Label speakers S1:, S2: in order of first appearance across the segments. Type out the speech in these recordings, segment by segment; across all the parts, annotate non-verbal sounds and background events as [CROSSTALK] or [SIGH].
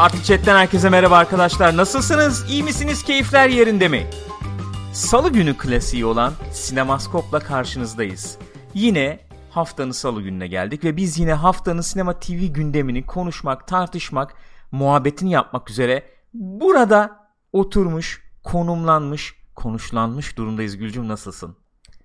S1: Parti Chat'ten herkese merhaba arkadaşlar. Nasılsınız? İyi misiniz? Keyifler yerinde mi? Salı günü klasiği olan Sinemaskop'la karşınızdayız. Yine haftanın salı gününe geldik ve biz yine haftanın sinema TV gündemini konuşmak, tartışmak, muhabbetini yapmak üzere burada oturmuş, konumlanmış, konuşlanmış durumdayız. Gülcüm nasılsın?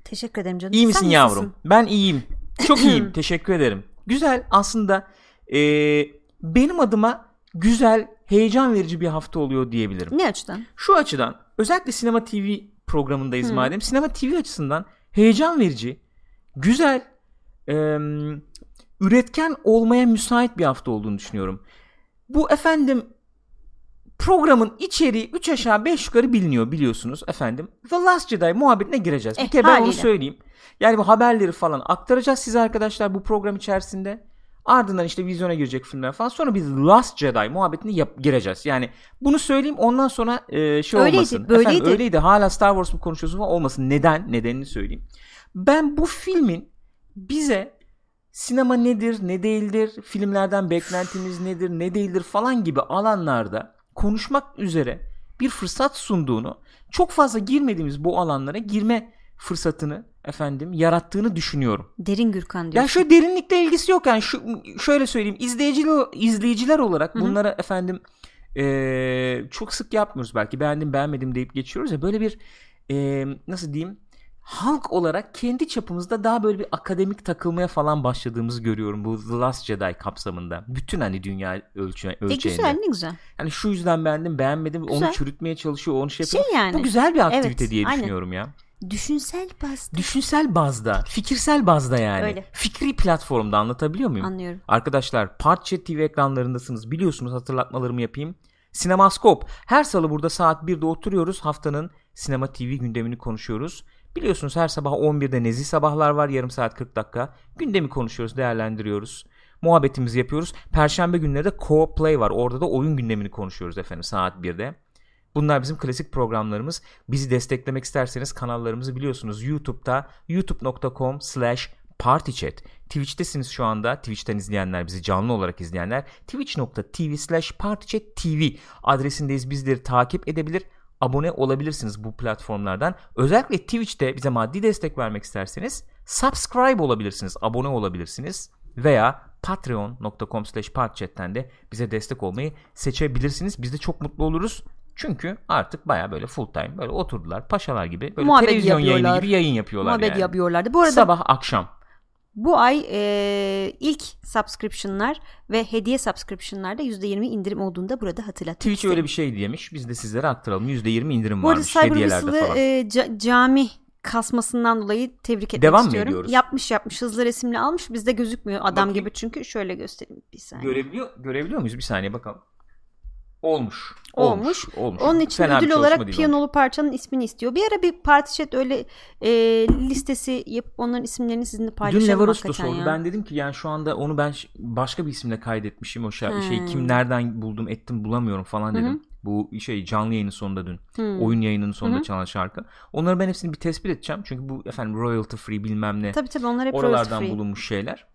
S2: Teşekkür ederim canım.
S1: İyi misin
S2: Sen
S1: yavrum?
S2: nasılsın?
S1: Ben iyiyim. Çok [CLEARS THROAT] iyiyim. Teşekkür ederim. Güzel aslında eee, benim adıma güzel, heyecan verici bir hafta oluyor diyebilirim.
S2: Ne açıdan?
S1: Şu açıdan özellikle Sinema TV programındayız madem. Sinema TV açısından heyecan verici, güzel, eee, üretken olmaya müsait bir hafta olduğunu düşünüyorum. Bu efendim programın içeriği 3 aşağı 5 yukarı biliniyor biliyorsunuz efendim. The Last Jedi muhabbetine gireceğiz. bir
S2: Eh,
S1: kere ben onu söyleyeyim. Yani bu haberleri falan aktaracağız size arkadaşlar bu program içerisinde. Ardından işte vizyona girecek filmler falan. Sonra biz Last Jedi muhabbetine yap- gireceğiz. Yani bunu söyleyeyim ondan sonra e, şey
S2: Öyleydi,
S1: olmasın.
S2: böyleydi.
S1: Efendim, öyleydi. Hala Star Wars mu konuşuyorsun falan olmasın. Neden? Nedenini söyleyeyim. Ben bu filmin bize sinema nedir, ne değildir, filmlerden beklentimiz nedir, ne değildir falan gibi alanlarda konuşmak üzere bir fırsat sunduğunu, çok fazla girmediğimiz bu alanlara girme fırsatını efendim yarattığını düşünüyorum.
S2: Derin Gürkan
S1: Yani
S2: diyorsun.
S1: şöyle derinlikle ilgisi yok yani şu şöyle söyleyeyim izleyiciler izleyiciler olarak bunlara efendim eee, çok sık yapmıyoruz belki beğendim beğenmedim deyip geçiyoruz ya böyle bir eee, nasıl diyeyim halk olarak kendi çapımızda daha böyle bir akademik takılmaya falan başladığımızı görüyorum bu The Last Jedi kapsamında. Bütün hani dünya ölçü,
S2: E
S1: ölçeğinde.
S2: güzel ne güzel.
S1: Yani şu yüzden beğendim beğenmedim onu
S2: Güzel.
S1: çürütmeye çalışıyor onu şey
S2: Şey
S1: yapıyor.
S2: yani.
S1: Bu güzel bir aktivite
S2: Evet,
S1: diye
S2: aynen.
S1: düşünüyorum ya.
S2: Düşünsel bazda.
S1: Düşünsel bazda, fikirsel bazda yani.
S2: Öyle.
S1: Fikri platformda anlatabiliyor muyum?
S2: Anlıyorum.
S1: Arkadaşlar Parkchat TV ekranlarındasınız. Biliyorsunuz hatırlatmalarımı yapayım. Sinemaskop. Her salı burada saat 1'de oturuyoruz. Haftanın sinema TV gündemini konuşuyoruz. Biliyorsunuz her sabah 11'de nezih sabahlar var. Yarım saat 40 dakika. Gündemi konuşuyoruz, değerlendiriyoruz. Muhabbetimizi yapıyoruz. Perşembe günleri de Co-op Play var. Orada da oyun gündemini konuşuyoruz efendim saat 1'de. Bunlar bizim klasik programlarımız. Bizi desteklemek isterseniz kanallarımızı biliyorsunuz. YouTube'da youtube.com slash partychat. Twitch'tesiniz şu anda. Twitch'ten izleyenler bizi canlı olarak izleyenler. Twitch.tv slash partychat TV adresindeyiz. Bizleri takip edebilir abone olabilirsiniz bu platformlardan. Özellikle Twitch'te bize maddi destek vermek isterseniz subscribe olabilirsiniz, abone olabilirsiniz veya patreon.com slash de bize destek olmayı seçebilirsiniz. Biz de çok mutlu oluruz. Çünkü artık baya böyle full time böyle oturdular paşalar gibi böyle
S2: Muhabbet
S1: televizyon yayını
S2: yapıyorlar.
S1: gibi yayın yapıyorlar
S2: Muhabbet
S1: yani.
S2: yapıyorlardı. Bu arada
S1: Sabah akşam.
S2: bu ay e, ilk subscription'lar ve hediye subscription'larda %20 indirim olduğunu da burada hatırlatmak
S1: Twitch
S2: isterim.
S1: öyle bir şey demiş. Biz de sizlere aktaralım. %20 indirim
S2: Bu
S1: varmış
S2: Cyber
S1: hediyelerde
S2: Whistle'ı
S1: falan.
S2: e, ca- cami kasmasından dolayı tebrik etmek
S1: Devam
S2: istiyorum.
S1: ediyoruz?
S2: Yapmış yapmış hızlı resimli almış. Bizde gözükmüyor adam
S1: Bakayım.
S2: gibi çünkü. Şöyle göstereyim bir saniye.
S1: Görebiliyor, görebiliyor muyuz? Bir saniye bakalım. Olmuş.
S2: Olmuş.
S1: Olmuş.
S2: Onun için
S1: Fena
S2: ödül olarak piyanolu parçanın ismini istiyor. Bir ara bir parti chat öyle e, listesi yapıp onların isimlerini sizinle
S1: Dün
S2: paylaşalım
S1: da
S2: hakikaten
S1: sordu.
S2: ya.
S1: Ben dedim ki yani şu anda onu ben başka bir isimle kaydetmişim. O şey,
S2: Hmm.
S1: şey kim nereden buldum ettim bulamıyorum falan dedim. Bu şey canlı yayının sonunda dün.
S2: Hmm.
S1: Oyun yayının sonunda çalan şarkı. Onları ben hepsini bir tespit edeceğim. Çünkü bu efendim royalty free bilmem ne.
S2: Tabii tabii onlar hep royalty
S1: Oralardan
S2: free.
S1: bulunmuş şeyler.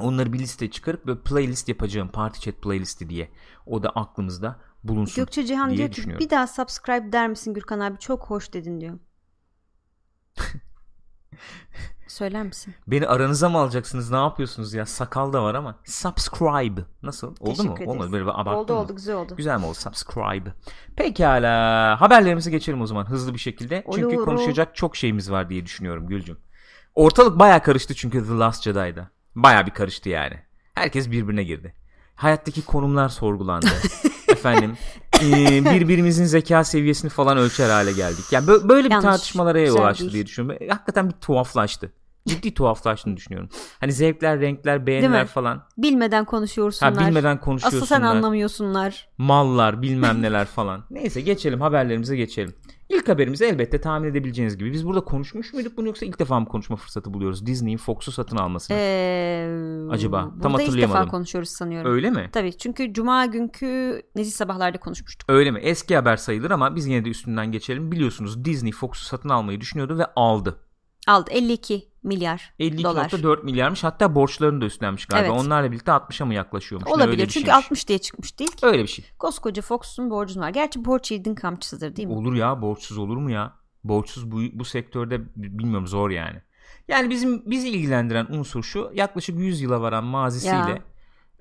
S1: Onları bir listeye çıkarıp böyle playlist yapacağım. Party chat playlisti diye. O da aklımızda bulunsun.
S2: Gökçe Cihan
S1: diye
S2: diyor ki bir daha subscribe der misin Gürkan abi çok hoş dedin diyor. [LAUGHS] Söyler misin?
S1: Beni aranıza mı alacaksınız? Ne yapıyorsunuz ya? Sakal da var ama. Subscribe. Nasıl? Oldu mu?
S2: Teşekkür ederiz.
S1: Olmadı. Böyle bir
S2: oldu
S1: mı?
S2: oldu güzel oldu.
S1: Güzel mi oldu? Subscribe. Pekala. Haberlerimize geçelim o zaman hızlı bir şekilde. Çünkü
S2: Olur.
S1: konuşacak çok şeyimiz var diye düşünüyorum Gülcüm. Ortalık baya karıştı çünkü The Last Jedi'da. Baya bir karıştı yani. Herkes birbirine girdi. Hayattaki konumlar sorgulandı. [LAUGHS] Efendim e, birbirimizin zeka seviyesini falan ölçer hale geldik. Yani bö- böyle bir
S2: Yanlış.
S1: tartışmalara yol
S2: Güzel
S1: açtı
S2: değil.
S1: diye düşünüyorum. Hakikaten bir tuhaflaştı. Ciddi tuhaflaştığını düşünüyorum. Hani zevkler, renkler, beğeniler
S2: mi?
S1: falan.
S2: Bilmeden konuşuyorsunlar.
S1: Ha bilmeden
S2: Asıl
S1: konuşuyorsunlar.
S2: sen anlamıyorsunlar.
S1: mallar bilmem [LAUGHS] neler falan. Neyse geçelim haberlerimize geçelim. İlk haberimiz elbette tahmin edebileceğiniz gibi. Biz burada konuşmuş muyduk bunu yoksa ilk defa mı konuşma fırsatı buluyoruz? Disney'in Fox'u satın almasını.
S2: Ee,
S1: Acaba? Tam
S2: burada ilk
S1: hatırlayamadım.
S2: defa konuşuyoruz sanıyorum.
S1: Öyle mi?
S2: Tabii çünkü cuma günkü Nezih Sabahlar'da konuşmuştuk.
S1: Öyle mi? Eski haber sayılır ama biz yine de üstünden geçelim. Biliyorsunuz Disney Fox'u satın almayı düşünüyordu ve aldı.
S2: Aldı 52 milyar dolar.
S1: 52.4 milyarmış hatta borçlarını da üstlenmiş galiba.
S2: Evet.
S1: Onlarla birlikte 60'a mı yaklaşıyormuş?
S2: Olabilir
S1: öyle bir
S2: çünkü
S1: şeymiş.
S2: 60 diye çıkmış değil ki.
S1: Öyle bir şey.
S2: Koskoca Fox'un borcun var. Gerçi borç yiğidin kamçısıdır değil mi?
S1: Olur ya borçsuz olur mu ya? Borçsuz bu, bu sektörde bilmiyorum zor yani. Yani bizim bizi ilgilendiren unsur şu yaklaşık 100 yıla varan mazisiyle
S2: Ya.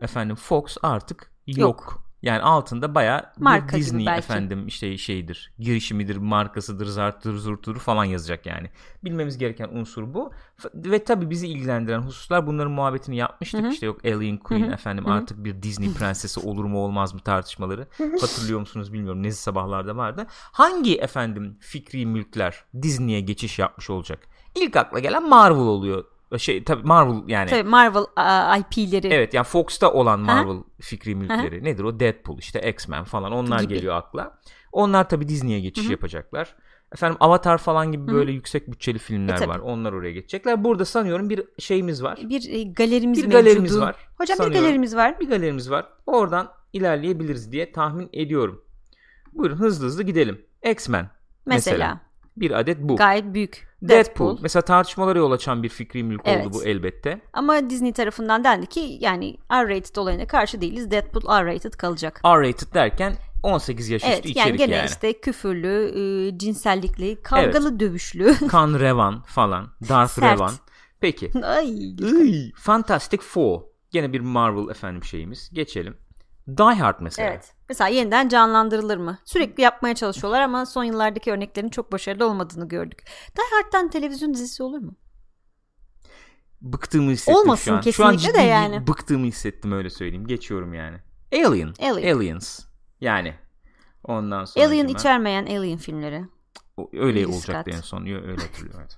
S1: efendim Fox artık yok.
S2: Yok.
S1: Yani altında baya Disney efendim işte şeydir, girişimidir, markasıdır, zarttır, zurttur falan yazacak yani. Bilmemiz gereken unsur bu. Ve tabii bizi ilgilendiren hususlar bunların muhabbetini yapmıştık.
S2: Hı hı.
S1: İşte yok Alien Queen
S2: Hı hı.
S1: efendim
S2: Hı hı.
S1: artık bir Disney prensesi olur mu olmaz mı tartışmaları. Hatırlıyor musunuz bilmiyorum. Nezi sabahlarda vardı. Hangi efendim fikri mülkler Disney'e geçiş yapmış olacak? İlk akla gelen Marvel oluyor. Şey tabii Marvel yani.
S2: Tabii Marvel a, IP'leri
S1: Evet yani Fox'ta olan Marvel fikri mülkleri. Nedir o? Deadpool işte X-Men falan onlar
S2: Gibi.
S1: geliyor akla. Onlar tabii Disney'e geçiş
S2: Hı hı.
S1: yapacaklar. Efendim Avatar falan gibi
S2: Hı hı.
S1: böyle yüksek bütçeli filmler
S2: E, tabii.
S1: var. Onlar oraya geçecekler. Burada sanıyorum bir şeyimiz var.
S2: bir e, galerimiz
S1: Bir
S2: mevcudu.
S1: galerimiz var.
S2: Hocam bir
S1: sanıyorum.
S2: galerimiz var.
S1: Bir galerimiz var. Oradan ilerleyebiliriz diye tahmin ediyorum. Buyurun hızlı hızlı gidelim. X-Men
S2: Mesela,
S1: mesela. bir adet bu.
S2: gayet büyük.
S1: Deadpool.
S2: Deadpool.
S1: Mesela tartışmalara yol açan bir fikri mülk
S2: Evet.
S1: oldu bu elbette.
S2: Ama Disney tarafından dendi ki yani R-rated olayına karşı değiliz. Deadpool R-rated kalacak.
S1: R-rated derken 18 yaş
S2: Evet
S1: üstü
S2: yani
S1: içerik
S2: gene
S1: yani.
S2: işte küfürlü, e, cinsellikli, kavgalı, dövüşlü. [LAUGHS]
S1: Kan Revan falan. Darth. Revan. Peki. [LAUGHS]
S2: Ay.
S1: Iy, Fantastic Four. Gene bir Marvel efendim şeyimiz. Geçelim. Die Hard mesela.
S2: Evet. Mesela yeniden canlandırılır mı? Sürekli yapmaya çalışıyorlar ama son yıllardaki örneklerin çok başarılı olmadığını gördük. Die Hard'dan televizyon dizisi olur mu?
S1: Bıktığımı hissettim
S2: Olmasın
S1: şu an. şu an
S2: kesinlikle
S1: ciddi
S2: de yani.
S1: bıktığımı hissettim öyle söyleyeyim. Geçiyorum yani. Alien.
S2: Alien.
S1: Aliens. Yani. Ondan sonra.
S2: Alien içermeyen Alien filmleri.
S1: Öyle
S2: Ridley
S1: olacaktı
S2: Scott.
S1: en son. Öyle hatırlıyorum. evet.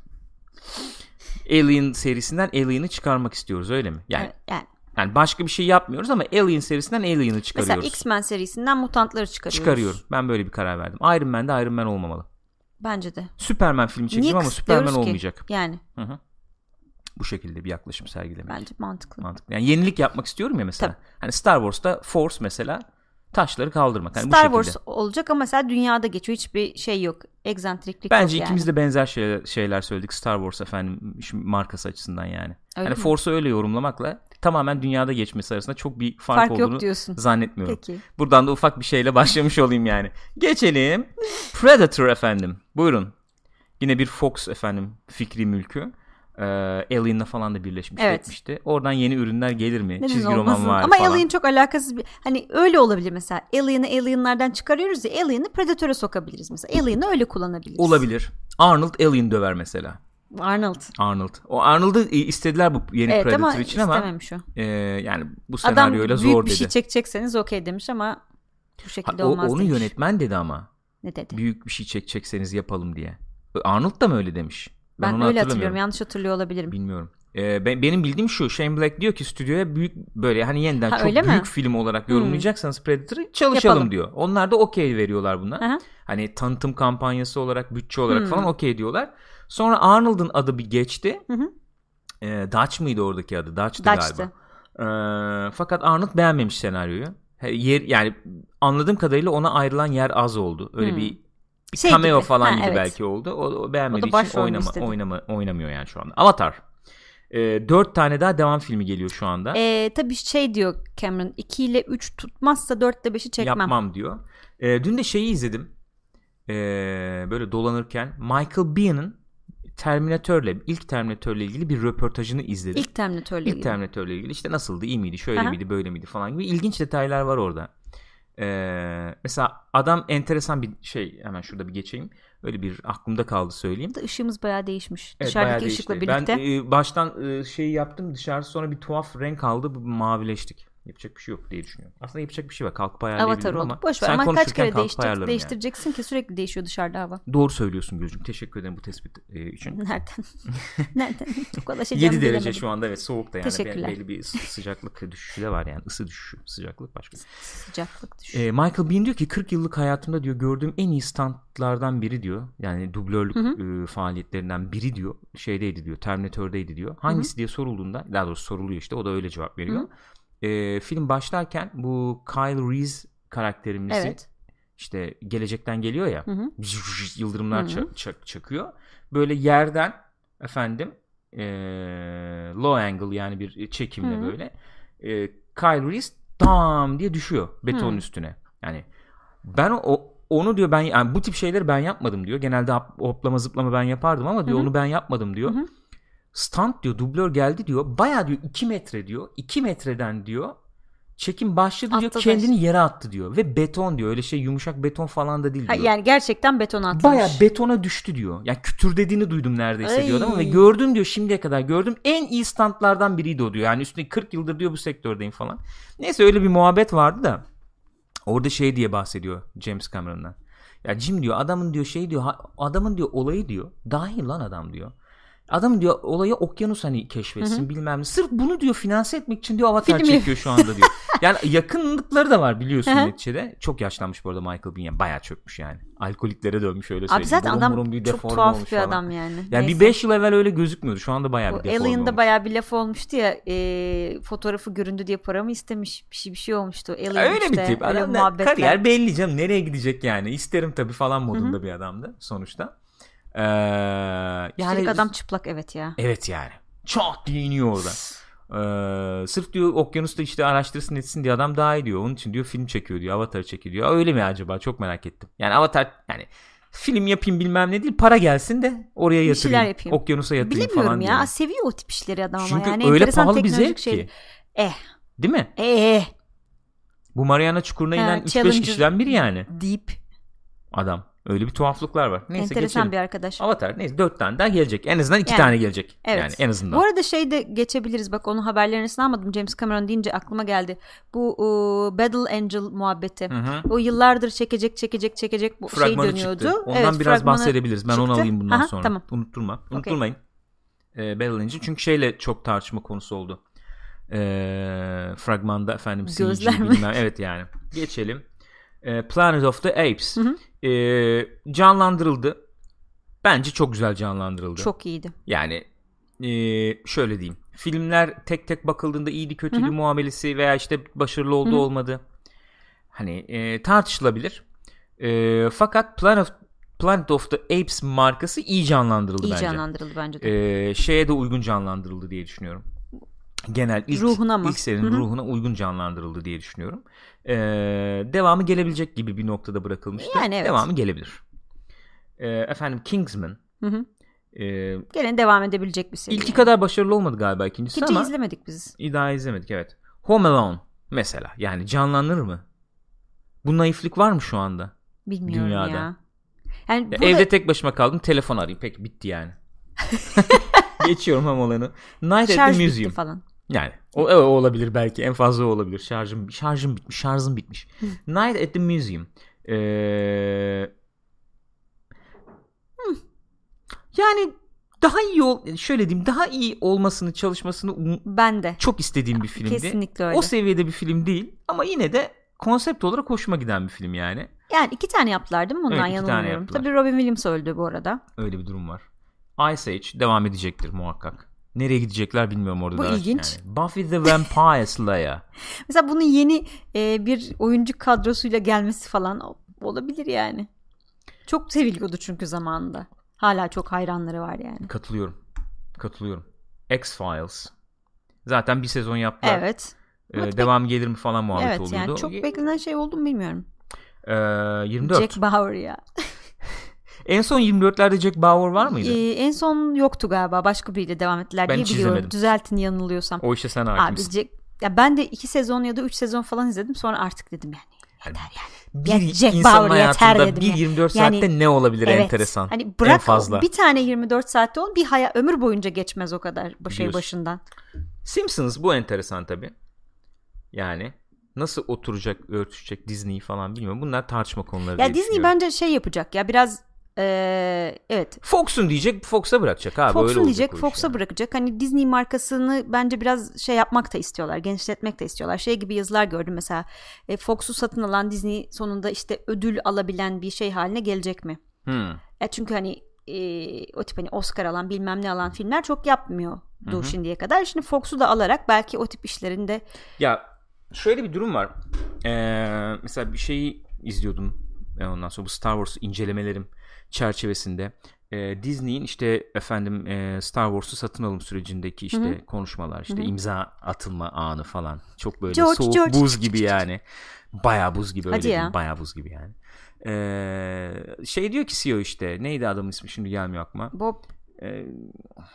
S1: Alien serisinden Alien'ı çıkarmak istiyoruz öyle mi? Yani
S2: Evet, yani
S1: yani başka bir şey yapmıyoruz ama Alien serisinden Alien'ı
S2: mesela
S1: çıkarıyoruz.
S2: X-Men serisinden mutantları çıkarıyoruz.
S1: Çıkarıyorum. Ben böyle bir karar verdim. Iron Man de Iron Man olmamalı.
S2: Bence de.
S1: Superman filmi çekeceğim ama Superman
S2: ki?
S1: olmayacak.
S2: Yani
S1: Hı hı. Bu şekilde bir yaklaşım sergilemek.
S2: bence mantıklı.
S1: Mantıklı. Yani yenilik yapmak istiyorum ya mesela. Hani Star Wars'ta Force mesela taşları kaldırmak. Hani bu
S2: Star. Wars olacak ama mesela dünyada geçiyor. Hiçbir şey yok. Egzantriklik
S1: Bence
S2: yok
S1: ikimiz
S2: yani.
S1: de benzer şeyler, şeyler söyledik Star Wars efendim markası açısından yani.
S2: Öyle mi?
S1: Force'u öyle yorumlamakla tamamen dünyada geçmesi arasında çok bir fark,
S2: Fark
S1: olduğunu
S2: yok diyorsun.
S1: zannetmiyorum.
S2: Peki.
S1: Buradan da ufak bir şeyle [LAUGHS] başlamış olayım yani. Geçelim. Predator efendim. Buyurun. Yine bir Fox efendim fikri mülkü. Ee, Alien'la falan da birleşmiş
S2: Evet.
S1: etmişti. Oradan yeni ürünler gelir mi?
S2: Neden
S1: Çizgi
S2: olmasın?
S1: roman var
S2: Ama
S1: falan.
S2: Alien çok alakasız bir hani öyle olabilir mesela. Alien'ı Alien'lardan çıkarıyoruz ya Alien'ı Predator'a sokabiliriz mesela. Alien'ı öyle kullanabiliriz.
S1: Olabilir. Arnold Alien döver mesela.
S2: Arnold.
S1: Arnold. O Arnold'ı e, istediler bu yeni
S2: Evet
S1: Predator
S2: ama
S1: için ama
S2: istememiş o.
S1: e, yani bu
S2: Adam
S1: senaryoyla
S2: büyük
S1: zor
S2: bir
S1: dedi.
S2: şey çekecekseniz okey demiş ama bu
S1: Ha,
S2: şekilde
S1: o,
S2: olmaz
S1: onu
S2: demiş.
S1: yönetmen dedi ama.
S2: Ne dedi?
S1: Büyük bir şey çekecekseniz yapalım diye. Arnold da mı öyle demiş?
S2: Ben,
S1: onu
S2: öyle hatırlıyorum. Yanlış hatırlıyor olabilirim.
S1: Bilmiyorum. Ee, ben, benim bildiğim şu Shane Black diyor ki stüdyoya büyük böyle hani yeniden
S2: Ha,
S1: çok
S2: öyle mi?
S1: büyük film olarak
S2: Hmm.
S1: yorumlayacaksanız Predator'ı çalışalım
S2: Yapalım.
S1: diyor. Onlar da okey veriyorlar buna.
S2: Aha.
S1: Hani tanıtım kampanyası olarak bütçe olarak
S2: Hmm.
S1: falan okey diyorlar. Sonra Arnold'un adı bir geçti.
S2: Hı hı.
S1: Ee, Dutch mıydı oradaki adı? Dutch'tı
S2: Dutch'tı.
S1: galiba. Ee, fakat Arnold beğenmemiş senaryoyu. Yer, yani anladığım kadarıyla ona ayrılan yer az oldu. Öyle
S2: Hmm.
S1: bir, bir
S2: Şey
S1: cameo
S2: gibi.
S1: falan
S2: Ha,
S1: gibi
S2: evet.
S1: belki oldu. O, o beğenmediği
S2: O
S1: için oynama,
S2: istedi.
S1: oynama, oynamıyor yani şu anda. Avatar. Ee, dört tane daha devam filmi geliyor şu anda.
S2: Ee, tabii şey diyor Cameron 2 ile 3 tutmazsa 4 ile 5'i çekmem.
S1: Yapmam diyor. Ee, dün de şeyi izledim. Ee, böyle dolanırken Michael Bihn'ın Terminatör'le ilk Terminatör'le ilgili bir röportajını izledim.
S2: İlk Terminator'la
S1: İlk
S2: ilgili.
S1: Terminator'la ilgili işte nasıldı, iyi miydi, şöyle
S2: Aha.
S1: miydi, böyle miydi falan gibi ilginç detaylar var orada. Ee, mesela adam enteresan bir şey hemen şurada bir geçeyim. Öyle bir aklımda kaldı söyleyeyim.
S2: Işığımız bayağı değişmiş.
S1: Evet,
S2: Dışarıdaki
S1: bayağı
S2: ışıkla
S1: değişti.
S2: birlikte.
S1: Ben e, baştan e, şeyi yaptım dışarısı sonra bir tuhaf renk aldı mavileştik. Yapacak bir şey yok diye düşünüyorum. Aslında yapacak bir şey var. Kalkıp
S2: Avatar
S1: ayarlayabilirim
S2: oldu.
S1: ama
S2: Boş ver
S1: sen
S2: ama kaç kere değiştir,
S1: ayarlarım yani.
S2: değiştireceksin ki sürekli değişiyor dışarıda hava.
S1: Doğru söylüyorsun Gülcüm. Teşekkür ederim bu tespit e, için. [LAUGHS]
S2: Nereden? [LAUGHS] Nereden? Ulaşacağım
S1: 7 derece
S2: bilemedim.
S1: şu anda evet soğuk da yani
S2: Teşekkürler.
S1: belli bir sı- sıcaklık düşüşü de var yani ısı düşüşü sıcaklık başka.
S2: Sıcaklık düşüyor.
S1: E, Michael Bean diyor ki 40 yıllık hayatımda diyor gördüğüm en iyi standlardan biri diyor. Yani dublörlük e, faaliyetlerinden biri diyor. Şeydeydi diyor. Terminator'daydı diyor. Hangisi diye sorulduğunda daha doğrusu soruluyor işte o da öyle cevap veriyor. E, film başlarken bu Kyle Reese karakterimizi
S2: Evet.
S1: işte gelecekten geliyor ya
S2: Hı hı.
S1: yıldırımlar
S2: Hı hı.
S1: ça- ça- çakıyor. Böyle yerden efendim e, low angle yani bir çekimle
S2: Hı.
S1: böyle e, Kyle Reese tam diye düşüyor betonun
S2: Hı.
S1: üstüne. Yani ben o onu diyor ben yani bu tip şeyleri ben yapmadım diyor. Genelde hop- hoplama zıplama ben yapardım ama diyor
S2: Hı hı.
S1: onu ben yapmadım diyor.
S2: Hı
S1: Stunt diyor dublör geldi diyor. Baya diyor 2 metre diyor. 2 metreden diyor çekim başladı diyor
S2: Attı
S1: kendini yere attı diyor. Ve beton diyor. Öyle şey yumuşak beton falan da değil
S2: Ha,
S1: diyor.
S2: yani gerçekten beton atmış.
S1: Baya betona düştü diyor. Yani kütür dediğini duydum neredeyse
S2: Ay.
S1: diyor ama ve gördüm diyor şimdiye kadar gördüm en iyi standlardan biriydi o diyor. Yani üstüne 40 yıldır diyor bu sektördeyim falan. Neyse öyle bir muhabbet vardı da orada şey diye bahsediyor James Cameron'dan. Ya Jim diyor adamın diyor şey diyor ha- adamın diyor olayı diyor dahi lan adam diyor. Adam diyor olayı okyanus hani keşfetsin bilmem ne. Sırf bunu diyor finanse etmek için diyor avatar
S2: Film
S1: çekiyor şu anda diyor. [LAUGHS] Yani yakınlıkları da var biliyorsun
S2: Hı hı.
S1: neticede. Çok yaşlanmış bu arada Michael Biehn. Bayağı çökmüş yani. Alkoliklere dönmüş öyle
S2: Abi
S1: söyleyeyim.
S2: zaten
S1: Burun
S2: adam
S1: bir
S2: çok tuhaf bir
S1: falan.
S2: adam yani.
S1: Yani
S2: Neyse.
S1: bir 5 yıl evvel öyle gözükmüyordu. Şu anda bayağı bir deforme
S2: Alien'da
S1: olmuş.
S2: bayağı bir laf olmuştu ya e, fotoğrafı göründü diye paramı istemiş bir şey bir şey olmuştu. Alien
S1: öyle
S2: işte,
S1: bir tip.
S2: öyle
S1: Adam kariyer belli canım. Nereye gidecek yani? İsterim tabii falan modunda bir adamdı sonuçta. Ee, yani
S2: Üstelik adam çıplak evet ya.
S1: Evet yani. Çat diye iniyor orada. Ee, sırf diyor okyanusta işte araştırsın etsin diye adam daha iyi diyor. Onun için diyor film çekiyor diyor. Avatar çekiyor diyor. Öyle mi acaba? Çok merak ettim. Yani Avatar yani film yapayım bilmem ne değil. Para gelsin de oraya yatırayım.
S2: yapayım.
S1: Okyanusa yatırayım
S2: Bilemiyorum
S1: falan
S2: ya.
S1: diye.
S2: Seviyor o tip işleri adam ama
S1: Çünkü
S2: yani.
S1: öyle pahalı bir zevk
S2: şey.
S1: ki.
S2: Eh.
S1: Değil mi?
S2: Eh.
S1: Bu Mariana Çukuru'na inen 3-5
S2: Challenger
S1: kişiden biri yani
S2: Deep.
S1: adam. Öyle bir tuhaflıklar var. Neyse
S2: enteresan
S1: geçelim.
S2: bir arkadaş.
S1: Avatar neyse 4 tane daha gelecek. En azından 2
S2: Yani,
S1: tane gelecek.
S2: Evet.
S1: Yani en azından.
S2: Bu arada şey de geçebiliriz. Bak onu haberlerini almadım. James Cameron deyince aklıma geldi. Bu e, Battle Angel muhabbeti.
S1: Hı hı.
S2: O yıllardır çekecek çekecek çekecek bu şey dönüyordu.
S1: çıktı. Ondan
S2: Evet,
S1: biraz bahsedebiliriz. Ben onu
S2: çıktı.
S1: alayım bundan
S2: Aha,
S1: sonra.
S2: Tamam.
S1: Unutturma. Unutturmayın. Ee, Battle Angel. Çünkü şeyle çok tartışma konusu oldu. Ee, fragmanda efendim CG
S2: Gözler mi?
S1: bilmem. Evet yani. Geçelim. Ee, Planet of the Apes.
S2: Hı hı.
S1: Ee, canlandırıldı. Bence çok güzel canlandırıldı.
S2: Çok iyiydi.
S1: Yani ee, şöyle diyeyim. Filmler tek tek bakıldığında iyiydi kötüydü
S2: Hı hı.
S1: muamelesi veya işte başarılı oldu
S2: Hı
S1: olmadı. Hani ee, tartışılabilir. Ee, fakat Planet of, Planet of the Apes markası iyi canlandırıldı
S2: İyi
S1: bence.
S2: canlandırıldı bence de.
S1: Ee, şeye de uygun canlandırıldı diye düşünüyorum. Genel ilk,
S2: Ruhuna mı?
S1: ilk serinin ruhuna uygun canlandırıldı diye düşünüyorum. Ee, devamı gelebilecek gibi bir noktada bırakılmıştı.
S2: Yani evet.
S1: Devamı gelebilir. Ee, efendim Kingsman.
S2: Hı hı.
S1: Ee,
S2: Gene devam edebilecek bir seri.
S1: ilki kadar başarılı olmadı galiba ikincisi
S2: Hiç
S1: ama
S2: izlemedik biz.
S1: daha izlemedik evet. Home Alone mesela yani canlanır mı? Bu naiflik var mı şu anda?
S2: Bilmiyorum
S1: Dünyada.
S2: ya. Yani
S1: Ya
S2: burada
S1: Evde tek başıma kaldım telefon arayayım peki bitti yani. [LAUGHS] Geçiyorum Home Alone'u. Night at
S2: şarj
S1: the
S2: bitti
S1: Museum.
S2: falan.
S1: Yani o, o olabilir belki en fazla olabilir. Şarjım şarjım bitmiş, şarjım bitmiş. Night at the Museum. Ee, yani daha iyi ol şöyle diyeyim daha iyi olmasını çalışmasını um-
S2: Ben de.
S1: çok istediğim bir filmdi.
S2: Kesinlikle öyle.
S1: O seviyede bir film değil ama yine de konsept olarak hoşuma giden bir film yani.
S2: Yani iki tane yaptılar değil mi? Bundan
S1: Evet,
S2: yanılmıyorum. Tabii Robin Williams öldü bu arada.
S1: Öyle bir durum var. Ice Age devam edecektir muhakkak. Nereye gidecekler bilmiyorum orada.
S2: Bu
S1: da.
S2: ilginç.
S1: Yani. Buffy the Vampire Slayer. [LAUGHS]
S2: Mesela bunun yeni e, bir oyuncu kadrosuyla gelmesi falan olabilir yani. Çok seviliyordu çünkü zamanında. Hala çok hayranları var yani.
S1: Katılıyorum. Katılıyorum. X-Files. Zaten bir sezon yaptılar.
S2: Evet.
S1: Ee,
S2: Evet,
S1: devam gelir mi falan muhabbet
S2: evet
S1: oluyordu.
S2: yani çok beklenen şey oldu mu bilmiyorum.
S1: Ee, 24.
S2: Jack Bauer ya. [LAUGHS]
S1: En son 24'lerde Jack Bauer var mıydı?
S2: Ee, en son yoktu galiba. Başka biriyle devam ettiler
S1: Ben
S2: diye
S1: hiç
S2: biliyorum.
S1: izlemedim.
S2: Düzeltin yanılıyorsam.
S1: o işe sen
S2: Abi
S1: hakimsin.
S2: Jack, ya ben de iki sezon ya da üç sezon falan izledim. Sonra artık dedim yani.
S1: Yani
S2: Yeter yani.
S1: bir
S2: Ya Jack
S1: insanın
S2: Bauer yeter
S1: hayatında
S2: dedim
S1: bir
S2: ya.
S1: 24
S2: Yani-
S1: saatte ne olabilir
S2: Evet.
S1: enteresan.
S2: Hani bırak
S1: en fazla.
S2: bir tane 24 saatte ol bir haya ömür boyunca geçmez o kadar şey
S1: Biliyorsun.
S2: başından.
S1: Simpsons bu enteresan tabi. Yani nasıl oturacak, örtüşecek Disney falan bilmiyorum. Bunlar tartışma konuları
S2: Ya Disney bence şey yapacak ya biraz eee, evet
S1: Fox'un diyecek, Fox'a bırakacak abi.
S2: Fox'un diyecek Fox'a
S1: yani.
S2: bırakacak. Hani Disney markasını bence biraz şey yapmak da istiyorlar. Genişletmek de istiyorlar. Şey gibi yazılar gördüm mesela. E, Fox'u satın alan Disney sonunda işte ödül alabilen bir şey haline gelecek mi?
S1: Hmm.
S2: Ya çünkü hani e, o tip hani Oscar alan bilmem ne alan filmler çok yapmıyordu
S1: Hı hı.
S2: şimdiye kadar. Şimdi Fox'u da alarak belki o tip işlerinde
S1: Ya şöyle bir durum var. Ee, mesela bir şeyi izliyordum. Ben ondan sonra bu Star Wars incelemelerim çerçevesinde. e, Disney'in işte efendim e, Star Wars'u satın alım sürecindeki işte
S2: Hı hı.
S1: konuşmalar işte
S2: Hı hı.
S1: imza atılma anı falan çok böyle
S2: George,
S1: soğuk
S2: George.
S1: buz gibi yani bayağı buz gibi öyle değil
S2: ya.
S1: bayağı buz gibi yani. Ee, şey diyor ki CEO işte neydi adamın ismi şimdi gelmiyor aklıma.
S2: Bob
S1: Ee,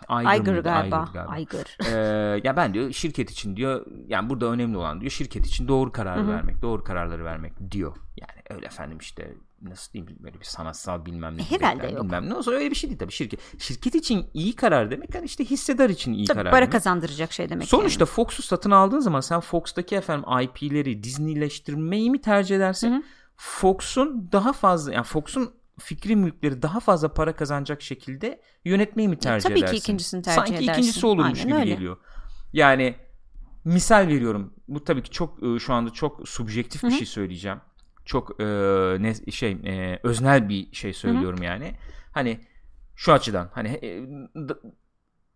S2: Aygır
S1: mıydı?
S2: galiba.
S1: Aygır galiba.
S2: Aygır.
S1: Ee, ya ben diyor şirket için diyor yani burada önemli olan diyor şirket için doğru kararı
S2: Hı hı.
S1: vermek doğru kararları vermek diyor. Yani öyle efendim işte nasıl diyeyim böyle bir sanatsal bilmem ne.
S2: Herhalde
S1: bilmem,
S2: yok.
S1: Bilmem ne olsa öyle bir şey değil tabii şirket. Şirket için iyi karar demek yani işte hissedar için iyi
S2: Tabii
S1: karar
S2: para
S1: demek.
S2: kazandıracak şey demek.
S1: Sonuçta Fox'u satın aldığın zaman sen Fox'taki efendim IP'leri Disneyleştirmeyi mi tercih edersin?
S2: Hı hı.
S1: Fox'un daha fazla yani Fox'un fikri mülkleri daha fazla para kazanacak şekilde yönetmeyi mi tercih
S2: tabii ki
S1: edersin?
S2: ikincisini tercih
S1: Sanki
S2: edersin.
S1: ikincisi olurmuş
S2: Aynen
S1: gibi
S2: öyle.
S1: geliyor. Yani misal veriyorum. Bu tabii ki çok e, şu anda çok subjektif bir
S2: Hı hı.
S1: şey söyleyeceğim. Çok e, ne şey e, öznel bir şey söylüyorum yani. Hani şu açıdan hani e, d-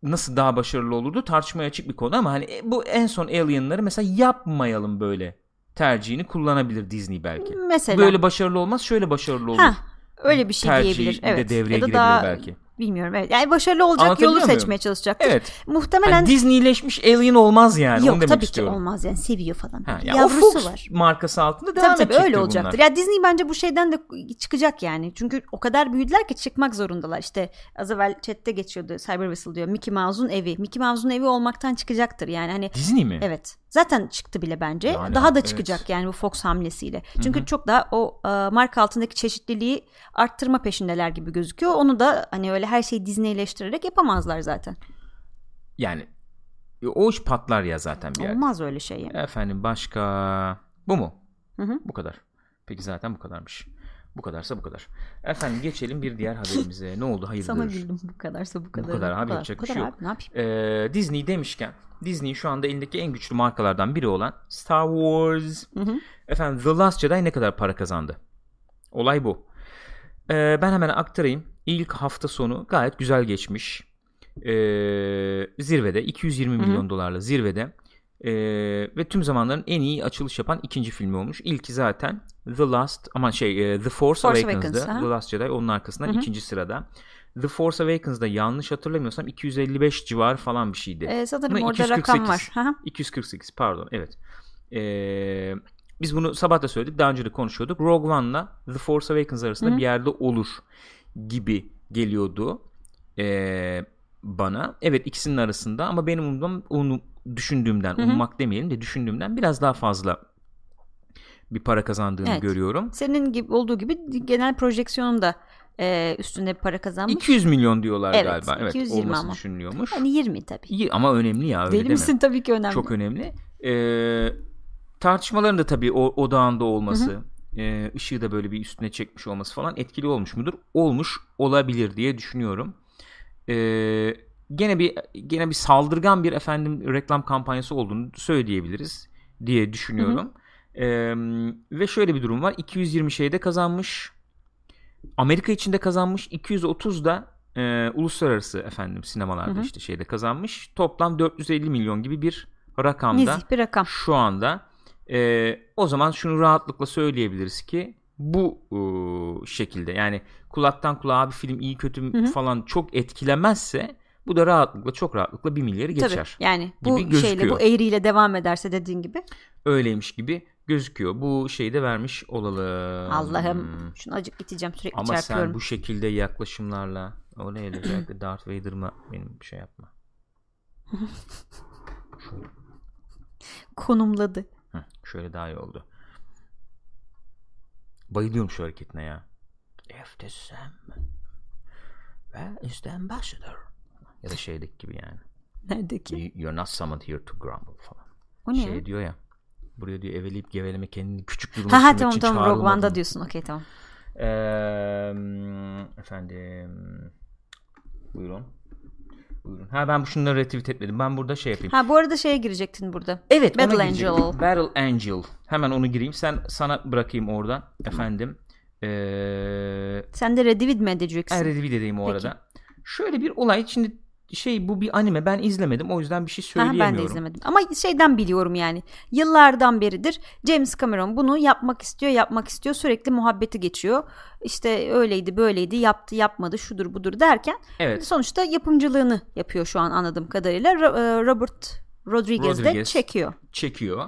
S1: nasıl daha başarılı olurdu tartışmaya açık bir konu ama hani e, bu en son Alien'ları mesela yapmayalım böyle tercihini kullanabilir Disney belki.
S2: Mesela
S1: Böyle başarılı olmaz, şöyle başarılı olur.
S2: ha, öyle bir şey diyebilir.
S1: de
S2: Evet.
S1: devreye
S2: ya da
S1: girebilir
S2: daha
S1: belki.
S2: Bilmiyorum. Evet. Yani başarılı olacak yolu
S1: muyum?
S2: seçmeye çalışacaktır.
S1: Evet.
S2: Muhtemelen
S1: Yani Disneyleşmiş Alien olmaz yani. Onu
S2: yok
S1: demek
S2: tabii
S1: istiyorum.
S2: ki olmaz yani seviyor falan.
S1: Ha,
S2: Böyle
S1: ya o
S2: Yavrusu
S1: Fox
S2: var.
S1: markası altında devam
S2: Tabii tabii öyle
S1: bunlar.
S2: olacaktır. Ya Disney bence bu şeyden de çıkacak yani. Çünkü o kadar büyüdüler ki çıkmak zorundalar. İşte az evvel chatte geçiyordu Cyber Whistle diyor. Mickey Mouse'un evi. Mickey Mouse'un evi olmaktan çıkacaktır yani. Hani
S1: Disney mi?
S2: Evet. Zaten çıktı bile bence.
S1: Yani,
S2: daha da
S1: evet.
S2: çıkacak yani bu Fox hamlesiyle. Çünkü çok daha o e, marka altındaki çeşitliliği arttırma peşindeler gibi gözüküyor. Onu da hani öyle her şeyi Disneyleştirerek yapamazlar zaten.
S1: Yani e, o iş patlar ya zaten bir yerde.
S2: Olmaz öyle şey yani.
S1: Efendim başka bu mu?
S2: Hı hı.
S1: Bu kadar. Peki zaten bu kadarmış. Bu kadarsa bu kadar. Efendim geçelim bir diğer haberimize. Ne oldu? Hayırdır?
S2: Sana güldüm bu kadarsa bu kadar.
S1: kadar abi,
S2: Bu
S1: yapacak
S2: bu
S1: bir şey
S2: kadar
S1: yok.
S2: abi, ne yapayım?
S1: Ee, Disney demişken Disney şu anda elindeki en güçlü markalardan biri olan Star Wars.
S2: Hı hı.
S1: Efendim The Last Jedi ne kadar para kazandı? Olay bu. Ee, ben hemen aktarayım. İlk hafta sonu gayet güzel geçmiş. Ee, zirvede 220
S2: Hı hı.
S1: milyon dolarla zirvede. Ee, ve tüm zamanların en iyi açılış yapan ikinci filmi olmuş. İlki zaten The Last ama şey e, The Force,
S2: Force
S1: Awakens'dı.
S2: Awakens.
S1: The Last Jedi onun arkasından
S2: Hı hı.
S1: ikinci sırada. The Force Awakens'da yanlış hatırlamıyorsam 255 civarı falan bir şeydi.
S2: Ee, sanırım
S1: Buna
S2: orada
S1: 248.
S2: rakam var. Hı hı.
S1: 248 pardon evet. Ee, biz bunu sabah da söyledik daha önce de konuşuyorduk. Rogue One'la The Force Awakens arasında
S2: Hı.
S1: bir yerde olur gibi geliyordu ee, bana. Evet ikisinin arasında ama benim umduğum, onu düşündüğümden
S2: Hı hı.
S1: ummak demeyelim de düşündüğümden biraz daha fazla bir para kazandığını
S2: Evet.
S1: görüyorum.
S2: Senin gibi olduğu gibi genel projeksiyonum da e, üstünde bir para kazanmış.
S1: 200 milyon diyorlar
S2: Evet,
S1: galiba. Evet
S2: 220
S1: olması
S2: ama.
S1: düşünülüyormuş.
S2: Yani 20 tabii.
S1: Ama önemli ya öyle
S2: Deli
S1: değil mi?
S2: misin? Tabii ki önemli.
S1: Çok önemli. Ee, tartışmaların da tabii o odağında olması, e, ışığı da böyle bir üstüne çekmiş olması falan etkili olmuş mudur? Olmuş olabilir diye düşünüyorum. Ee, gene bir gene bir saldırgan bir efendim reklam kampanyası olduğunu söyleyebiliriz diye düşünüyorum. Ee, ve şöyle bir durum var. 220 şeyde kazanmış. Amerika içinde kazanmış. 230 da e, uluslararası efendim sinemalarda
S2: Hı hı.
S1: işte şeyde kazanmış. Toplam 450 milyon gibi bir rakamda
S2: Nezih bir rakam.
S1: şu anda. E, o zaman şunu rahatlıkla söyleyebiliriz ki bu e, şekilde yani kulaktan kulağa bir film iyi kötü
S2: Hı hı.
S1: falan çok etkilemezse bu da rahatlıkla çok rahatlıkla 1 milyarı geçer.
S2: Tabii yani bu
S1: gibi
S2: şeyle
S1: gözüküyor.
S2: bu eğriyle devam ederse dediğin gibi
S1: Öyleymiş gibi gözüküyor. Bu şeyi de vermiş olalım.
S2: Allah'ım şunu acık iteceğim sürekli
S1: Ama
S2: çarpıyorum.
S1: sen bu şekilde yaklaşımlarla o ne özellikle Darth Vader mı benim şey yapma. [LAUGHS]
S2: Konumladı.
S1: Heh, şöyle daha iyi oldu. Bayılıyorum şu hareketine ya. If the Sam where is the ambassador? Ya da şeydeki gibi yani.
S2: Neredeki?
S1: You- You're not summoned here to grumble falan.
S2: O ne
S1: şey
S2: ya?
S1: diyor ya. Buraya diyor eveleyip geveleme kendini küçük duruma
S2: Ha ha tamam
S1: için
S2: tamam Rogue. One'da diyorsun. Okey tamam.
S1: Eee, efendim buyurun. Buyurun. Ha ben şunları retweet etmedim. Ben burada şey yapayım.
S2: Ha bu arada şeye girecektin burada.
S1: evet ona
S2: Battle
S1: girecektim.
S2: Angel.
S1: Battle Angel. Hemen onu gireyim. Sen sana bırakayım orada. Efendim. Eee
S2: Sen de Redivid mi edeceksin?
S1: retweet edeyim o
S2: Peki.
S1: arada. Şöyle bir olay. Şimdi şey bu bir anime ben izlemedim o yüzden bir şey
S2: Ha,
S1: söyleyemiyorum.
S2: ben de izlemedim. Ama şeyden biliyorum yani. Yıllardan beridir James Cameron bunu yapmak istiyor, yapmak istiyor. Sürekli muhabbeti geçiyor. İşte öyleydi, böyleydi, yaptı, yapmadı, şudur budur derken
S1: Evet.
S2: sonuçta yapımcılığını yapıyor şu an anladığım kadarıyla. E, Robert Rodriguez, de
S1: Rodriguez.
S2: çekiyor.
S1: Çekiyor.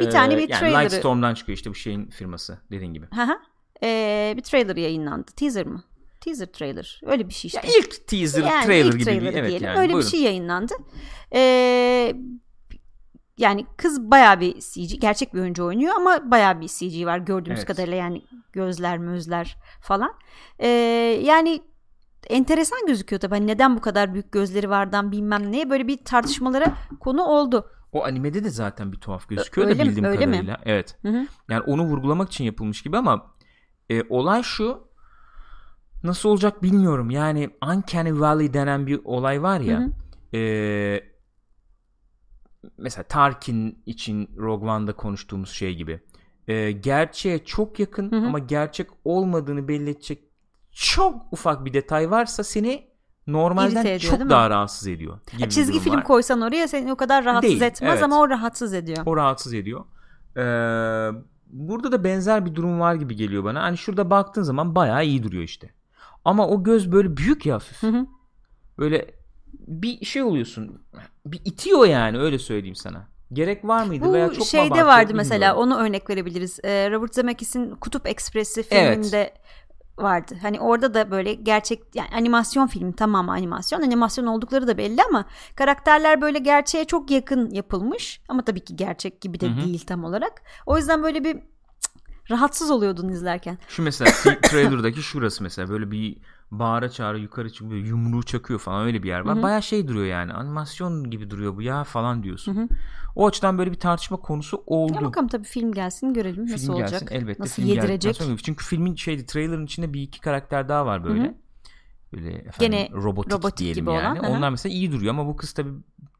S2: Bir tane bir
S1: yani
S2: trailer'ı-
S1: Lightstorm'dan çıkıyor işte bu şeyin firması dediğin gibi.
S2: Hı hı. Ee, bir trailer yayınlandı. Teaser mı? Teaser trailer. Öyle bir şey işte.
S1: Ya ilk teaser
S2: Yani
S1: trailer
S2: ilk
S1: gibi
S2: trailer'ı
S1: bir evet
S2: diyelim.
S1: yani.
S2: Öyle
S1: Buyurun.
S2: bir şey yayınlandı. Ee, yani kız bayağı bir CG, gerçek bir oyuncu oynuyor ama bayağı bir CG var gördüğümüz
S1: Evet.
S2: kadarıyla yani gözler mözler falan. Ee, yani enteresan gözüküyor tabii. Hani neden bu kadar büyük gözleri vardan bilmem neye böyle bir tartışmalara konu oldu.
S1: O animede de zaten bir tuhaf gözüküyor
S2: Öyle
S1: da
S2: mi?
S1: bildiğim
S2: Öyle mi?
S1: kadarıyla. Evet.
S2: Hı hı.
S1: Yani onu vurgulamak için yapılmış gibi ama e, olay şu nasıl olacak bilmiyorum. Yani Uncanny Valley denen bir olay var ya.
S2: Hı hı.
S1: e, mesela Tarkin için Rogue One'da konuştuğumuz şey gibi. E, gerçeğe çok yakın
S2: Hı hı.
S1: ama gerçek olmadığını belli edecek çok ufak bir detay varsa seni normalden
S2: ediyor,
S1: çok daha rahatsız ediyor. gibi
S2: çizgi film
S1: var.
S2: koysan oraya seni o kadar rahatsız
S1: Değil,
S2: etmez
S1: evet.
S2: ama o rahatsız ediyor.
S1: O rahatsız ediyor. Ee, burada da benzer bir durum var gibi geliyor bana. Hani şurada baktığın zaman bayağı iyi duruyor işte. Ama o göz böyle büyük ya hafif.
S2: Hı hı.
S1: Böyle bir şey oluyorsun. Bir itiyor yani öyle söyleyeyim sana. Gerek var mıydı veya
S2: Bu
S1: çok mu
S2: şeyde
S1: abartıyor
S2: vardı mesela
S1: bilmiyorum.
S2: onu örnek verebiliriz. Ee, Robert Zemeckis'in Kutup Ekspresi
S1: Evet.
S2: filminde vardı. Hani orada da böyle gerçek yani animasyon film tamamı animasyon. Animasyon oldukları da belli ama karakterler böyle gerçeğe çok yakın yapılmış. Ama tabii ki gerçek gibi de
S1: Hı hı.
S2: değil tam olarak. O yüzden böyle bir rahatsız oluyordun izlerken.
S1: Şu mesela [LAUGHS] trailer'daki şurası mesela böyle bir bağıra çağıra yukarı çıkıyor böyle yumruğu çakıyor falan öyle bir yer var. Baya şey duruyor yani animasyon gibi duruyor bu ya falan diyorsun.
S2: Hı hı.
S1: O açıdan böyle bir tartışma konusu oldu.
S2: Ya bakalım tabii film gelsin görelim nasıl
S1: film
S2: olacak.
S1: gelsin elbette
S2: nasıl
S1: film
S2: yedirecek.
S1: sonra- çünkü filmin şeydi trailer'ın içinde bir iki karakter daha var böyle.
S2: Hı hı.
S1: Böyle efendim,
S2: Gene
S1: robotik,
S2: robotik
S1: diyelim
S2: gibi
S1: yani.
S2: olan, hı hı.
S1: Onlar mesela iyi duruyor ama bu kız tabii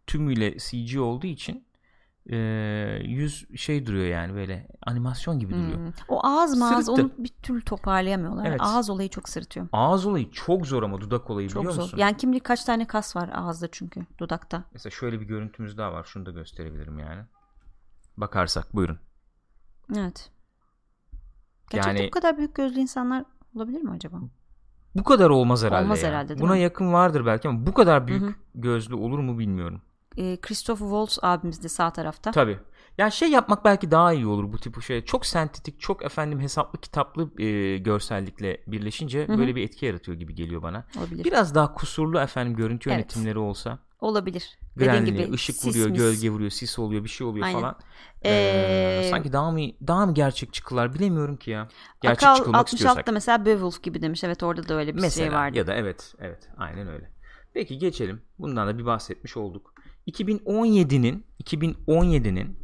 S1: tümüyle CG olduğu için e, yüz şey duruyor yani böyle animasyon gibi duruyor.
S2: Hmm. O ağız mağaz
S1: Sırıttı.
S2: onu bir türlü toparlayamıyorlar.
S1: Evet.
S2: Ağız olayı çok sırıtıyor.
S1: Ağız olayı çok zor ama dudak olayı
S2: Çok
S1: biliyor
S2: zor.
S1: musun?
S2: Yani kim bilir kaç tane kas var ağızda çünkü dudakta.
S1: Mesela şöyle bir görüntümüz daha var. Şunu da gösterebilirim yani. Bakarsak buyurun.
S2: Evet. Gerçekten
S1: Yani-
S2: bu kadar büyük gözlü insanlar olabilir mi acaba?
S1: Bu kadar olmaz herhalde.
S2: Olmaz
S1: ya.
S2: herhalde,
S1: Buna
S2: mi?
S1: yakın vardır belki ama bu kadar büyük
S2: Hı hı.
S1: gözlü olur mu bilmiyorum.
S2: Ee, Christoph Waltz abimiz de sağ tarafta.
S1: Tabii. Ya şey yapmak belki daha iyi olur bu tip şey. Çok sentetik, çok efendim hesaplı kitaplı e, görsellikle birleşince
S2: Hı hı.
S1: böyle bir etki yaratıyor gibi geliyor bana.
S2: Olabilir.
S1: Biraz daha kusurlu efendim görüntü
S2: Evet.
S1: yönetimleri olsa.
S2: Olabilir.
S1: Grenli,
S2: gibi
S1: ışık
S2: sis
S1: vuruyor,
S2: mis.
S1: gölge vuruyor, sis oluyor, bir şey oluyor
S2: Aynen.
S1: falan.
S2: Ee,
S1: Ee, sanki daha mı daha mı gerçek çıkılar bilemiyorum ki ya. Gerçek
S2: Akal
S1: çıkılmak
S2: 66
S1: istiyorsak.
S2: da mesela Beowulf gibi demiş. Evet orada da öyle bir
S1: Mesela
S2: şey vardı.
S1: ya da evet evet aynen öyle. Peki geçelim. Bundan da bir bahsetmiş olduk. 2017'nin 2017'nin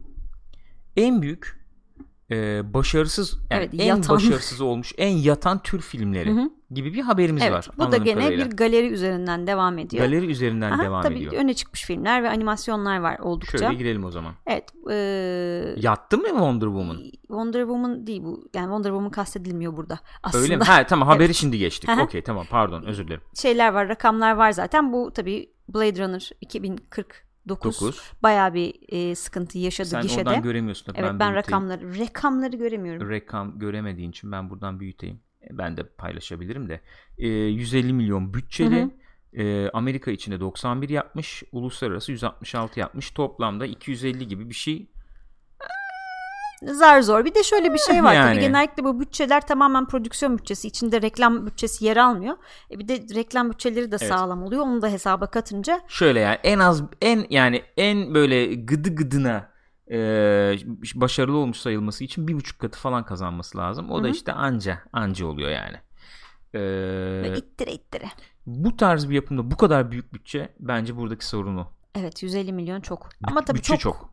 S1: en büyük e, başarısız yani
S2: Evet,
S1: en
S2: yatan.
S1: başarısız olmuş en yatan tür filmleri
S2: Hı hı.
S1: gibi bir haberimiz
S2: Evet,
S1: var.
S2: bu da gene
S1: kadarıyla.
S2: bir galeri üzerinden devam ediyor.
S1: galeri üzerinden
S2: Aha,
S1: devam
S2: tabii
S1: ediyor.
S2: öne çıkmış filmler ve animasyonlar var oldukça.
S1: Şöyle girelim o zaman.
S2: Evet. e,
S1: Yattı mı Wonder Woman?
S2: Wonder Woman değil bu. Yani Wonder Woman kastedilmiyor burada. Aslında
S1: Öyle mi? Ha tamam [LAUGHS] haberi
S2: Evet.
S1: şimdi geçtik. Okey tamam pardon özür dilerim.
S2: şeyler var, rakamlar var zaten. Bu tabii Blade Runner 2049
S1: 9.
S2: bayağı bir e, sıkıntı yaşadı
S1: Sen
S2: gişede.
S1: oradan göremiyorsun. tabii,
S2: evet ben,
S1: büyüteyim.
S2: rakamları rakamları göremiyorum.
S1: Rekam göremediğin için ben buradan büyüteyim. E, Ben de paylaşabilirim de. E, 150 milyon bütçeli.
S2: Hı
S1: e, Amerika içinde 91 yapmış. Uluslararası 166 yapmış. Toplamda 250 gibi bir şey.
S2: Zar zor. Bir de şöyle bir şey var
S1: Yani.
S2: tabii genellikle bu bütçeler tamamen prodüksiyon bütçesi. içinde reklam bütçesi yer almıyor. E bir de reklam bütçeleri de
S1: Evet.
S2: sağlam oluyor. Onu da hesaba katınca
S1: Şöyle yani en az en yani en böyle gıdı gıdına e, başarılı olmuş sayılması için bir buçuk katı falan kazanması lazım. O da
S2: Hı hı.
S1: işte anca anca oluyor yani. E,
S2: ve ittire ittire.
S1: bu tarz bir yapımda bu kadar büyük bütçe bence buradaki sorunu.
S2: Evet 150 milyon çok. Ama tabii
S1: bütçe
S2: çok,
S1: çok.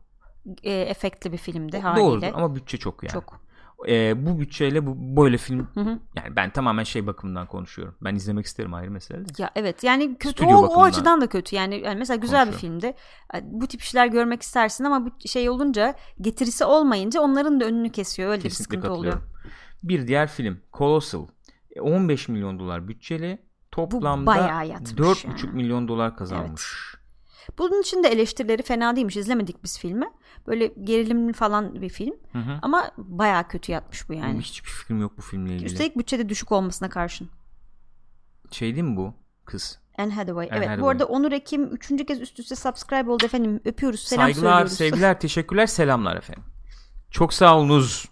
S2: E, efektli bir filmdi haliyle.
S1: Doğru ama bütçe çok yani.
S2: Çok.
S1: Ee, bu bütçeyle bu böyle film
S2: Hı hı.
S1: yani ben tamamen şey bakımından konuşuyorum. Ben izlemek isterim ayrı mesele.
S2: Ya evet yani kötü
S1: Stüdyo
S2: o, o açıdan da kötü. Yani, yani mesela güzel bir filmdi. E, Bu tip işler görmek istersin ama bu şey olunca getirisi olmayınca onların da önünü kesiyor. Öyle
S1: Kesinlikle
S2: bir sıkıntı oluyor.
S1: Bir diğer film Colossal. E, 15 milyon dolar bütçeli. Toplamda
S2: bayağı yatmış
S1: 4,5
S2: yani.
S1: milyon dolar kazanmış.
S2: Bunun için de eleştirileri fena değilmiş. İzlemedik biz filmi. Böyle gerilimli falan bir film.
S1: Hı hı.
S2: Ama bayağı kötü yatmış bu
S1: Benim
S2: yani.
S1: Hiçbir fikrim yok bu filmle ilgili.
S2: Üstelik bütçede düşük olmasına karşın.
S1: Şey değil mi bu kız?
S2: Anne Hathaway.
S1: Anne
S2: evet bu
S1: Hathaway.
S2: arada Onur Ekim üçüncü kez üst üste subscribe oldu efendim. Öpüyoruz. Selam
S1: Saygılar,
S2: söylüyoruz.
S1: sevgiler, teşekkürler, selamlar efendim. Çok sağ olunuz.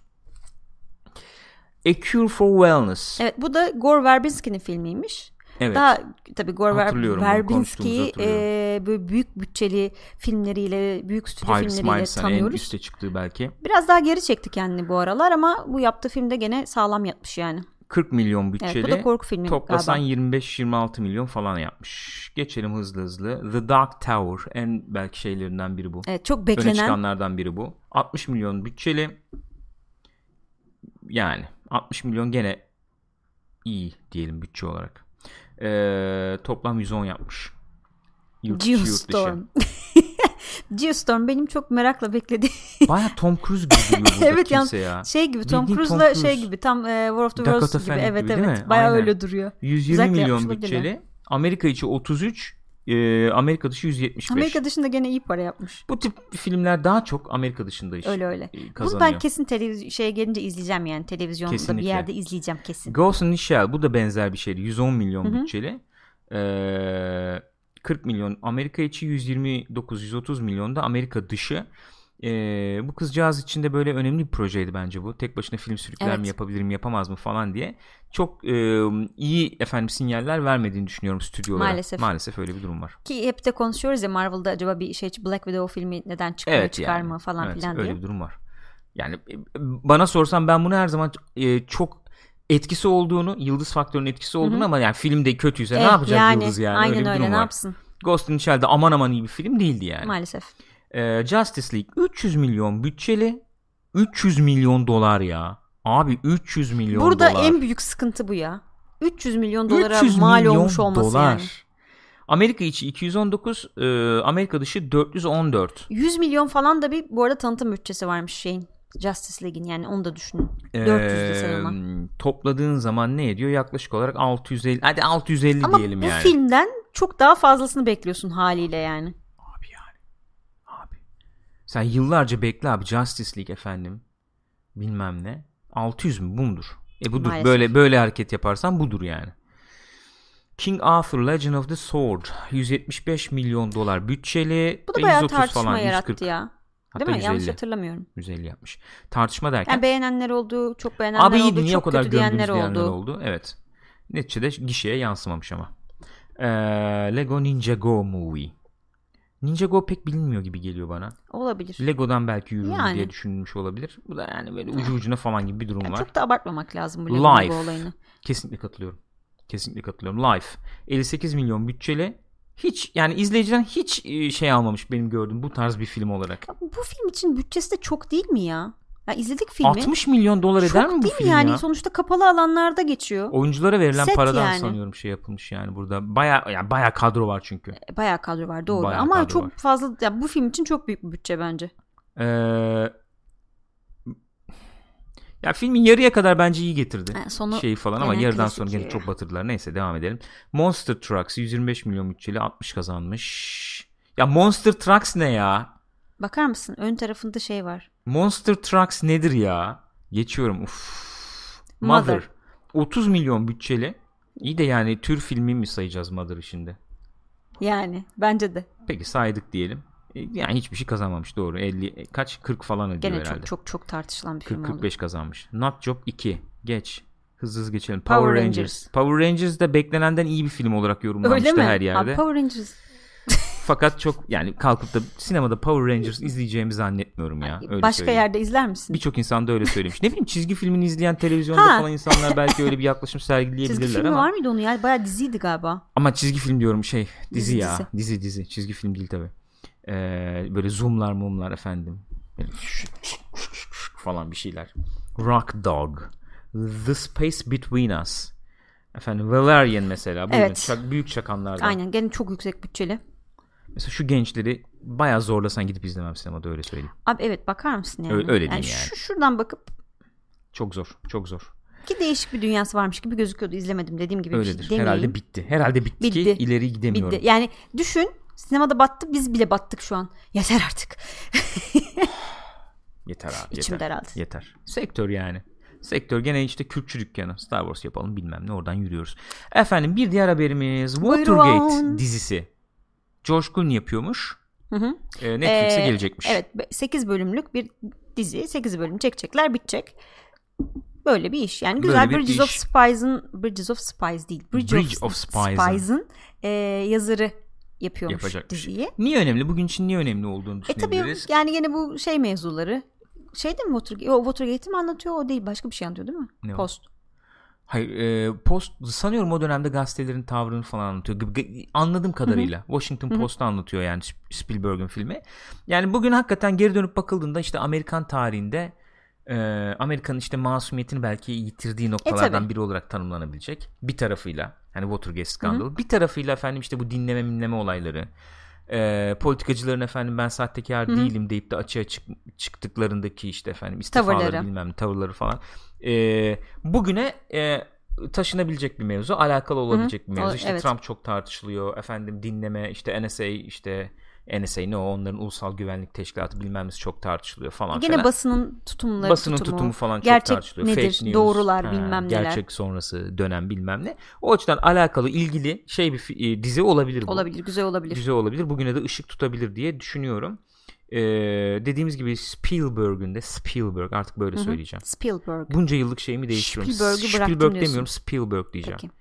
S1: A Cure for Wellness.
S2: Evet bu da Gore Verbinski'nin filmiymiş.
S1: Evet.
S2: Daha tabii Gore Verbinski'yi e, böyle büyük bütçeli filmleriyle, büyük stüdyo
S1: Pirates
S2: filmleriyle
S1: Minds'tan en
S2: tanıyoruz.
S1: üste çıktığı belki.
S2: Biraz daha geri çekti kendini bu aralar ama bu yaptığı filmde gene sağlam yatmış yani.
S1: 40 milyon
S2: Evet
S1: bütçeli.
S2: bu da korku filmi
S1: Toplasan
S2: galiba.
S1: 25-26 milyon falan yapmış. Geçelim hızlı hızlı. The Dark Tower en belki şeylerinden biri bu.
S2: Evet çok
S1: Öne
S2: beklenen.
S1: çıkanlardan biri bu. 60 milyon bütçeli. Yani 60 milyon gene iyi diyelim bütçe olarak. Ee, toplam 110 yapmış. Yurt içi, yurt dışı.
S2: Geostorm. [LAUGHS] Geostorm benim çok merakla beklediğim.
S1: Baya Tom Cruise gibi duruyor burada [LAUGHS]
S2: Evet,
S1: kimse ya.
S2: Şey gibi Tom Cruise'la
S1: Cruise.
S2: şey gibi tam e, War of the Worlds gibi. Evet
S1: gibi,
S2: evet. Baya öyle duruyor.
S1: 120
S2: Özellikle
S1: milyon bütçeli. Amerika içi 33, e, Amerika dışı 175.
S2: Amerika dışında gene iyi para yapmış.
S1: Bu tip filmler daha çok Amerika dışında iş
S2: Öyle öyle.
S1: e,
S2: Bunu
S1: kazanıyor.
S2: ben kesin televizyon şeye gelince izleyeceğim yani televizyonda
S1: Kesinlikle.
S2: bir yerde izleyeceğim kesin.
S1: Ghost in the Shell bu da benzer bir şeydi. 110 milyon bütçeli. Ee, 40 milyon Amerika içi 129-130 milyon da Amerika dışı. Ee, bu kızcağız için de böyle önemli bir projeydi bence bu. Tek başına film sürükler
S2: Evet.
S1: mi yapabilir mi yapamaz mı falan diye. Çok e, iyi efendim sinyaller vermediğini düşünüyorum stüdyo olarak.
S2: Maalesef.
S1: Maalesef öyle bir durum var.
S2: Ki hep de konuşuyoruz ya Marvel'da acaba bir şey Black Widow filmi neden çıkıyor
S1: Evet
S2: çıkar
S1: yani.
S2: mı falan
S1: Evet,
S2: filan
S1: öyle
S2: diye.
S1: bir durum var. Yani e, bana sorsan ben bunu her zaman e, çok etkisi olduğunu, yıldız faktörünün etkisi olduğunu ama yani filmde kötüyse ne
S2: Eh,
S1: yapacak yıldız yani?
S2: Aynen
S1: öyle
S2: öyle ne
S1: var.
S2: yapsın
S1: Ghost in the Shell'de aman aman iyi bir film değildi yani.
S2: maalesef.
S1: Ee, Justice League 300 milyon bütçeli 300 milyon dolar ya. Abi 300 milyon
S2: Burada
S1: dolar.
S2: en büyük sıkıntı bu ya. 300 milyon dolara
S1: 300
S2: mal
S1: milyon
S2: olmuş olması
S1: dolar.
S2: yani.
S1: Amerika içi 219, e, Amerika dışı 414.
S2: 100 milyon falan da bir bu arada tanıtım bütçesi varmış şeyin. Justice League'in yani onu da düşünün. 400 desen ona.
S1: Ee, topladığın zaman ne ediyor? Yaklaşık olarak 650. Hadi 650
S2: Ama
S1: diyelim
S2: bu
S1: yani.
S2: filmden çok daha fazlasını bekliyorsun haliyle yani.
S1: Sen yıllarca bekle abi Justice League efendim. Bilmem ne. 600 mü? Bu mudur? E budur.
S2: Maalesef.
S1: Böyle böyle hareket yaparsan budur yani. King Arthur Legend of the Sword 175 milyon dolar bütçeli
S2: Bu da bayağı
S1: 130
S2: tartışma
S1: falan
S2: yarattı
S1: 140
S2: ya.
S1: hatta
S2: Değil mi? Yanlış
S1: 150
S2: hatırlamıyorum.
S1: 150 yapmış. Tartışma derken
S2: Yani beğenenler oldu, çok beğenenler
S1: abi
S2: oldu,
S1: niye o
S2: çok
S1: kadar
S2: kötü diyenler oldu.
S1: oldu. Evet. Neticede gişeye yansımamış ama. Ee, Lego Ninjago Movie. Ninjago pek bilinmiyor gibi geliyor bana.
S2: Olabilir.
S1: Lego'dan belki yürür
S2: Yani.
S1: diye düşünülmüş olabilir. Bu da yani böyle ucu ucuna falan gibi bir durum
S2: Yani
S1: var.
S2: çok da abartmamak lazım bu Lego
S1: Life.
S2: olayını.
S1: Kesinlikle katılıyorum. Kesinlikle katılıyorum. Life. 58 milyon bütçeli. Hiç yani izleyiciden hiç e, şey almamış benim gördüğüm bu tarz bir film olarak.
S2: Bu film için bütçesi de çok değil mi ya? Ya izledik filmi.
S1: 60 milyon dolar eder
S2: çok
S1: mi bu
S2: değil
S1: film
S2: yani?
S1: ya?
S2: Sonuçta kapalı alanlarda geçiyor.
S1: Oyunculara verilen
S2: Set
S1: paradan
S2: yani.
S1: sanıyorum şey yapılmış yani burada. Baya yani baya kadro var çünkü.
S2: E, Bayağı kadro var doğru.
S1: Bayağı
S2: Ama
S1: kadro
S2: çok
S1: var.
S2: fazla ya bu film için çok büyük bir bütçe bence.
S1: Ee, ya filmin yarıya kadar bence iyi getirdi.
S2: Yani sonu
S1: şeyi falan ama yarıdan sonra gene
S2: ya.
S1: çok batırdılar. Neyse devam edelim. Monster Trucks 125 milyon bütçeli 60 kazanmış. Ya Monster Trucks ne ya?
S2: bakar mısın? Ön tarafında şey var.
S1: Monster Trucks nedir ya? Geçiyorum. Uf.
S2: Mother.
S1: Mother. 30 milyon bütçeli. İyi de yani tür filmi mi sayacağız Mother'ı şimdi?
S2: Yani bence de.
S1: Peki saydık diyelim. E, Yani hiçbir şey kazanmamış doğru. 50 e, kaç 40 falan ediyor
S2: Gene
S1: herhalde.
S2: çok çok çok tartışılan bir film
S1: 40
S2: oldu.
S1: 45 kazanmış. Not Job 2. Geç. Hızlı hızlı geçelim.
S2: Power
S1: Power,
S2: Rangers.
S1: Rangers. Power Rangers de beklenenden iyi bir film olarak
S2: Öyle
S1: yorumlanmıştı
S2: mi?
S1: her yerde.
S2: Abi Power Rangers.
S1: Fakat çok yani kalkıp da sinemada Power Rangers izleyeceğimi zannetmiyorum ya. Öyle
S2: Başka
S1: söyleyeyim.
S2: yerde izler misin?
S1: Birçok insan da öyle söylemiş. Ne bileyim çizgi filmini izleyen televizyonda
S2: Ha.
S1: falan insanlar belki öyle bir yaklaşım sergileyebilirler
S2: Çizgi filmi
S1: ama.
S2: var mıydı onun ya? Bayağı diziydi galiba.
S1: Ama çizgi film diyorum şey dizi,
S2: Dizi,
S1: ya.
S2: dizi.
S1: Dizi. dizi Çizgi film değil tabi. böyle zoomlar mumlar efendim. Böyle falan bir şeyler. Rock Dog. The Space Between Us. Efendim Valerian mesela. Buyurun.
S2: Evet.
S1: Çak- büyük çakanlardan.
S2: Aynen gene çok yüksek bütçeli.
S1: Mesela şu gençleri bayağı zorlasan gidip izlemem sinemada öyle söyleyeyim.
S2: Abi evet bakar mısın yani?
S1: Öyle- öyle diyeyim yani.
S2: Şu, şuradan bakıp
S1: Çok zor. Çok zor.
S2: Ki değişik bir dünyası varmış gibi gözüküyordu. İzlemedim dediğim gibi.
S1: Öyledir.
S2: Bir şey demeyeyim.
S1: Herhalde bitti. Herhalde bitti,
S2: Bitti.
S1: ki ileri gidemiyorum.
S2: Bitti. Yani düşün sinemada battı biz bile battık şu an. Yeter artık. [LAUGHS]
S1: Yeter abi
S2: İçim
S1: yeter.
S2: daraldı.
S1: Yeter. Sektör yani. Sektör gene işte Kürkçü dükkanı. Star Wars yapalım bilmem ne oradan yürüyoruz. Efendim bir diğer haberimiz Watergate
S2: Buyurun.
S1: dizisi. George Clooney yapıyormuş.
S2: Hı hı.
S1: Ee, Netflix'e
S2: Ee,
S1: gelecekmiş.
S2: Evet 8 bölümlük bir dizi. 8 bölüm çekecekler bitecek. Böyle bir iş. Yani güzel Bridges of
S1: iş.
S2: Spies'ın Bridges of Spies değil. Bridge,
S1: Bridge
S2: of,
S1: of Spies'ın.
S2: E, yazarı yapıyormuş
S1: Yapacakmış.
S2: diziyi.
S1: Niye önemli? Bugün için niye önemli olduğunu
S2: E tabii
S1: düşünebiliriz.
S2: yani gene bu şey mevzuları. Şeyde mi Watergate? O Watergate'i mi anlatıyor? O değil. Başka bir şey anlatıyor değil mi?
S1: Ne o? Hayır, e, Post sanıyorum o dönemde gazetelerin tavrını falan anlatıyor. Anladığım kadarıyla Washington Post'ta anlatıyor yani Sp- Spielberg'in filmi. Yani bugün hakikaten geri dönüp bakıldığında işte Amerikan tarihinde e, Amerika'nın işte masumiyetini belki yitirdiği noktalardan
S2: tabii.
S1: biri olarak tanımlanabilecek. Bir tarafıyla yani Watergate skandalı. Bir tarafıyla efendim işte bu dinleme minleme olayları. E, politikacıların efendim ben sahtekar değilim deyip de açığa çık- çıktıklarındaki işte efendim istifaları
S2: Tavırları.
S1: bilmem tavırları falan. E, bugüne e, taşınabilecek bir mevzu alakalı olabilecek bir mevzu. İşte
S2: evet.
S1: Trump çok tartışılıyor. Efendim dinleme işte NSA işte NSA ne o onların ulusal güvenlik teşkilatı bilmem çok tartışılıyor falan
S2: Gene
S1: filan.
S2: basının tutumları
S1: Basının
S2: tutumu,
S1: tutumu falan çok
S2: gerçek
S1: tartışılıyor.
S2: nedir,
S1: Fake news,
S2: doğrular
S1: ha,
S2: bilmem neler.
S1: Gerçek sonrası dönem bilmem ne. O açıdan alakalı ilgili şey bir e, dizi olabilir bu.
S2: Olabilir güzel olabilir.
S1: Güzel olabilir. Bugüne de ışık tutabilir diye düşünüyorum. Ee, dediğimiz gibi Spielberg'ün de Spielberg artık böyle söyleyeceğim.
S2: Spielberg.
S1: Bunca yıllık şeyimi değiştiriyorum.
S2: Spielberg'ü
S1: Spielberg
S2: diyorsun.
S1: demiyorum Spielberg diyeceğim.
S2: Peki.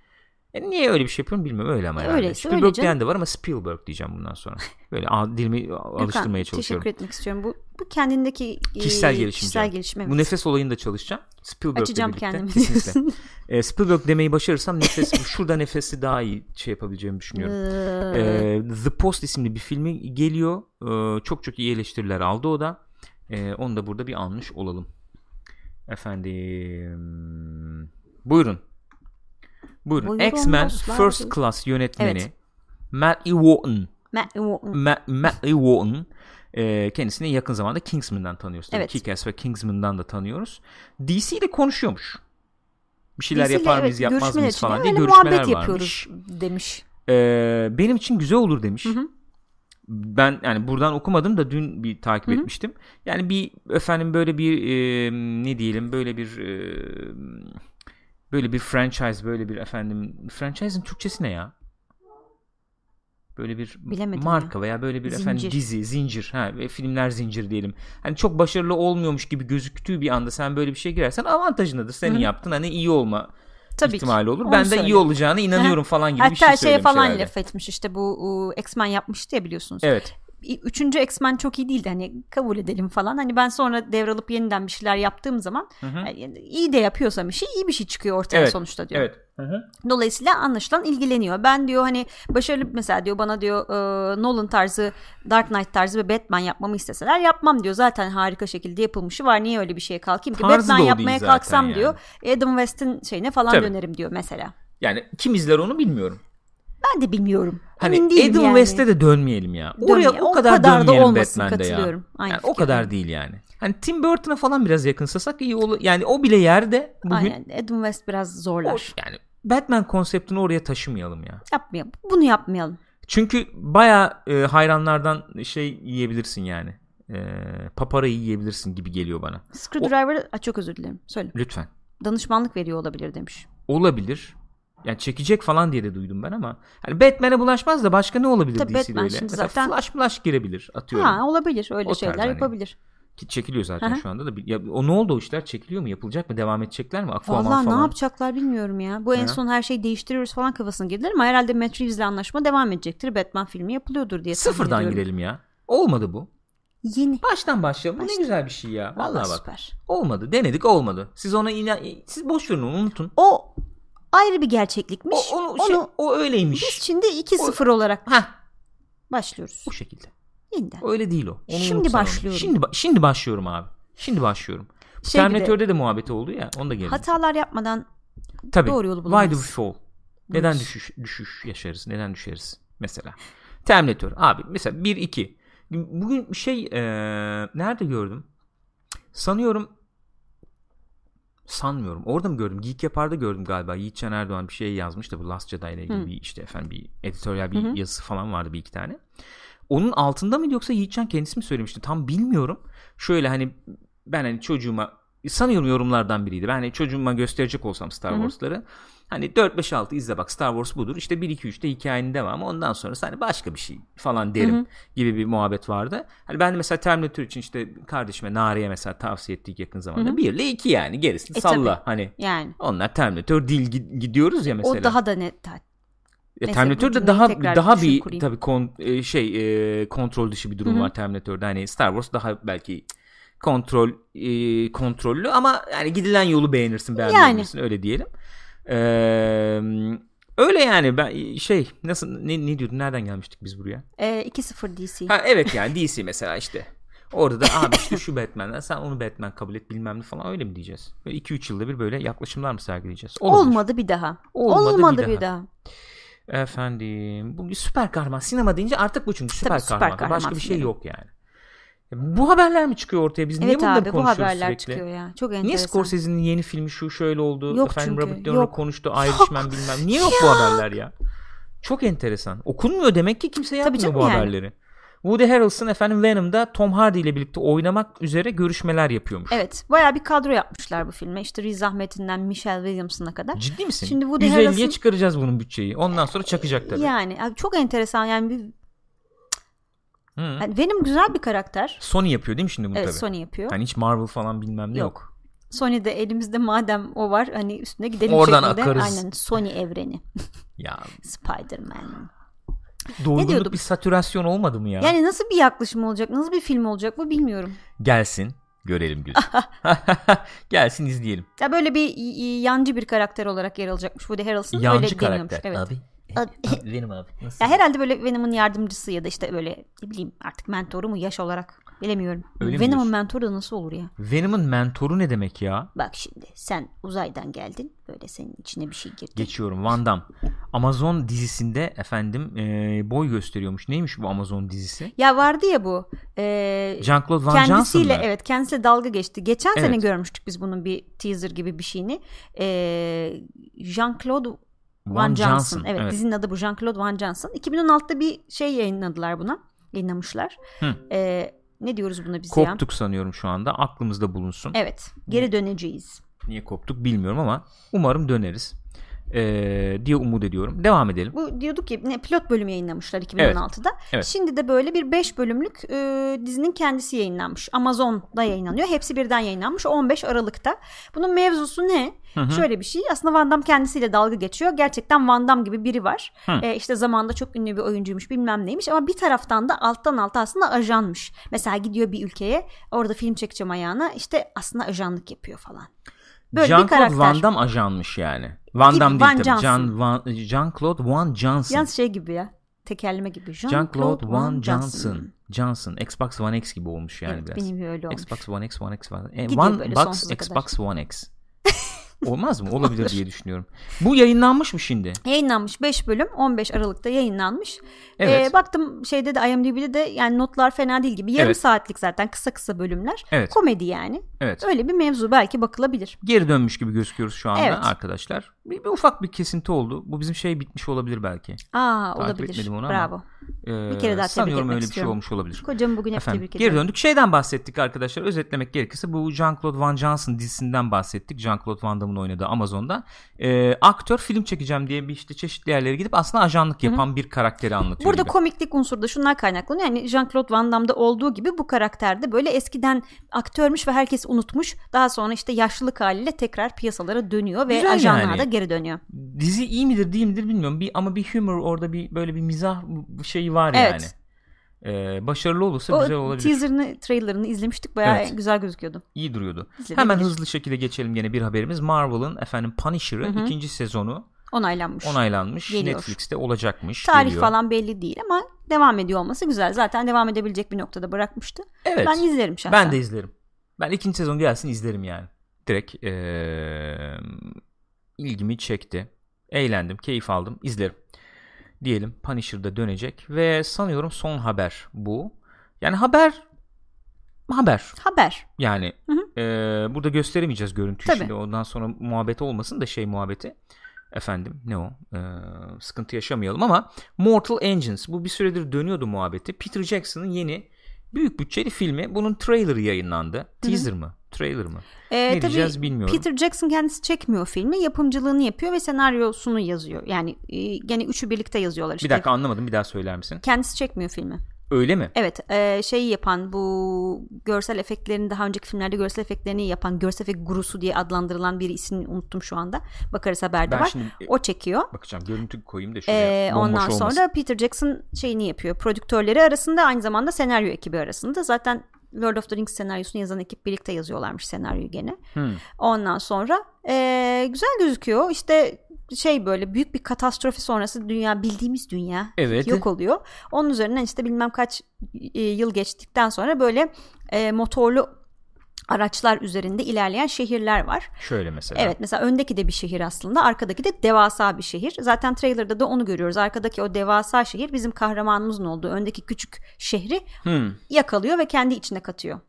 S1: E niye öyle bir şey yapıyorum bilmiyorum öyle ama herhalde.
S2: Öyleyse
S1: Spielberg
S2: öyle
S1: diyen de var ama Spielberg diyeceğim bundan sonra. Böyle a- dilimi alıştırmaya
S2: Gökhan,
S1: çalışıyorum.
S2: Teşekkür etmek istiyorum. Bu, bu kendindeki e,
S1: Kişisel gelişim.
S2: Kişisel gelişim. evet.
S1: Bu nefes olayında çalışacağım. Spielberg'le
S2: Açacağım
S1: birlikte.
S2: kendimi
S1: Kesinlikle. E, Spielberg demeyi başarırsam nefes [LAUGHS] şurada nefesi daha iyi şey yapabileceğimi düşünüyorum. E, The Post isimli bir filmi geliyor. E, çok çok iyi eleştiriler aldı o da. E, onu da burada bir almış olalım. Efendim. Buyurun. Buyurun. X-Men. First Class yönetmeni
S2: Evet.
S1: Matthew Wharton
S2: Matt Wharton.
S1: Ma- Matthew Wharton e, kendisini yakın zamanda Kingsman'dan tanıyoruz.
S2: Evet.
S1: Kick-Ass ve Kingsman'dan da tanıyoruz. DC ile konuşuyormuş. Bir şeyler
S2: Birisiyle,
S1: yapar
S2: evet,
S1: mıyız yapmaz
S2: görüşmeler
S1: mıyız falan diye görüşmeler
S2: muhabbet
S1: varmış.
S2: yapıyoruz demiş.
S1: Ee, benim için güzel olur demiş.
S2: Hı hı.
S1: Ben yani buradan okumadım da dün bir takip etmiştim. Yani bir efendim böyle bir e, ne diyelim böyle bir e, böyle bir franchise böyle bir efendim franchise'ın Türkçesi ne ya? Böyle bir
S2: Bilemedim
S1: marka veya böyle bir efendim
S2: Zincir.
S1: dizi, zincir, ha ve filmler zincir diyelim. Hani çok başarılı olmuyormuş gibi gözüktüğü bir anda sen böyle bir şey girersen avantajındadır. Senin
S2: Hı hı.
S1: yaptığın hani iyi olma
S2: Tabii ki.
S1: ihtimali olur.
S2: Onu
S1: Ben de
S2: söyle.
S1: iyi olacağına inanıyorum falan gibi bir
S2: Hatta
S1: şey
S2: şeye
S1: söylemiş
S2: falan
S1: herhalde.
S2: laf etmiş işte bu X-Men yapmıştı ya biliyorsunuz.
S1: Evet.
S2: Üçüncü X-Men çok iyi değildi hani kabul edelim falan. Hani ben sonra devralıp yeniden bir şeyler yaptığım zaman
S1: Hı hı.
S2: yani iyi de yapıyorsam bir şey iyi bir şey çıkıyor ortaya
S1: Evet,
S2: sonuçta diyor.
S1: Evet. Hı hı.
S2: Dolayısıyla anlaşılan ilgileniyor. Ben diyor hani başarılı mesela diyor bana diyor e, Nolan tarzı Dark Knight tarzı bir Batman yapmamı isteseler yapmam diyor. Zaten harika şekilde yapılmışı var. Niye öyle bir şeye kalkayım ki?
S1: Tarzı
S2: Batman yapmaya kalksam
S1: yani.
S2: diyor Adam West'in şeyine falan
S1: Tabii.
S2: dönerim diyor mesela.
S1: Yani kim izler onu bilmiyorum.
S2: Ben de bilmiyorum.
S1: Hani Adam
S2: yani.
S1: West'e de dönmeyelim ya. Oraya
S2: Dönmeyelim.
S1: o
S2: O
S1: kadar,
S2: kadar da
S1: dönmeyelim
S2: olmasın,
S1: Batman'de ya.
S2: katılıyorum. Aynı
S1: Yani o kadar değil yani. Hani Tim Burton'a falan biraz yakınsasak iyi olur. Yani o bile yerde bugün
S2: Aynen. Adam West biraz
S1: o,
S2: zorlar.
S1: yani Batman konseptini oraya taşımayalım ya.
S2: Yapmayalım. Bunu yapmayalım.
S1: Çünkü baya e, hayranlardan şey yiyebilirsin yani. E, paparayı yiyebilirsin gibi geliyor bana.
S2: Screwdriver'ı Aa, çok özür dilerim. Söyle.
S1: Lütfen.
S2: Danışmanlık veriyor olabilir demiş.
S1: Olabilir. Yani çekecek falan diye de duydum ben ama. Hani Batman'e bulaşmaz da başka ne olabilir
S2: Tabii
S1: DC'de
S2: Batman
S1: öyle?
S2: şimdi
S1: Mesela
S2: zaten-
S1: Flash Flash girebilir atıyorum.
S2: Ha olabilir. Öyle
S1: O
S2: şeyler
S1: hani.
S2: yapabilir.
S1: Ki çekiliyor zaten
S2: Hı hı.
S1: şu anda da. Ya, o ne oldu o işler? Çekiliyor mu? Yapılacak mı? Devam edecekler mi? Aquaman
S2: Vallahi
S1: falan.
S2: ne yapacaklar bilmiyorum ya. Bu en
S1: Ha.
S2: son her şeyi değiştiriyoruz falan kafasına girdiler ama herhalde Matt Reeves'le anlaşma devam edecektir. Batman filmi yapılıyordur diye
S1: Sıfırdan
S2: ediyorum.
S1: girelim ya. Olmadı bu.
S2: Yeni.
S1: Baştan başlayalım. Bu ne
S2: Baştan.
S1: güzel bir şey ya. Vallahi
S2: Vallahi
S1: bak.
S2: süper.
S1: Olmadı. Denedik olmadı. Siz ona inan siz boş verin onu unutun.
S2: O ayrı bir gerçeklikmiş.
S1: O, onu,
S2: Onu
S1: şey, o öyleymiş.
S2: biz şimdi 2-0 olarak
S1: Ha,
S2: başlıyoruz.
S1: bu şekilde.
S2: Yeniden.
S1: Öyle değil o. Onu
S2: Şimdi
S1: sen onu.
S2: başlıyorum.
S1: Şimdi ba- şimdi başlıyorum abi. Şimdi başlıyorum.
S2: Şey bir de-
S1: de muhabbeti oldu ya. Onu da gelin.
S2: Hatalar yapmadan
S1: Tabii.
S2: doğru yolu
S1: Why do we fall? Neden düşüş düşüş yaşarız? Neden düşeriz? Mesela. Terminator abi mesela 1 2. Bugün bir şey eee, nerede gördüm? Sanıyorum Sanmıyorum. Orada mı gördüm? Geek Yapar'da gördüm galiba. Yiğitcan Erdoğan bir şey yazmış da bu Last Jedi ile ilgili
S2: Hı.
S1: bir işte efendim bir editoryal bir
S2: Hı
S1: yazısı falan vardı bir iki tane. Onun altında mıydı yoksa Yiğitcan kendisi mi söylemişti? Tam bilmiyorum. Şöyle hani ben hani çocuğuma sanıyorum yorumlardan biriydi. Ben hani çocuğuma gösterecek olsam Star
S2: Hı hı.
S1: Hani 4 5 6 izle bak Star Wars budur. İşte 1 2 3'te hikayenin devamı. Ondan sonra hani başka bir şey falan derim
S2: Hı hı.
S1: gibi bir muhabbet vardı. Hani ben de mesela Terminator için işte kardeşime Nari'ye mesela tavsiye ettik yakın zamanda.
S2: Hı hı.
S1: 1 ile 2 yani gerisini
S2: E,
S1: salla.
S2: tabii.
S1: Hani
S2: Yani
S1: onlar Terminator değil gi- gidiyoruz ya mesela.
S2: o daha da net.
S1: Ya
S2: Neyse,
S1: Terminator
S2: bu
S1: da
S2: cümleyi
S1: daha daha bir
S2: kurayım.
S1: tabii kon, e, şey e, kontrol dışı bir durum
S2: Hı hı.
S1: var Terminator'da. Hani Star Wars daha belki kontrol e, kontrollü ama yani gidilen yolu beğenirsin beğenmeyebilirsin öyle diyelim. Ee, öyle yani ben şey nasıl ne, ne diyordun nereden gelmiştik biz buraya?
S2: Ee, 2-0 DC.
S1: Ha evet yani DC mesela işte. Orada da abi işte şu Batman'den sen onu Batman kabul et bilmem ne falan öyle mi diyeceğiz? Böyle 2-3 yılda bir böyle yaklaşımlar mı sergileyeceğiz? Olabilir.
S2: Olmadı bir daha.
S1: Olmadı
S2: Olmadı,
S1: bir
S2: bir daha.
S1: Efendim bu süper kahraman sinema deyince artık bu çünkü süper,
S2: Tabii, süper
S1: kahraman.
S2: kahraman
S1: Başka bir şey yok yani. Ya Bu haberler mi çıkıyor ortaya? Biz niye
S2: Evet
S1: bunları
S2: abi bu
S1: konuşuyoruz
S2: haberler
S1: sürekli?
S2: çıkıyor ya. Çok enteresan.
S1: Niye Scorsese'nin yeni filmi şu şöyle oldu?
S2: Yok
S1: Efendim
S2: çünkü,
S1: Robert De Niro
S2: yok.
S1: konuştu. Irishman bilmem. Niye yok bu haberler ya? Çok enteresan. Okunmuyor demek ki kimse yapmıyor
S2: canım
S1: bu
S2: yani.
S1: haberleri. Woody Harrelson efendim Venom'da Tom Hardy ile birlikte oynamak üzere görüşmeler yapıyormuş.
S2: Evet bayağı bir kadro yapmışlar bu filme. İşte Riz Ahmet'inden Michelle Williamson'a kadar.
S1: Ciddi misin?
S2: Şimdi Woody
S1: 150'ye
S2: Harrelson-
S1: çıkaracağız bunun bütçeyi. Ondan sonra çakacak tabii.
S2: Yani abi çok enteresan yani bir,
S1: Hı.
S2: yani Venom güzel bir karakter.
S1: Sony yapıyor değil mi şimdi bunu
S2: Evet
S1: tabii?
S2: Sony yapıyor.
S1: Hani hiç Marvel falan bilmem ne yok.
S2: Yok. Sony'de elimizde madem o var hani üstüne gidelim
S1: Oradan
S2: şeklinde.
S1: akarız.
S2: Aynen Sony evreni. [LAUGHS]
S1: Ya
S2: Spider-Man.
S1: doygunluk bir satürasyon olmadı mı ya?
S2: Yani nasıl bir yaklaşım olacak? Nasıl bir film olacak bu bilmiyorum.
S1: Gelsin görelim [LAUGHS] gözüm. [LAUGHS] Gelsin izleyelim.
S2: Ya böyle bir yancı bir karakter olarak yer alacakmış Woody Harrelson.
S1: Yancı
S2: Öyle
S1: karakter.
S2: Evet.
S1: Abi. Benim [LAUGHS] abi. Nasıl?
S2: Ya herhalde böyle Venom'un yardımcısı ya da işte böyle ne bileyim artık mentoru mu yaş olarak bilemiyorum.
S1: Öyle
S2: Venom'un mentoru da nasıl olur ya?
S1: Venom'un mentoru ne demek ya?
S2: Bak şimdi sen uzaydan geldin böyle senin içine bir şey girdi.
S1: Geçiyorum Van Damme. Amazon dizisinde efendim e, boy gösteriyormuş. Neymiş bu Amazon dizisi?
S2: Ya vardı ya bu. E,
S1: Jean-Claude Van
S2: kendisiyle evet kendisiyle dalga geçti. Geçen sene
S1: Evet.
S2: görmüştük biz bunun bir teaser gibi bir şeyini. E, Jean-Claude Van, Johnson.
S1: Johnson,
S2: Evet,
S1: evet.
S2: dizinin adı bu Jean-Claude Van Johnson. 2016'da bir şey yayınladılar buna. Yayınlamışlar.
S1: Hı.
S2: E, ne diyoruz buna biz ya?
S1: Koptuk sanıyorum şu anda. Aklımızda bulunsun.
S2: Evet. Geri döneceğiz.
S1: Niye koptuk bilmiyorum ama umarım döneriz. E, diye umut ediyorum. Devam edelim.
S2: Bu diyorduk ya ne pilot bölüm yayınlamışlar 2016'da.
S1: Evet.
S2: Şimdi de böyle bir 5 bölümlük e, dizinin kendisi yayınlanmış. Amazon'da yayınlanıyor. Hepsi birden yayınlanmış 15 Aralık'ta. Bunun mevzusu ne?
S1: Hı hı.
S2: Şöyle bir şey. Aslında Van Damme kendisiyle dalga geçiyor. Gerçekten Van Damme gibi biri var.
S1: Hı.
S2: E, işte zamanında çok ünlü bir oyuncuymuş bilmem neymiş ama bir taraftan da alttan alta aslında ajanmış. Mesela gidiyor bir ülkeye orada film çekeceğim ayağına işte aslında ajanlık yapıyor falan. Böyle bir
S1: Jean-Claude
S2: karakter.
S1: Van Damme ajanmış yani. Van Damme değil tabii. Jean, Van, Jean-Claude Van Johnson.
S2: Yalnız şey gibi ya. Tekerleme gibi.
S1: Jean-Claude Van Johnson. Johnson. Xbox One X gibi olmuş yani
S2: evet,
S1: biraz.
S2: benim öyle olmuş.
S1: Xbox One X, One X, One E, One
S2: böyle
S1: Box,
S2: sonsuza
S1: Xbox One X. Olmaz mı? Olabilir diye düşünüyorum. Bu yayınlanmış mı şimdi?
S2: Yayınlanmış 5 bölüm 15 Aralık'ta yayınlanmış.
S1: Evet.
S2: Ee, baktım şeyde de IMDb'de de yani notlar fena değil gibi. Yarım
S1: Evet.
S2: saatlik zaten kısa kısa bölümler.
S1: Evet.
S2: Komedi yani.
S1: Evet.
S2: Öyle bir mevzu belki bakılabilir.
S1: Geri dönmüş gibi gözüküyoruz şu anda
S2: Evet.
S1: arkadaşlar. Bir, bir ufak bir kesinti oldu. Bu bizim şey bitmiş olabilir belki.
S2: Aa
S1: Takip
S2: olabilir.
S1: etmedim onu ama.
S2: Bravo.
S1: Ee,
S2: Bir kere daha
S1: Sanıyorum öyle bir şey
S2: istiyorum.
S1: olmuş olabilir.
S2: Kocamı bugün hep
S1: Efendim,
S2: tebrik
S1: geri
S2: ediyorum.
S1: döndük. Şeyden bahsettik arkadaşlar. Özetlemek gerekirse bu Jean-Claude Van Johnson dizisinden bahsettik. Jean-Claude Van Damme'ın oynadığı Amazon'da. Ee, aktör film çekeceğim diye bir işte çeşitli yerlere gidip aslında ajanlık yapan bir karakteri anlatıyor
S2: Burada
S1: gibi.
S2: komiklik unsuru da şunlar kaynaklanıyor. Yani Jean-Claude Van Damme'da olduğu gibi bu karakterde böyle eskiden aktörmüş ve herkes unutmuş. Daha sonra işte yaşlılık haliyle tekrar piyasalara dönüyor ve
S1: Güzel
S2: ajanlığa
S1: yani.
S2: da geri dönüyor.
S1: Dizi iyi midir değil midir bilmiyorum. Bir, ama bir humor orada bir böyle bir mizah şeyi var
S2: Evet.
S1: yani. Ee, başarılı olursa
S2: O
S1: güzel olabilir.
S2: teaserını, trailerını izlemiştik. Bayağı
S1: Evet.
S2: güzel gözüküyordu.
S1: İyi duruyordu.
S2: İzlenebilir.
S1: Hemen hızlı şekilde geçelim yine bir haberimiz. Marvel'ın efendim Punisher'ı ikinci sezonu
S2: Onaylanmış.
S1: onaylanmış.
S2: Geliyor.
S1: Netflix'te olacakmış.
S2: Tarih
S1: geliyor.
S2: falan belli değil ama devam ediyor olması güzel. Zaten devam edebilecek bir noktada bırakmıştı.
S1: Evet.
S2: Ben izlerim şahsen.
S1: Ben de izlerim. Ben ikinci sezon gelsin izlerim yani. Direkt ee, ilgimi çekti. Eğlendim, keyif aldım. izlerim. Diyelim Punisher'da dönecek ve sanıyorum son haber bu. Yani haber haber.
S2: Haber.
S1: Yani
S2: Hı hı.
S1: Ee, burada gösteremeyeceğiz görüntüyü
S2: Tabii.
S1: şimdi. Ondan sonra muhabbet olmasın da şey muhabbeti. Efendim ne o? Ee, sıkıntı yaşamayalım ama Mortal Engines bu bir süredir dönüyordu muhabbeti. Peter Jackson'ın yeni büyük bütçeli filmi. Bunun trailerı yayınlandı. Teaser mı? Trailer mı?
S2: Ee,
S1: ne
S2: tabii
S1: diyeceğiz bilmiyorum.
S2: Peter Jackson kendisi çekmiyor filmi. Yapımcılığını yapıyor ve senaryosunu yazıyor. Yani e, gene üçü birlikte yazıyorlar işte.
S1: Bir dakika anlamadım bir daha söyler misin?
S2: Kendisi çekmiyor filmi.
S1: Öyle mi?
S2: Evet e, şeyi yapan bu görsel efektlerini daha önceki filmlerde görsel efektlerini yapan görsel efekt gurusu diye adlandırılan bir ismini unuttum şu anda. Bakarız haberde
S1: Ben
S2: var.
S1: şimdi e,
S2: O çekiyor.
S1: bakacağım görüntü koyayım da şuraya bomboş
S2: ondan
S1: olmasın.
S2: sonra Peter Jackson şeyini yapıyor. Prodüktörleri arasında aynı zamanda senaryo ekibi arasında. Zaten Lord of the Rings senaryosunu yazan ekip birlikte yazıyorlarmış senaryoyu gene.
S1: Hmm.
S2: Ondan sonra ee, güzel gözüküyor. İşte şey böyle büyük bir katastrofi sonrası dünya bildiğimiz dünya
S1: Evet.
S2: yok oluyor. Onun üzerinden işte bilmem kaç e, yıl geçtikten sonra böyle e, motorlu araçlar üzerinde ilerleyen şehirler var.
S1: Şöyle mesela.
S2: Evet mesela öndeki de bir şehir aslında arkadaki de devasa bir şehir. Zaten trailerda da onu görüyoruz. Arkadaki o devasa şehir bizim kahramanımızın olduğu öndeki küçük şehri
S1: Hmm.
S2: yakalıyor ve kendi içine katıyor.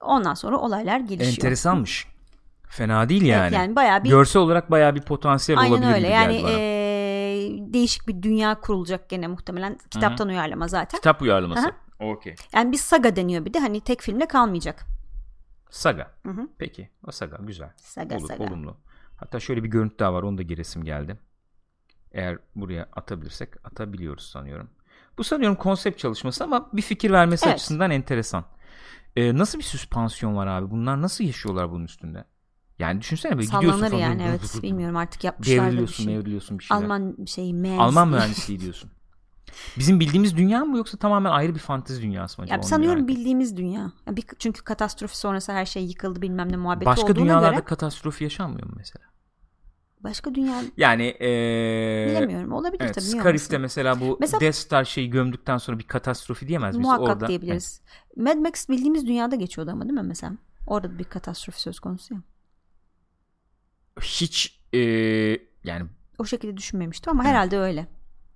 S2: Ondan sonra olaylar gelişiyor.
S1: Enteresanmış. Fena değil
S2: Evet,
S1: yani.
S2: yani bayağı bir
S1: Görsel olarak bayağı bir potansiyel
S2: Aynen
S1: olabilir
S2: öyle.
S1: gibi
S2: Yani
S1: bana.
S2: eee, değişik bir dünya kurulacak gene muhtemelen. Kitaptan uyarlama zaten.
S1: Kitap uyarlaması. Okey.
S2: Yani bir saga deniyor bir de hani tek filmle kalmayacak.
S1: Saga.
S2: Hı hı.
S1: Peki. O saga güzel.
S2: Saga
S1: Olur,
S2: saga.
S1: olumlu. Hatta şöyle bir görüntü daha var. Onu da giresim geldi. Eğer buraya atabilirsek atabiliyoruz sanıyorum. Bu sanıyorum konsept çalışması ama bir fikir vermesi
S2: Evet.
S1: açısından enteresan. Ee, nasıl bir süspansiyon var abi? Bunlar nasıl yaşıyorlar bunun üstünde? Yani düşünsene böyle gidiyorsun
S2: Sallanır
S1: falan.
S2: yani evet bilmiyorum artık yapmışlar da bir
S1: Devriliyorsun,
S2: şey.
S1: devriliyorsun bir şeyler.
S2: Alman şeyi mühendisliği.
S1: Alman mühendisliği diyorsun. Bizim bildiğimiz dünya mı yoksa tamamen ayrı bir fantezi dünyası mı acaba?
S2: Ya sanıyorum
S1: merak
S2: bildiğimiz dünya. Ya bir, çünkü katastrofi sonrası her şey yıkıldı bilmem ne muhabbeti
S1: Başka
S2: olduğuna
S1: dünyalarda
S2: göre.
S1: katastrofi yaşanmıyor mu mesela?
S2: Başka dünya
S1: Yani ee,
S2: bilemiyorum. Olabilir
S1: Evet,
S2: tabii.
S1: Scarif'te mesela bu
S2: Mesela-
S1: Death Star şeyi gömdükten sonra bir katastrofi diyemez miyiz?
S2: Muhakkak
S1: Orada,
S2: diyebiliriz. Mad Max bildiğimiz dünyada geçiyordu ama değil mi mesela? Orada da bir katastrofi söz konusu ya.
S1: Evet. Hiç ee, yani
S2: O şekilde düşünmemiştim ama herhalde öyle.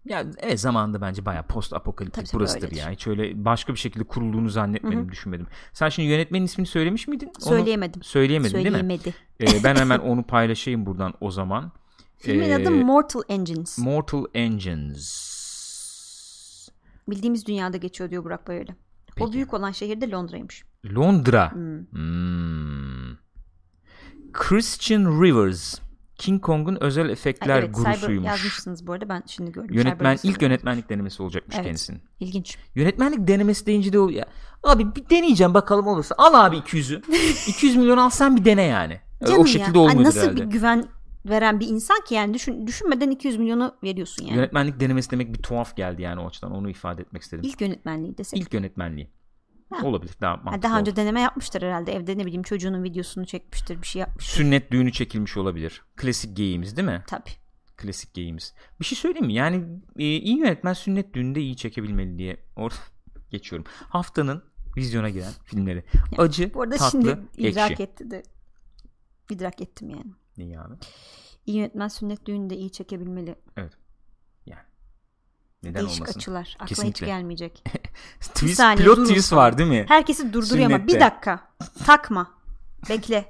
S1: ya evet zamanında bence bayağı post apokaliptik
S2: Tabii,
S1: burasıdır
S2: öyledir.
S1: ya. Hiç öyle başka bir şekilde kurulduğunu zannetmedim, düşünmedim. Sen şimdi yönetmenin ismini söylemiş miydin? Onu
S2: Söyleyemedim.
S1: söyleyemedin değil mi?
S2: Söyleyemedi.
S1: Ee, ben hemen onu paylaşayım buradan o zaman. [LAUGHS]
S2: Filmin
S1: Ee,
S2: adı Mortal Engines.
S1: Mortal Engines.
S2: Bildiğimiz dünyada geçiyor diyor Burak böyle.
S1: Peki.
S2: O büyük olan şehir de Londra'ymış.
S1: Londra.
S2: Hmm.
S1: Hmm. Christian Rivers. King Kong'un özel efektler
S2: evet
S1: gurusuymuş.
S2: yazmışsınız bu arada ben şimdi gördüm.
S1: Yönetmen ilk yönetmenlik denemesi olacakmış
S2: Evet.
S1: kendisinin.
S2: İlginç.
S1: Yönetmenlik denemesi deyince de oluyor. ya. Abi bir deneyeceğim bakalım olursa. Al abi 200'ü. 200 [LAUGHS] milyon al sen bir dene yani.
S2: Canım
S1: o şekilde
S2: ya.
S1: olmuyor
S2: nasıl
S1: herhalde.
S2: bir güven veren bir insan ki yani düşün, düşünmeden 200 milyonu veriyorsun yani.
S1: Yönetmenlik denemesi demek bir tuhaf geldi yani o açıdan. Onu ifade etmek istedim. İlk,
S2: İlk yönetmenliği desek.
S1: yönetmenliği.
S2: Ha.
S1: Olabilir daha
S2: Ha,
S1: mantıklı.
S2: daha
S1: olur.
S2: önce deneme yapmıştır herhalde. Evde ne bileyim çocuğunun videosunu çekmiştir bir şey yapmıştır.
S1: Sünnet düğünü çekilmiş olabilir. Klasik geyiğimiz değil mi?
S2: Tabii.
S1: Klasik geyiğimiz. Bir şey söyleyeyim mi? Yani e, iyi yönetmen sünnet düğünde iyi çekebilmeli diye orada [LAUGHS] geçiyorum. Haftanın vizyona giren filmleri. Acı,
S2: Bu arada
S1: tatlı,
S2: şimdi idrak
S1: ekşi.
S2: etti de idrak ettim yani.
S1: Neyi abi?
S2: İyi yönetmen sünnet düğünde iyi çekebilmeli.
S1: Yani. Neden
S2: Değişik
S1: olmasın?
S2: açılar. Akla
S1: Kesinlikle.
S2: hiç gelmeyecek. [LAUGHS] [LAUGHS]
S1: Twist,
S2: saniye,
S1: pilot
S2: durun.
S1: twist var değil mi?
S2: Herkesi durduruyor ama bir dakika. Takma. Bekle.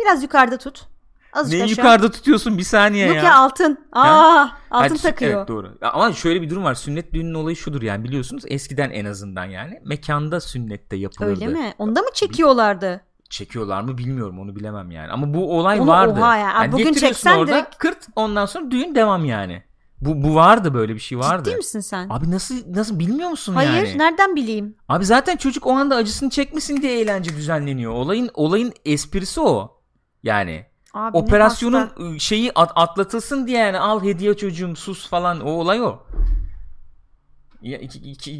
S2: Biraz yukarıda tut. Azıcık
S1: Neyi
S2: aşağı.
S1: yukarıda tutuyorsun bir saniye
S2: Yok
S1: ya.
S2: ya, altın. Aa, altın
S1: Hadi,
S2: takıyor.
S1: Evet doğru. Ama şöyle bir durum var. Sünnet düğünün olayı şudur yani biliyorsunuz eskiden en azından yani mekanda sünnette yapılırdı.
S2: Öyle mi? Onda mı çekiyorlardı?
S1: Çekiyorlar mı bilmiyorum onu bilemem yani. Ama bu olay
S2: Onu
S1: vardı.
S2: oha ya. Bugün
S1: getiriyorsun
S2: çeksen
S1: orada,
S2: direkt-
S1: kırt ondan sonra düğün devam yani. Bu bu vardı böyle bir şey vardı.
S2: Ciddi misin sen?
S1: Abi nasıl nasıl bilmiyor musun
S2: Hayır,
S1: yani?
S2: nereden bileyim?
S1: Abi zaten çocuk o anda acısını çekmesin diye eğlence düzenleniyor. Olayın olayın esprisi o. Yani
S2: Abi
S1: operasyonun
S2: hasta.
S1: ı, şeyi at- atlatılsın diye yani al hediye çocuğum sus falan o olay o. Ya,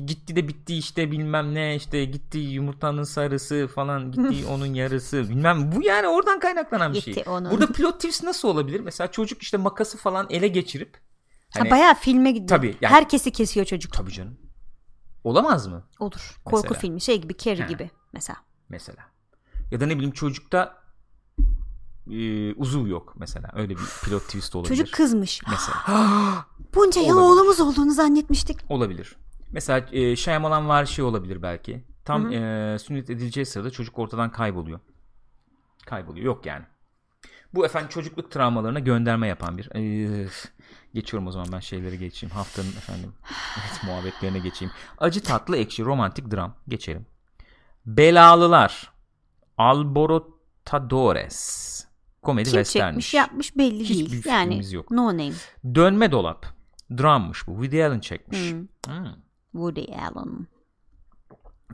S1: gitti de bitti işte bilmem ne işte gitti yumurtanın sarısı falan gitti [LAUGHS] onun yarısı bilmem bu yani oradan kaynaklanan bir şey.
S2: Gitti onun.
S1: Burada plot twist nasıl olabilir? Mesela çocuk işte makası falan ele geçirip hani
S2: ha, bayağı filme gidiyor.
S1: Tabii, yani-
S2: Herkesi kesiyor çocuk.
S1: tabii canım. Olamaz mı
S2: Olur. Korku
S1: Mesela.
S2: filmi şey gibi Carrie
S1: He.
S2: gibi mesela.
S1: mesela? Ya da ne bileyim çocukta e, uzuv yok mesela. Öyle bir plot twist olabilir.
S2: Çocuk kızmış.
S1: mesela. [GASPS]
S2: Bunca yıl
S1: Olabilir.
S2: oğlumuz olduğunu zannetmiştik.
S1: Olabilir. Mesela e, Shyamalan var şey olabilir belki. Tam
S2: Hı
S1: e, sünnet edileceği sırada çocuk ortadan kayboluyor. Kayboluyor. Yok yani. Bu efendim çocukluk travmalarına gönderme yapan bir. Ee, geçiyorum o zaman ben şeyleri geçeyim. Haftanın efendim evet, muhabbetlerine geçeyim. Acı tatlı ekşi romantik dram. Geçelim. Belalılar. Alborotadores. Komedi
S2: Kim
S1: westernmiş.
S2: çekmiş yapmış belli
S1: Hiçbir
S2: değil. Yani
S1: fikrimiz yok.
S2: no name.
S1: Dönme dolap. Drammış bu. Woody Allen çekmiş.
S2: Hmm.
S1: Hmm.
S2: Woody Allen.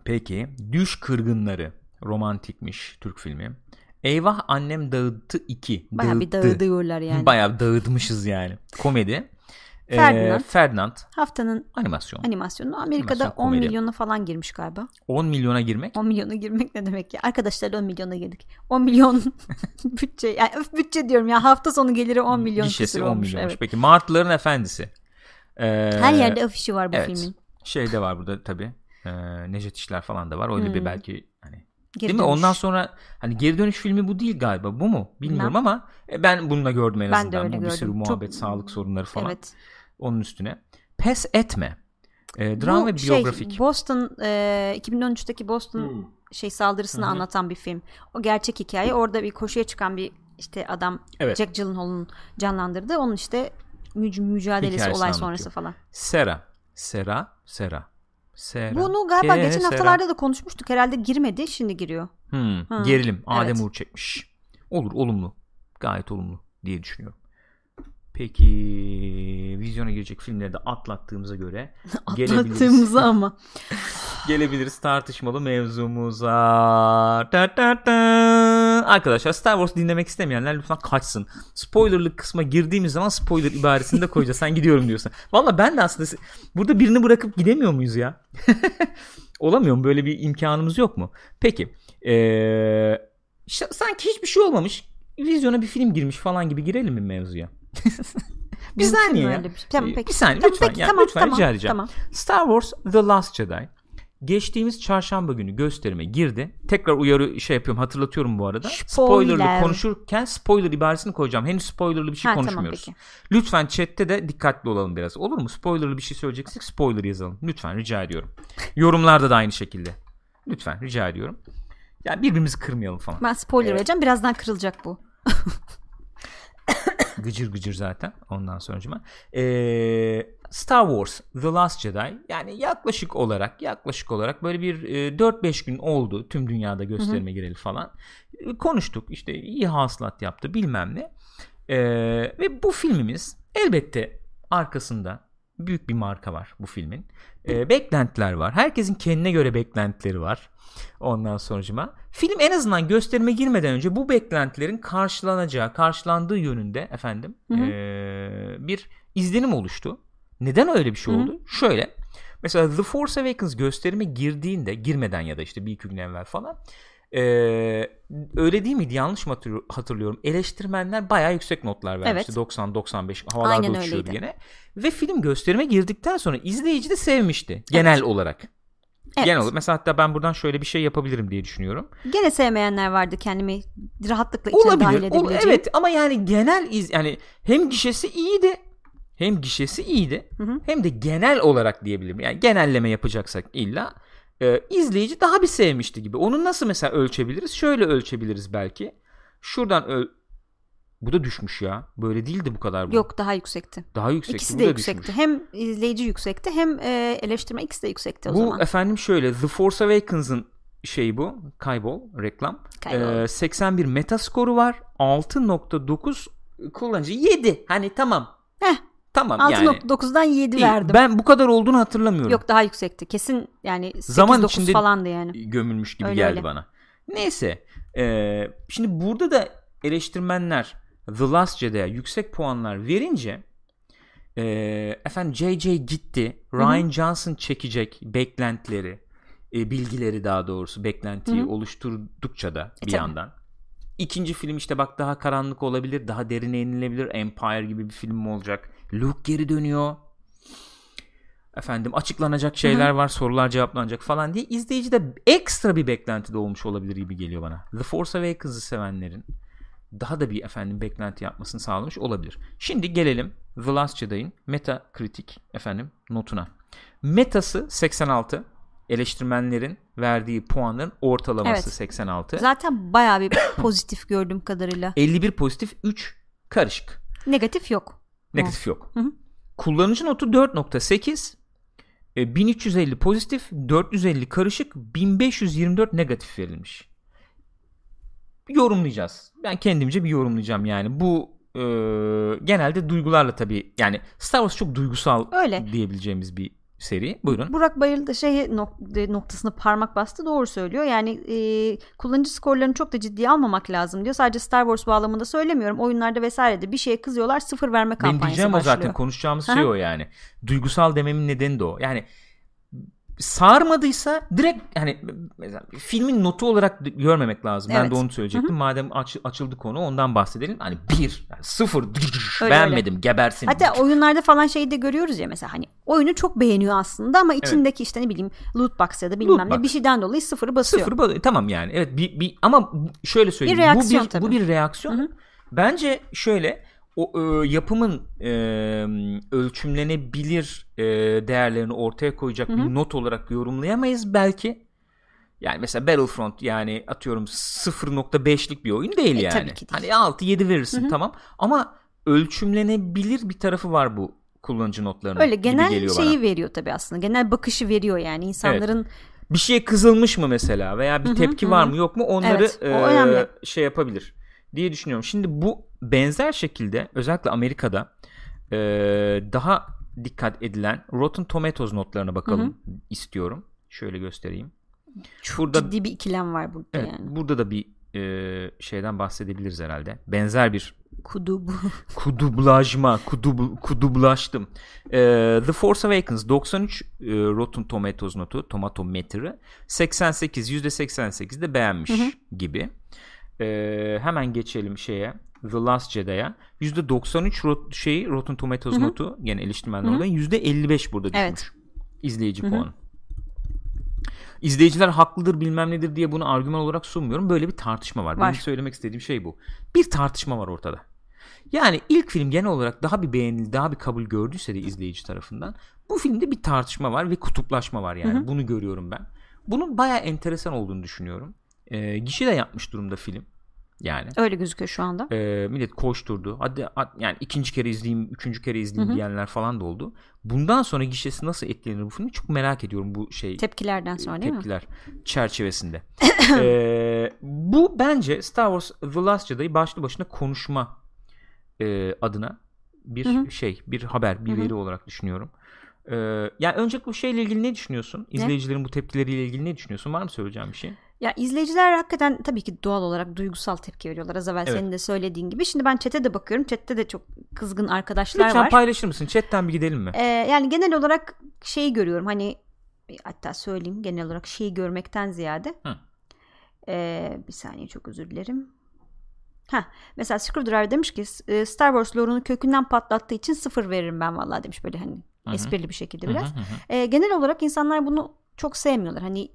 S1: Peki. Düş Kırgınları. Romantikmiş Türk filmi. Eyvah Annem Dağıttı 2.
S2: Baya bir dağıdıyorlar yani. [LAUGHS]
S1: Bayağı dağıtmışız yani. Komedi. Ee,
S2: Ferdinand.
S1: Ferdinand.
S2: Haftanın
S1: Animasyon.
S2: animasyonu Amerika'da
S1: Animasyon
S2: 10
S1: komedi.
S2: milyona falan girmiş galiba.
S1: 10 milyona girmek.
S2: 10 milyona girmek ne demek ya? Arkadaşlar 10 milyona girdik. 10 milyon [LAUGHS] bütçe. Yani öf, bütçe diyorum ya. Hafta sonu geliri 10 milyon
S1: Gişesi
S2: küsur
S1: 10
S2: olmuş.
S1: milyonmuş.
S2: Evet.
S1: Peki Martıların Efendisi. Ee,
S2: Her yerde afişi var bu
S1: evet.
S2: filmin.
S1: Şey de var burada tabii. Ee, Necdet İşler falan da var. Öyle bir
S2: Hmm.
S1: belki hani
S2: Geri
S1: Değil mi?
S2: dönüş.
S1: Ondan sonra hani geri dönüş filmi bu değil galiba. Bu mu? Bilmiyorum
S2: Bilmem.
S1: ama e, ben bununla gördüm en
S2: Ben de
S1: azından.
S2: öyle
S1: bu bir sürü
S2: gördüm.
S1: muhabbet,
S2: Çok-
S1: sağlık sorunları falan.
S2: Evet.
S1: Onun üstüne. Pes etme. E, dram
S2: Bu
S1: ve
S2: şey,
S1: biyografik.
S2: Boston e, 2013'teki Boston
S1: Hmm.
S2: şey saldırısını
S1: Hı hı.
S2: anlatan bir film. O gerçek hikaye. Orada bir koşuya çıkan bir işte adam
S1: Evet.
S2: Jack Gyllenhaal'ın canlandırdığı. Onun işte müc- mücadelesi
S1: Hikayesini
S2: olay
S1: anlatıyor.
S2: sonrası falan.
S1: Sera. Sera. Sera. Sera.
S2: Bunu galiba
S1: Ke-
S2: geçen
S1: Sera.
S2: haftalarda da konuşmuştuk. Herhalde girmedi. Şimdi giriyor.
S1: Hmm,
S2: Ha,
S1: Gerilim. Adem
S2: evet.
S1: Uğur çekmiş. Olur. Olumlu. Gayet olumlu diye düşünüyorum. Peki vizyona girecek filmleri de atlattığımıza göre [LAUGHS] gelebiliriz.
S2: Atlattığımızı ama. [LAUGHS]
S1: gelebiliriz tartışmalı mevzumuza. Ta ta ta. Arkadaşlar Star Wars dinlemek istemeyenler lütfen kaçsın. Spoilerlık kısma girdiğimiz zaman spoiler ibaresini de koyacağız. Sen gidiyorum diyorsun. Valla ben de aslında burada birini bırakıp gidemiyor muyuz ya? [LAUGHS] Olamıyor mu? Böyle bir imkanımız yok mu? Peki. Ee, işte sanki hiçbir şey olmamış. Vizyona bir film girmiş falan gibi girelim mi mevzuya? [LAUGHS] bir saniye ya.
S2: bir şey? Tamam,
S1: Ee,
S2: peki.
S1: Bir saniye
S2: Tamam,
S1: lütfen.
S2: peki,
S1: ya,
S2: tamam,
S1: lütfen
S2: tamam,
S1: rica edeceğim.
S2: Tamam.
S1: Star Wars The Last Jedi geçtiğimiz çarşamba günü gösterime girdi. Tekrar uyarı şey yapıyorum hatırlatıyorum bu arada.
S2: Spoiler.
S1: Spoilerlı konuşurken spoiler ibaresini koyacağım. Henüz spoilerlı bir şey
S2: Ha, tamam,
S1: konuşmuyoruz.
S2: peki.
S1: Lütfen chatte de dikkatli olalım biraz. Olur mu? Spoilerlı bir şey söyleyeceksek spoiler yazalım. Lütfen rica ediyorum. Yorumlarda da aynı şekilde. Lütfen rica ediyorum. Yani birbirimizi kırmayalım falan.
S2: Ben spoiler
S1: Evet.
S2: vereceğim. Birazdan kırılacak bu. [LAUGHS]
S1: gıcır gıcır zaten ondan sonucuma. Ee, Star Wars The Last Jedi yani yaklaşık olarak yaklaşık olarak böyle bir e, 4-5 gün oldu tüm dünyada gösterime gireli falan. E, konuştuk işte iyi hasılat yaptı bilmem ne. Ee, ve bu filmimiz elbette arkasında büyük bir marka var bu filmin. Ee, beklentiler var. Herkesin kendine göre beklentileri var. Ondan sonucuma. Film en azından gösterime girmeden önce bu beklentilerin karşılanacağı, karşılandığı yönünde efendim
S2: Hı hı.
S1: ee, bir izlenim oluştu. Neden öyle bir şey
S2: Hı hı.
S1: oldu? Şöyle. Mesela The Force Awakens gösterime girdiğinde girmeden ya da işte bir iki gün evvel falan ee, öyle değil miydi? Yanlış mı hatırlı- hatırlıyorum? Eleştirmenler bayağı yüksek notlar vermişti.
S2: Evet.
S1: 90-95 havalarda
S2: Aynen
S1: uçuşuyordu
S2: öyleydi.
S1: gene. Ve film gösterime girdikten sonra izleyici de sevmişti. Genel olarak.
S2: Evet.
S1: Genel olarak. Mesela hatta ben buradan şöyle bir şey yapabilirim diye düşünüyorum.
S2: Gene sevmeyenler vardı kendimi rahatlıkla içine dahil
S1: Olabilir. Ol,
S2: edebileceğim.
S1: evet ama yani genel iz yani hem gişesi iyiydi. Hem gişesi iyiydi.
S2: Hı hı.
S1: Hem de genel olarak diyebilirim. Yani genelleme yapacaksak illa e, izleyici daha bir sevmişti gibi. Onu nasıl mesela ölçebiliriz? Şöyle ölçebiliriz belki. Şuradan öl bu da düşmüş ya. Böyle değildi bu kadar bu.
S2: Yok daha yüksekti.
S1: Daha yüksekti.
S2: İkisi
S1: bu
S2: de yüksekti.
S1: düşmüş.
S2: Hem izleyici yüksekti hem e, eleştirme ikisi de yüksekti o
S1: bu
S2: zaman.
S1: efendim şöyle The Force Awakens'ın şeyi bu. Kaybol reklam.
S2: Kaybol.
S1: Ee, 81 metaskoru var. 6.9 kullanıcı 7. Hani tamam.
S2: Heh,
S1: Tamam yani.
S2: 6.9'dan 7
S1: İyi.
S2: verdim.
S1: Ben bu kadar olduğunu hatırlamıyorum.
S2: Yok daha yüksekti. Kesin yani 8-9
S1: Zaman içinde-
S2: falandı yani.
S1: gömülmüş gibi
S2: Öyle
S1: geldi
S2: öyle.
S1: bana. Neyse. Ee, şimdi burada da eleştirmenler The Last Jedi'ye yüksek puanlar verince e, efendim JJ gitti. Ryan Johnson çekecek beklentileri e, bilgileri daha doğrusu beklentiyi
S2: Hı hı.
S1: oluşturdukça da
S2: E,
S1: bir
S2: tabii.
S1: yandan. İkinci film işte bak daha karanlık olabilir, daha derine inilebilir. Empire gibi bir film olacak? Luke geri dönüyor. Efendim açıklanacak şeyler var, sorular cevaplanacak falan diye izleyici de ekstra bir beklenti de olmuş olabilir gibi geliyor bana. The Force Awakens'ı sevenlerin daha da bir efendim beklenti yapmasını sağlamış olabilir. Şimdi gelelim The Last Jedi'in Metacritic efendim notuna. Metası 86, eleştirmenlerin verdiği puanların ortalaması
S2: Evet.
S1: 86.
S2: Zaten bayağı bir [COUGHS] pozitif gördüğüm kadarıyla.
S1: 51 pozitif 3 karışık.
S2: Negatif yok.
S1: Negatif yok.
S2: Hı hı.
S1: Kullanıcı notu 4.8 e, 1350 pozitif 450 karışık 1524 negatif verilmiş. Yorumlayacağız. Ben kendimce bir yorumlayacağım yani. Bu e, genelde duygularla tabii yani Star Wars çok duygusal
S2: Öyle.
S1: diyebileceğimiz bir seri. Buyurun.
S2: Burak Bayıl da şey nok- noktasına parmak bastı doğru söylüyor. Yani e, kullanıcı skorlarını çok da ciddiye almamak lazım diyor. Sadece Star Wars bağlamında söylemiyorum. Oyunlarda vesairede bir şeye kızıyorlar sıfır verme
S1: Benim
S2: kampanyası
S1: diyeceğim o
S2: başlıyor.
S1: zaten konuşacağımız şey o yani. Duygusal dememin nedeni de o. Yani sarmadıysa direkt yani mesela filmin notu olarak görmemek lazım. Ben
S2: Evet.
S1: de onu söyleyecektim. Madem aç- açıldı konu ondan bahsedelim. Hani bir, yani sıfır,
S2: Öyle,
S1: beğenmedim, gebersin.
S2: Hatta oyunlarda falan şeyi de görüyoruz ya mesela hani oyunu çok beğeniyor aslında ama içindeki işte ne bileyim loot box ya da bilmem
S1: Loot
S2: ne
S1: box.
S2: bir şeyden dolayı sıfırı basıyor.
S1: Sıfır ba- tamam yani. Evet bir, bir ama şöyle söyleyeyim.
S2: Bir reaksiyon
S1: bu bir,
S2: tabii.
S1: bu bir reaksiyon.
S2: Hı hı.
S1: Bence şöyle o e, yapımın e, ölçümlenebilir e, değerlerini ortaya koyacak
S2: Hı hı.
S1: bir not olarak yorumlayamayız belki. Yani mesela Battlefront yani atıyorum 0.5'lik bir oyun değil
S2: E,
S1: yani.
S2: tabii ki değil.
S1: Hani 6 7 verirsin
S2: Hı hı.
S1: tamam ama ölçümlenebilir bir tarafı var bu kullanıcı notlarının.
S2: Öyle genel şeyi
S1: bana.
S2: veriyor tabii aslında. Genel bakışı veriyor yani insanların
S1: bir şeye kızılmış mı mesela veya bir
S2: Hı hı,
S1: tepki
S2: hı
S1: var mı yok mu onları
S2: Evet,
S1: e,
S2: önemli.
S1: şey yapabilir diye düşünüyorum. Şimdi bu benzer şekilde özellikle Amerika'da e, daha dikkat edilen Rotten Tomatoes notlarına bakalım istiyorum. Şöyle göstereyim. Şurada
S2: ciddi bir ikilem var burada
S1: evet,
S2: yani.
S1: burada da bir e, şeyden bahsedebiliriz herhalde. Benzer bir
S2: Kudu bu. [LAUGHS]
S1: kudublajma, kudub, kudublaştım. Ee, The Force Awakens 93 e, Rotten Tomatoes notu, tomatometri 88 %88 de beğenmiş
S2: Hı hı.
S1: gibi. Ee, hemen geçelim şeye. The Last Jedi'ya %93 rot, şeyi Rotten Tomatoes
S2: Hı hı.
S1: notu yani eleştirmenler oradan %55 burada düşmüş.
S2: Evet.
S1: İzleyici
S2: Hı hı.
S1: puanı. İzleyiciler haklıdır bilmem nedir diye bunu argüman olarak sunmuyorum. Böyle bir tartışma var.
S2: Var.
S1: Benim söylemek istediğim şey bu. Bir tartışma var ortada. Yani ilk film genel olarak daha bir beğenildi, daha bir kabul gördüyse de izleyici tarafından bu filmde bir tartışma var ve kutuplaşma var yani.
S2: Hı hı.
S1: Bunu görüyorum ben. Bunun bayağı enteresan olduğunu düşünüyorum. Ee, gişe de yapmış durumda film. Yani.
S2: Öyle gözüküyor şu anda.
S1: Ee, millet koşturdu. Hadi at- yani ikinci kere izleyeyim, üçüncü kere izleyeyim
S2: Hı hı.
S1: diyenler falan da oldu. Bundan sonra gişesi nasıl etkilenir bu film çok merak ediyorum bu şey
S2: Tepkilerden sonra değil mi?
S1: tepkiler çerçevesinde. [LAUGHS] Ee, bu bence Star Wars The Last Jedi'yi başlı başına konuşma e, adına bir
S2: Hı hı.
S1: şey, bir haber, bir
S2: Hı hı.
S1: veri olarak düşünüyorum. Ee, yani öncelikle bu şeyle ilgili ne düşünüyorsun? İzleyicilerin bu tepkileriyle ilgili ne düşünüyorsun? Var mı söyleyeceğim bir şey?
S2: Ya izleyiciler hakikaten tabii ki doğal olarak duygusal tepki veriyorlar. Az evvel
S1: Evet.
S2: senin de söylediğin gibi. Şimdi ben chat'e de bakıyorum. Chat'te de çok kızgın arkadaşlar
S1: Lütfen
S2: var.
S1: paylaşır mısın? Chatten bir gidelim mi?
S2: Ee, yani genel olarak şeyi görüyorum. Hani hatta söyleyeyim genel olarak şeyi görmekten ziyade.
S1: Hı.
S2: Ee, bir saniye çok özür dilerim. Ha, mesela Screwdriver demiş ki e, Star Wars lore'unu kökünden patlattığı için sıfır veririm ben vallahi demiş böyle hani
S1: Hı hı.
S2: esprili bir şekilde biraz.
S1: hı hı.
S2: Ee, genel olarak insanlar bunu çok sevmiyorlar. Hani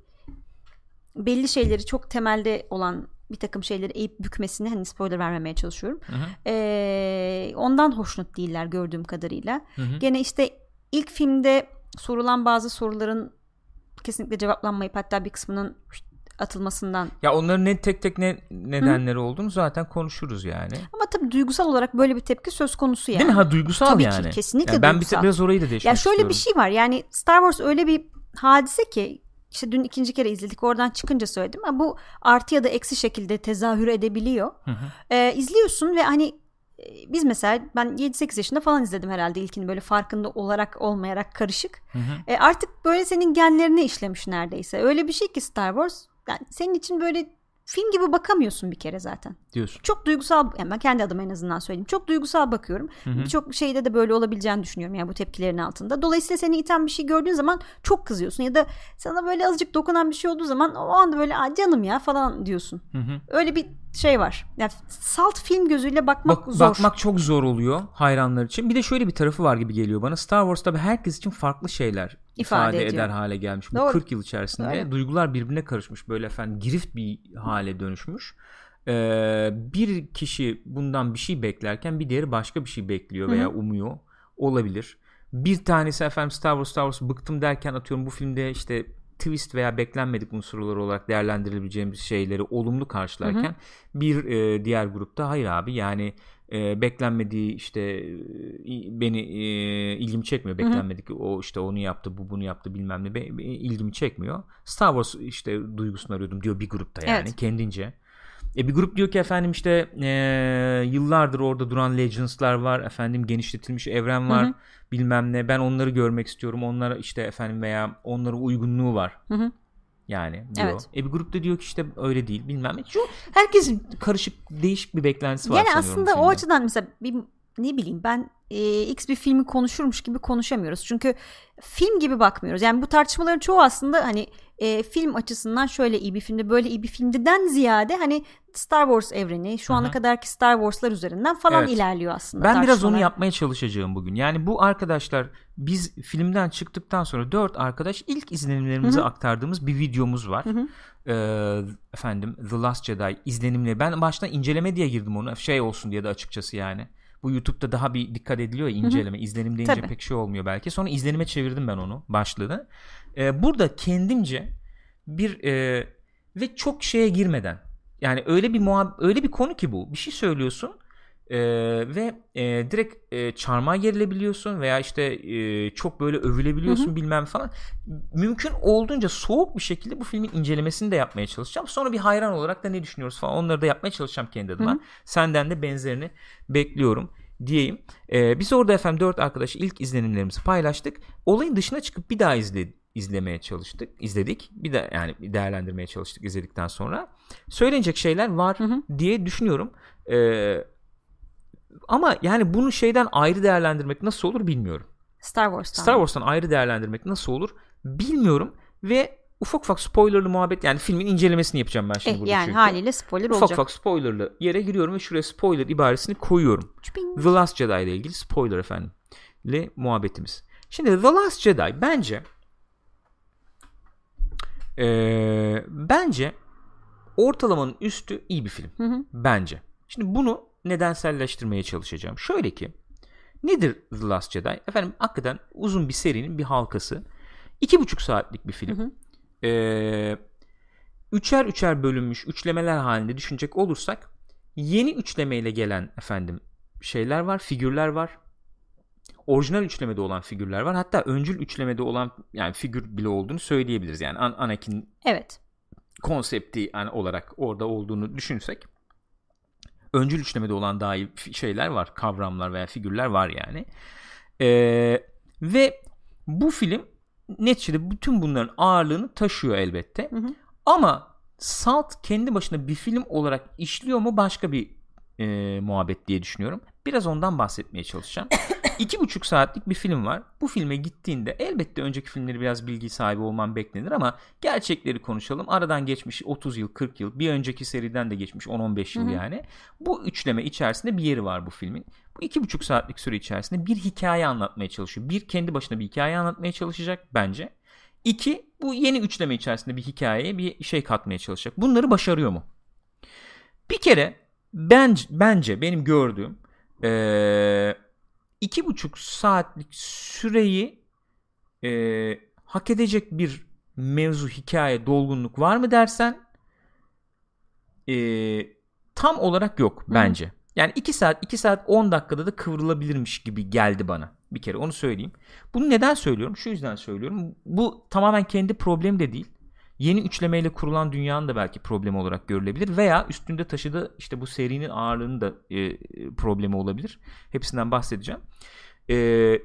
S2: belli şeyleri çok temelde olan bir takım şeyleri eğip bükmesini hani spoiler vermemeye çalışıyorum.
S1: Hı hı.
S2: Ee, ondan hoşnut değiller gördüğüm kadarıyla.
S1: Hı hı.
S2: Gene işte ilk filmde sorulan bazı soruların kesinlikle cevaplanmayıp hatta bir kısmının atılmasından
S1: Ya onların ne tek tek ne nedenleri olduğunu zaten konuşuruz yani.
S2: ama tabii duygusal olarak böyle bir tepki söz konusu yani.
S1: Değil mi? Ha duygusal
S2: Tabii ki,
S1: yani.
S2: kesinlikle
S1: Yani ben bir
S2: duygusal.
S1: biraz orayı da değişmek
S2: Ya şöyle
S1: istiyorum.
S2: bir şey var yani Star Wars öyle bir hadise ki işte dün ikinci kere izledik oradan çıkınca söyledim ama bu artı ya da eksi şekilde tezahür edebiliyor.
S1: Hı hı.
S2: Ee, izliyorsun ve hani e, biz mesela ben 7-8 yaşında falan izledim herhalde ilkini böyle farkında olarak olmayarak karışık.
S1: Hı hı.
S2: E, artık böyle senin genlerine işlemiş neredeyse. Öyle bir şey ki Star Wars yani senin için böyle film gibi bakamıyorsun bir kere zaten.
S1: diyorsun.
S2: Çok duygusal yani ben kendi adıma en azından söyleyeyim. Çok duygusal bakıyorum. Birçok şeyde de böyle olabileceğini düşünüyorum yani bu tepkilerin altında. Dolayısıyla seni iten bir şey gördüğün zaman çok kızıyorsun ya da sana böyle azıcık dokunan bir şey olduğu zaman o anda böyle canım ya falan diyorsun.
S1: Hı hı.
S2: Öyle bir şey var. Yani salt film gözüyle bakmak
S1: Bak,
S2: zor.
S1: Bakmak çok zor oluyor hayranlar için. Bir de şöyle bir tarafı var gibi geliyor bana. Star Wars tabii herkes için farklı şeyler ifade,
S2: ediyor.
S1: eder hale gelmiş. Bu
S2: Doğru.
S1: 40 yıl içerisinde
S2: Öyle.
S1: duygular birbirine karışmış. Böyle efendim girift bir hale dönüşmüş. Ee, bir kişi bundan bir şey beklerken bir diğeri başka bir şey bekliyor veya
S2: Hı hı.
S1: umuyor. Olabilir. Bir tanesi efendim Star Wars Star Wars bıktım derken atıyorum bu filmde işte twist veya beklenmedik unsurlar olarak değerlendirebileceğimiz şeyleri olumlu karşılarken hı hı. bir e, diğer grupta hayır abi. Yani e, beklenmediği işte e, beni e, ilgimi çekmiyor. Beklenmedik o işte onu yaptı bu bunu yaptı bilmem ne. Be, ilgimi çekmiyor. Star Wars işte duygusunu arıyordum diyor bir grupta yani evet. kendince e bir grup diyor ki efendim işte e, yıllardır orada duran Legends'lar var efendim genişletilmiş evren var hı hı. bilmem ne ben onları görmek istiyorum onlara işte efendim veya onlara uygunluğu var hı hı. Yani diyor. Evet. E bir grupta diyor ki işte öyle değil bilmem ne. Şu herkesin karışık değişik bir beklentisi var
S2: yani aslında o açıdan mesela bir ne bileyim ben e, X bir filmi konuşurmuş gibi konuşamıyoruz. Çünkü film gibi bakmıyoruz. Yani bu tartışmaların çoğu aslında hani e, film açısından şöyle iyi bir filmde böyle iyi bir filmden ziyade hani Star Wars evreni şu Aha. ana kadarki Star Wars'lar üzerinden falan evet. ilerliyor aslında.
S1: Ben biraz onu yapmaya çalışacağım bugün. Yani bu arkadaşlar biz filmden çıktıktan sonra dört arkadaş ilk izlenimlerimizi Hı-hı. aktardığımız bir videomuz var. Ee, efendim The Last Jedi izlenimleri. Ben baştan inceleme diye girdim onu şey olsun diye de açıkçası yani. Bu YouTube'da daha bir dikkat ediliyor ya inceleme. Hı hı. İzlenim deyince Tabii. pek şey olmuyor belki. Sonra izlenime çevirdim ben onu başlığını. Ee, burada kendimce bir e, ve çok şeye girmeden yani öyle bir muhab öyle bir konu ki bu. Bir şey söylüyorsun e, ve e, direkt e, çarmıha gerilebiliyorsun veya işte e, çok böyle övülebiliyorsun hı hı. bilmem falan. Mümkün olduğunca soğuk bir şekilde bu filmin incelemesini de yapmaya çalışacağım. Sonra bir hayran olarak da ne düşünüyoruz falan onları da yapmaya çalışacağım kendi adıma. Hı hı. Senden de benzerini bekliyorum diyeyim. E, biz orada efendim dört arkadaş ilk izlenimlerimizi paylaştık. Olayın dışına çıkıp bir daha izledik izlemeye çalıştık. izledik. Bir de yani değerlendirmeye çalıştık izledikten sonra. Söylenecek şeyler var hı hı. diye düşünüyorum. Ee, ama yani bunu şeyden ayrı değerlendirmek nasıl olur bilmiyorum.
S2: Star Wars'tan.
S1: Star Wars'tan ayrı değerlendirmek nasıl olur bilmiyorum ve ufak ufak spoilerlı muhabbet yani filmin incelemesini yapacağım ben şimdi
S2: eh,
S1: burada
S2: yani
S1: çünkü.
S2: haliyle spoiler
S1: ufak
S2: olacak.
S1: Ufak ufak spoilerlı yere giriyorum ve şuraya spoiler ibaresini koyuyorum. Çuping. The Last Jedi ile ilgili spoiler efendim. ile muhabbetimiz. Şimdi The Last Jedi bence ee, bence ortalamanın üstü iyi bir film. Hı hı. Bence. Şimdi bunu nedenselleştirmeye çalışacağım. Şöyle ki nedir The Last Jedi? Efendim hakikaten uzun bir serinin bir halkası. İki buçuk saatlik bir film. Hı hı. Ee, üçer üçer bölünmüş üçlemeler halinde düşünecek olursak yeni üçlemeyle gelen efendim şeyler var, figürler var. Orijinal üçlemede olan figürler var. Hatta öncül üçlemede olan yani figür bile olduğunu söyleyebiliriz. Yani An- Anakin
S2: Evet.
S1: konsepti yani olarak orada olduğunu düşünsek öncül üçlemede olan daha iyi şeyler var. Kavramlar veya figürler var yani. Ee, ve bu film neticede bütün bunların ağırlığını taşıyor elbette. Hı hı. Ama Salt kendi başına bir film olarak işliyor mu başka bir e, muhabbet diye düşünüyorum. Biraz ondan bahsetmeye çalışacağım. [COUGHS] İki buçuk saatlik bir film var. Bu filme gittiğinde elbette önceki filmleri biraz bilgi sahibi olman beklenir ama gerçekleri konuşalım. Aradan geçmiş 30 yıl 40 yıl bir önceki seriden de geçmiş 10-15 yıl Hı-hı. yani. Bu üçleme içerisinde bir yeri var bu filmin. Bu iki buçuk saatlik süre içerisinde bir hikaye anlatmaya çalışıyor. Bir kendi başına bir hikaye anlatmaya çalışacak bence. İki bu yeni üçleme içerisinde bir hikayeye bir şey katmaya çalışacak. Bunları başarıyor mu? Bir kere ben, bence benim gördüğüm ee, iki buçuk saatlik süreyi e, hak edecek bir mevzu hikaye dolgunluk var mı dersen e, tam olarak yok bence. Hı. Yani 2 saat 2 saat 10 dakikada da kıvrılabilirmiş gibi geldi bana. Bir kere onu söyleyeyim. Bunu neden söylüyorum? Şu yüzden söylüyorum. Bu tamamen kendi problem de değil yeni üçlemeyle kurulan dünyanın da belki problemi olarak görülebilir veya üstünde taşıdığı işte bu serinin ağırlığının da e, problemi olabilir. Hepsinden bahsedeceğim. E,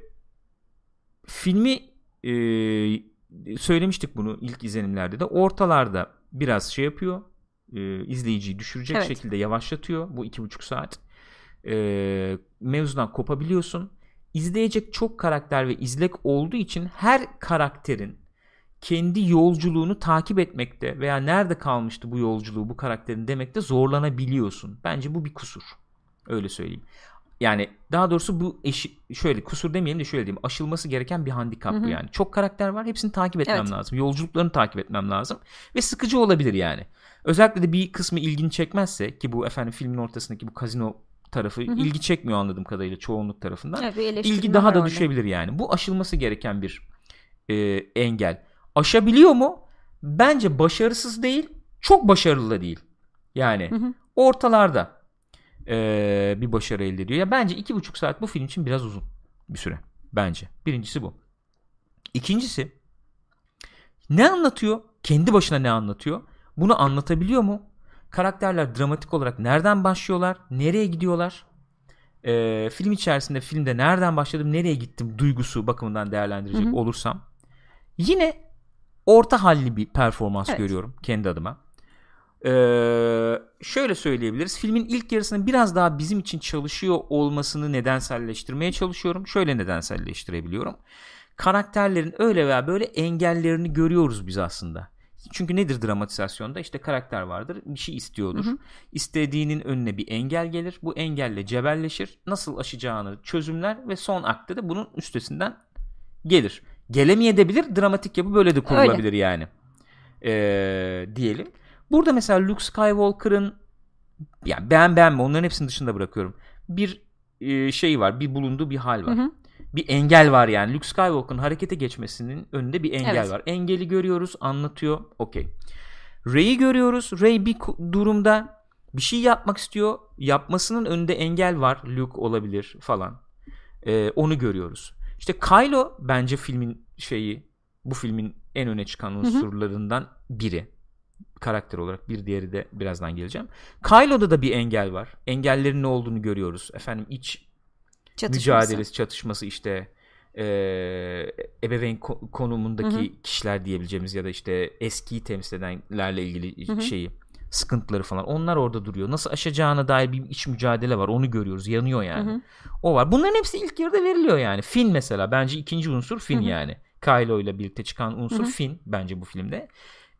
S1: filmi e, söylemiştik bunu ilk izlenimlerde de ortalarda biraz şey yapıyor e, izleyiciyi düşürecek evet. şekilde yavaşlatıyor bu iki buçuk saat e, mevzudan kopabiliyorsun izleyecek çok karakter ve izlek olduğu için her karakterin kendi yolculuğunu takip etmekte veya nerede kalmıştı bu yolculuğu bu karakterin demekte zorlanabiliyorsun. Bence bu bir kusur. Öyle söyleyeyim. Yani daha doğrusu bu eşi, şöyle kusur demeyelim de şöyle diyeyim. Aşılması gereken bir handikap bu yani. Çok karakter var. Hepsini takip etmem evet. lazım. Yolculuklarını takip etmem lazım. Ve sıkıcı olabilir yani. Özellikle de bir kısmı ilgini çekmezse ki bu efendim filmin ortasındaki bu kazino tarafı hı hı. ilgi çekmiyor anladığım kadarıyla çoğunluk tarafından. Evet, ilgi daha da orada. düşebilir yani. Bu aşılması gereken bir e, engel aşabiliyor mu? bence başarısız değil, çok başarılı da değil. Yani
S2: Hı hı.
S1: ortalarda ee, bir başarı elde ediyor. Ya bence iki buçuk saat bu film için biraz uzun bir süre. Bence. Birincisi bu. İkincisi ne anlatıyor? Kendi başına ne anlatıyor? Bunu anlatabiliyor mu? Karakterler dramatik olarak nereden başlıyorlar? Nereye gidiyorlar? Ee, film içerisinde filmde nereden başladım nereye gittim duygusu bakımından değerlendirecek
S2: Hı hı.
S1: olursam yine orta halli bir performans
S2: Evet.
S1: görüyorum kendi adıma. Ee, şöyle söyleyebiliriz. Filmin ilk yarısını biraz daha bizim için çalışıyor olmasını nedenselleştirmeye çalışıyorum. Şöyle nedenselleştirebiliyorum. Karakterlerin öyle veya böyle engellerini görüyoruz biz aslında. Çünkü nedir dramatizasyonda? İşte karakter vardır, bir şey istiyordur.
S2: Hı hı.
S1: İstediğinin önüne bir engel gelir. Bu engelle cebelleşir. Nasıl aşacağını çözümler ve son akte de bunun üstesinden gelir. Gelemeyebilir. Dramatik yapı böyle de kurulabilir yani. Ee, diyelim. Burada mesela Luke Skywalker'ın yani beğen beğenme onların hepsini dışında bırakıyorum. Bir e, şey var. Bir bulunduğu bir hal var.
S2: Hı hı.
S1: Bir engel var yani. Luke Skywalker'ın harekete geçmesinin önünde bir engel
S2: Evet.
S1: var. Engeli görüyoruz, anlatıyor. Okey. Rey'i görüyoruz. Rey bir durumda bir şey yapmak istiyor. Yapmasının önünde engel var. Luke olabilir falan. Ee, onu görüyoruz. İşte Kylo bence filmin şeyi bu filmin en öne çıkan unsurlarından biri. Karakter olarak bir diğeri de birazdan geleceğim. Kylo'da da bir engel var. Engellerin ne olduğunu görüyoruz. Efendim iç
S2: Çatışması.
S1: mücadelesi, çatışması işte e, ebeveyn ko- konumundaki kişiler diyebileceğimiz ya da işte eskiyi temsil edenlerle ilgili
S2: Hı hı.
S1: şeyi sıkıntıları falan onlar orada duruyor. Nasıl aşacağına dair bir iç mücadele var. Onu görüyoruz. Yanıyor yani.
S2: Hı hı.
S1: O var. Bunların hepsi ilk yarıda veriliyor yani. Finn mesela bence ikinci unsur Finn
S2: Hı hı.
S1: yani. Kylo ile birlikte çıkan unsur
S2: Hı hı.
S1: Finn bence bu filmde.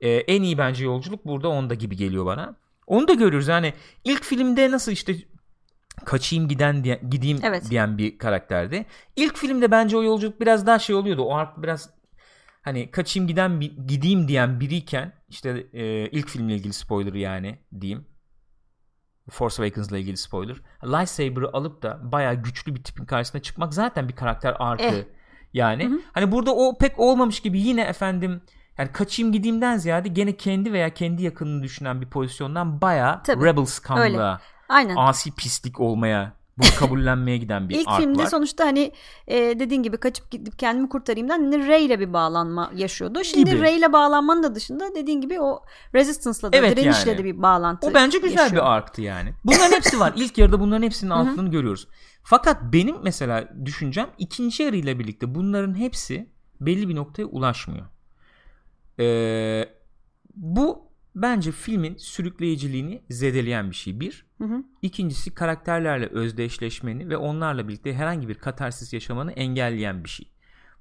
S1: Ee, en iyi bence yolculuk burada onda gibi geliyor bana. Onu da görüyoruz. Yani ilk filmde nasıl işte kaçayım giden diye, gideyim
S2: Evet.
S1: diyen bir karakterdi. İlk filmde bence o yolculuk biraz daha şey oluyordu. O ark biraz hani kaçayım giden bir, gideyim diyen biriyken işte e, ilk filmle ilgili spoiler yani diyeyim. Force Awakens'la ilgili spoiler. Lightsaber'ı alıp da bayağı güçlü bir tipin karşısına çıkmak zaten bir karakter arkı.
S2: Eh.
S1: Yani
S2: Hı hı.
S1: hani burada o pek olmamış gibi yine efendim yani kaçayım gideyimden ziyade gene kendi veya kendi yakınını düşünen bir pozisyondan bayağı
S2: Tabii.
S1: rebel scum'la
S2: Aynen.
S1: asi pislik olmaya bunu kabullenmeye giden bir
S2: İlk
S1: ark
S2: filmde
S1: var.
S2: sonuçta hani e, dediğin gibi kaçıp gidip kendimi kurtarayımdan hani Rey ile bir bağlanma yaşıyordu. Şimdi
S1: Gibi.
S2: Rey ile bağlanmanın da dışında dediğin gibi o Resistance'la da
S1: Evet
S2: direnişle
S1: yani.
S2: de bir bağlantı
S1: O bence güzel
S2: yaşıyor.
S1: bir arktı yani. [LAUGHS] Bunların hepsi var. İlk yarıda bunların hepsinin altını görüyoruz. Fakat benim mesela düşüncem ikinci yarı ile birlikte bunların hepsi belli bir noktaya ulaşmıyor. Ee, bu bence filmin sürükleyiciliğini zedeleyen bir şey. Bir.
S2: Hı hı.
S1: İkincisi karakterlerle özdeşleşmeni ve onlarla birlikte herhangi bir katarsis yaşamanı engelleyen bir şey.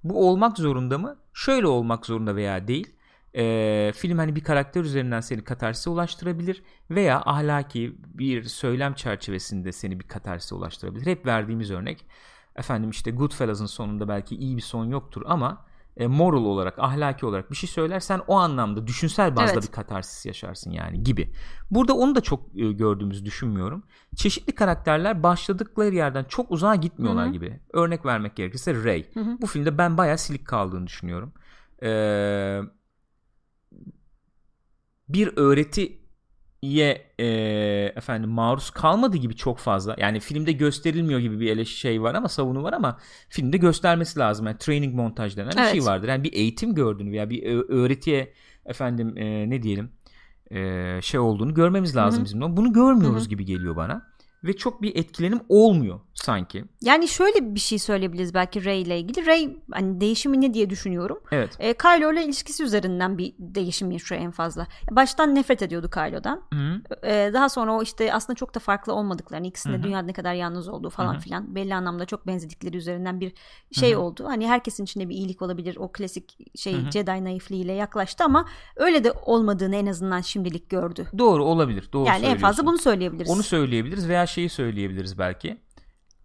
S1: Bu olmak zorunda mı? Şöyle olmak zorunda veya değil. Ee, film hani bir karakter üzerinden seni katarsise ulaştırabilir veya ahlaki bir söylem çerçevesinde seni bir katarsise ulaştırabilir. Hep verdiğimiz örnek efendim işte Goodfellas'ın sonunda belki iyi bir son yoktur ama e, moral olarak ahlaki olarak bir şey söylersen o anlamda düşünsel bazda
S2: Evet.
S1: bir katarsis yaşarsın yani gibi. Burada onu da çok e, gördüğümüzü düşünmüyorum. Çeşitli karakterler başladıkları yerden çok uzağa gitmiyorlar
S2: Hı hı.
S1: gibi. Örnek vermek gerekirse
S2: hı.
S1: Bu filmde ben bayağı silik kaldığını düşünüyorum. Ee, bir öğretiye e, efendim maruz kalmadığı gibi çok fazla. Yani filmde gösterilmiyor gibi bir eleş şey var ama savunu var ama filmde göstermesi lazım. Yani training montaj denen bir
S2: Evet.
S1: şey vardır. Yani bir eğitim gördüğünü veya bir ö- öğretiye efendim e, ne diyelim e, şey olduğunu görmemiz lazım
S2: Hı hı.
S1: bizim. Bunu görmüyoruz
S2: Hı hı.
S1: gibi geliyor bana. Ve çok bir etkilenim olmuyor sanki.
S2: Yani şöyle bir şey söyleyebiliriz belki Rey ile ilgili. Rey hani değişimi ne diye düşünüyorum.
S1: Evet.
S2: E, Kylo ile ilişkisi üzerinden bir değişim yaşıyor en fazla. Baştan nefret ediyordu Kylo'dan.
S1: Hı-hı.
S2: E, daha sonra o işte aslında çok da farklı olmadıklarını, ikisinde dünyada ne kadar yalnız olduğu falan
S1: Hı hı.
S2: filan belli anlamda çok benzedikleri üzerinden bir şey
S1: Hı hı.
S2: oldu. Hani herkesin içinde bir iyilik olabilir. O klasik şey
S1: Hı hı.
S2: Jedi naifliğiyle yaklaştı ama öyle de olmadığını en azından şimdilik gördü.
S1: Doğru olabilir. Doğru
S2: yani en fazla bunu söyleyebiliriz.
S1: Onu söyleyebiliriz veya şeyi söyleyebiliriz belki.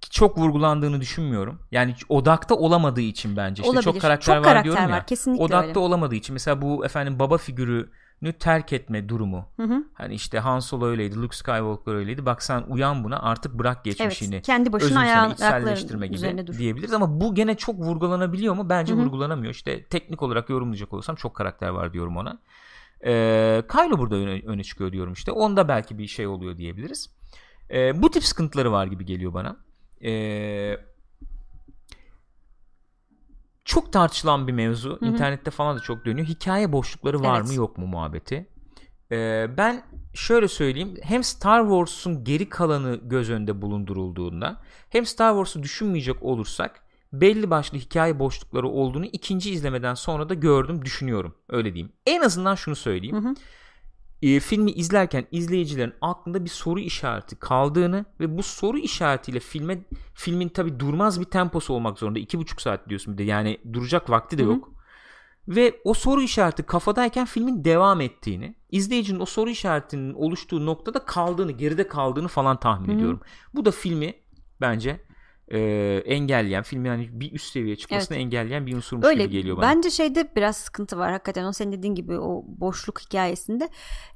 S1: Ki Çok vurgulandığını düşünmüyorum. Yani odakta olamadığı için bence. İşte
S2: Olabilir.
S1: çok karakter
S2: Çok
S1: var
S2: karakter
S1: diyorum ya.
S2: var, kesinlikle
S1: Odakta
S2: öyle.
S1: olamadığı için. Mesela bu efendim baba figürü terk etme durumu.
S2: Hı hı.
S1: Hani işte Han Solo öyleydi, Luke Skywalker öyleydi. Bak sen uyan buna artık bırak geçmişini.
S2: Evet, kendi başına
S1: özümseme,
S2: ayağın-
S1: içselleştirme
S2: ayakların üzerine
S1: gibi
S2: dur.
S1: diyebiliriz ama bu gene çok vurgulanabiliyor mu? Bence
S2: Hı hı.
S1: vurgulanamıyor. İşte teknik olarak yorumlayacak olursam çok karakter var diyorum ona. Ee, Kylo burada öne, öne çıkıyor diyorum işte. Onda belki bir şey oluyor diyebiliriz. Ee, bu tip sıkıntıları var gibi geliyor bana. Ee, çok tartışılan bir mevzu.
S2: hı.
S1: İnternette falan da çok dönüyor. Hikaye boşlukları var
S2: Evet.
S1: mı yok mu muhabbeti. Ee, ben şöyle söyleyeyim. Hem Star Wars'un geri kalanı göz önünde bulundurulduğunda hem Star Wars'u düşünmeyecek olursak belli başlı hikaye boşlukları olduğunu ikinci izlemeden sonra da gördüm, düşünüyorum. Öyle diyeyim. En azından şunu söyleyeyim.
S2: Hı hı.
S1: Ee, filmi izlerken izleyicilerin aklında bir soru işareti kaldığını ve bu soru işaretiyle filme filmin tabi durmaz bir temposu olmak zorunda. iki buçuk saat diyorsun bir de yani duracak vakti de
S2: Hı hı.
S1: yok. Ve o soru işareti kafadayken filmin devam ettiğini, izleyicinin o soru işaretinin oluştuğu noktada kaldığını, geride kaldığını falan tahmin
S2: Hı hı.
S1: ediyorum. Bu da filmi bence e, engelleyen, filmin hani bir üst seviyeye çıkmasını engelleyen bir unsurmuş
S2: Öyle
S1: gibi geliyor bana.
S2: bence şeyde biraz sıkıntı var hakikaten o senin dediğin gibi o boşluk hikayesinde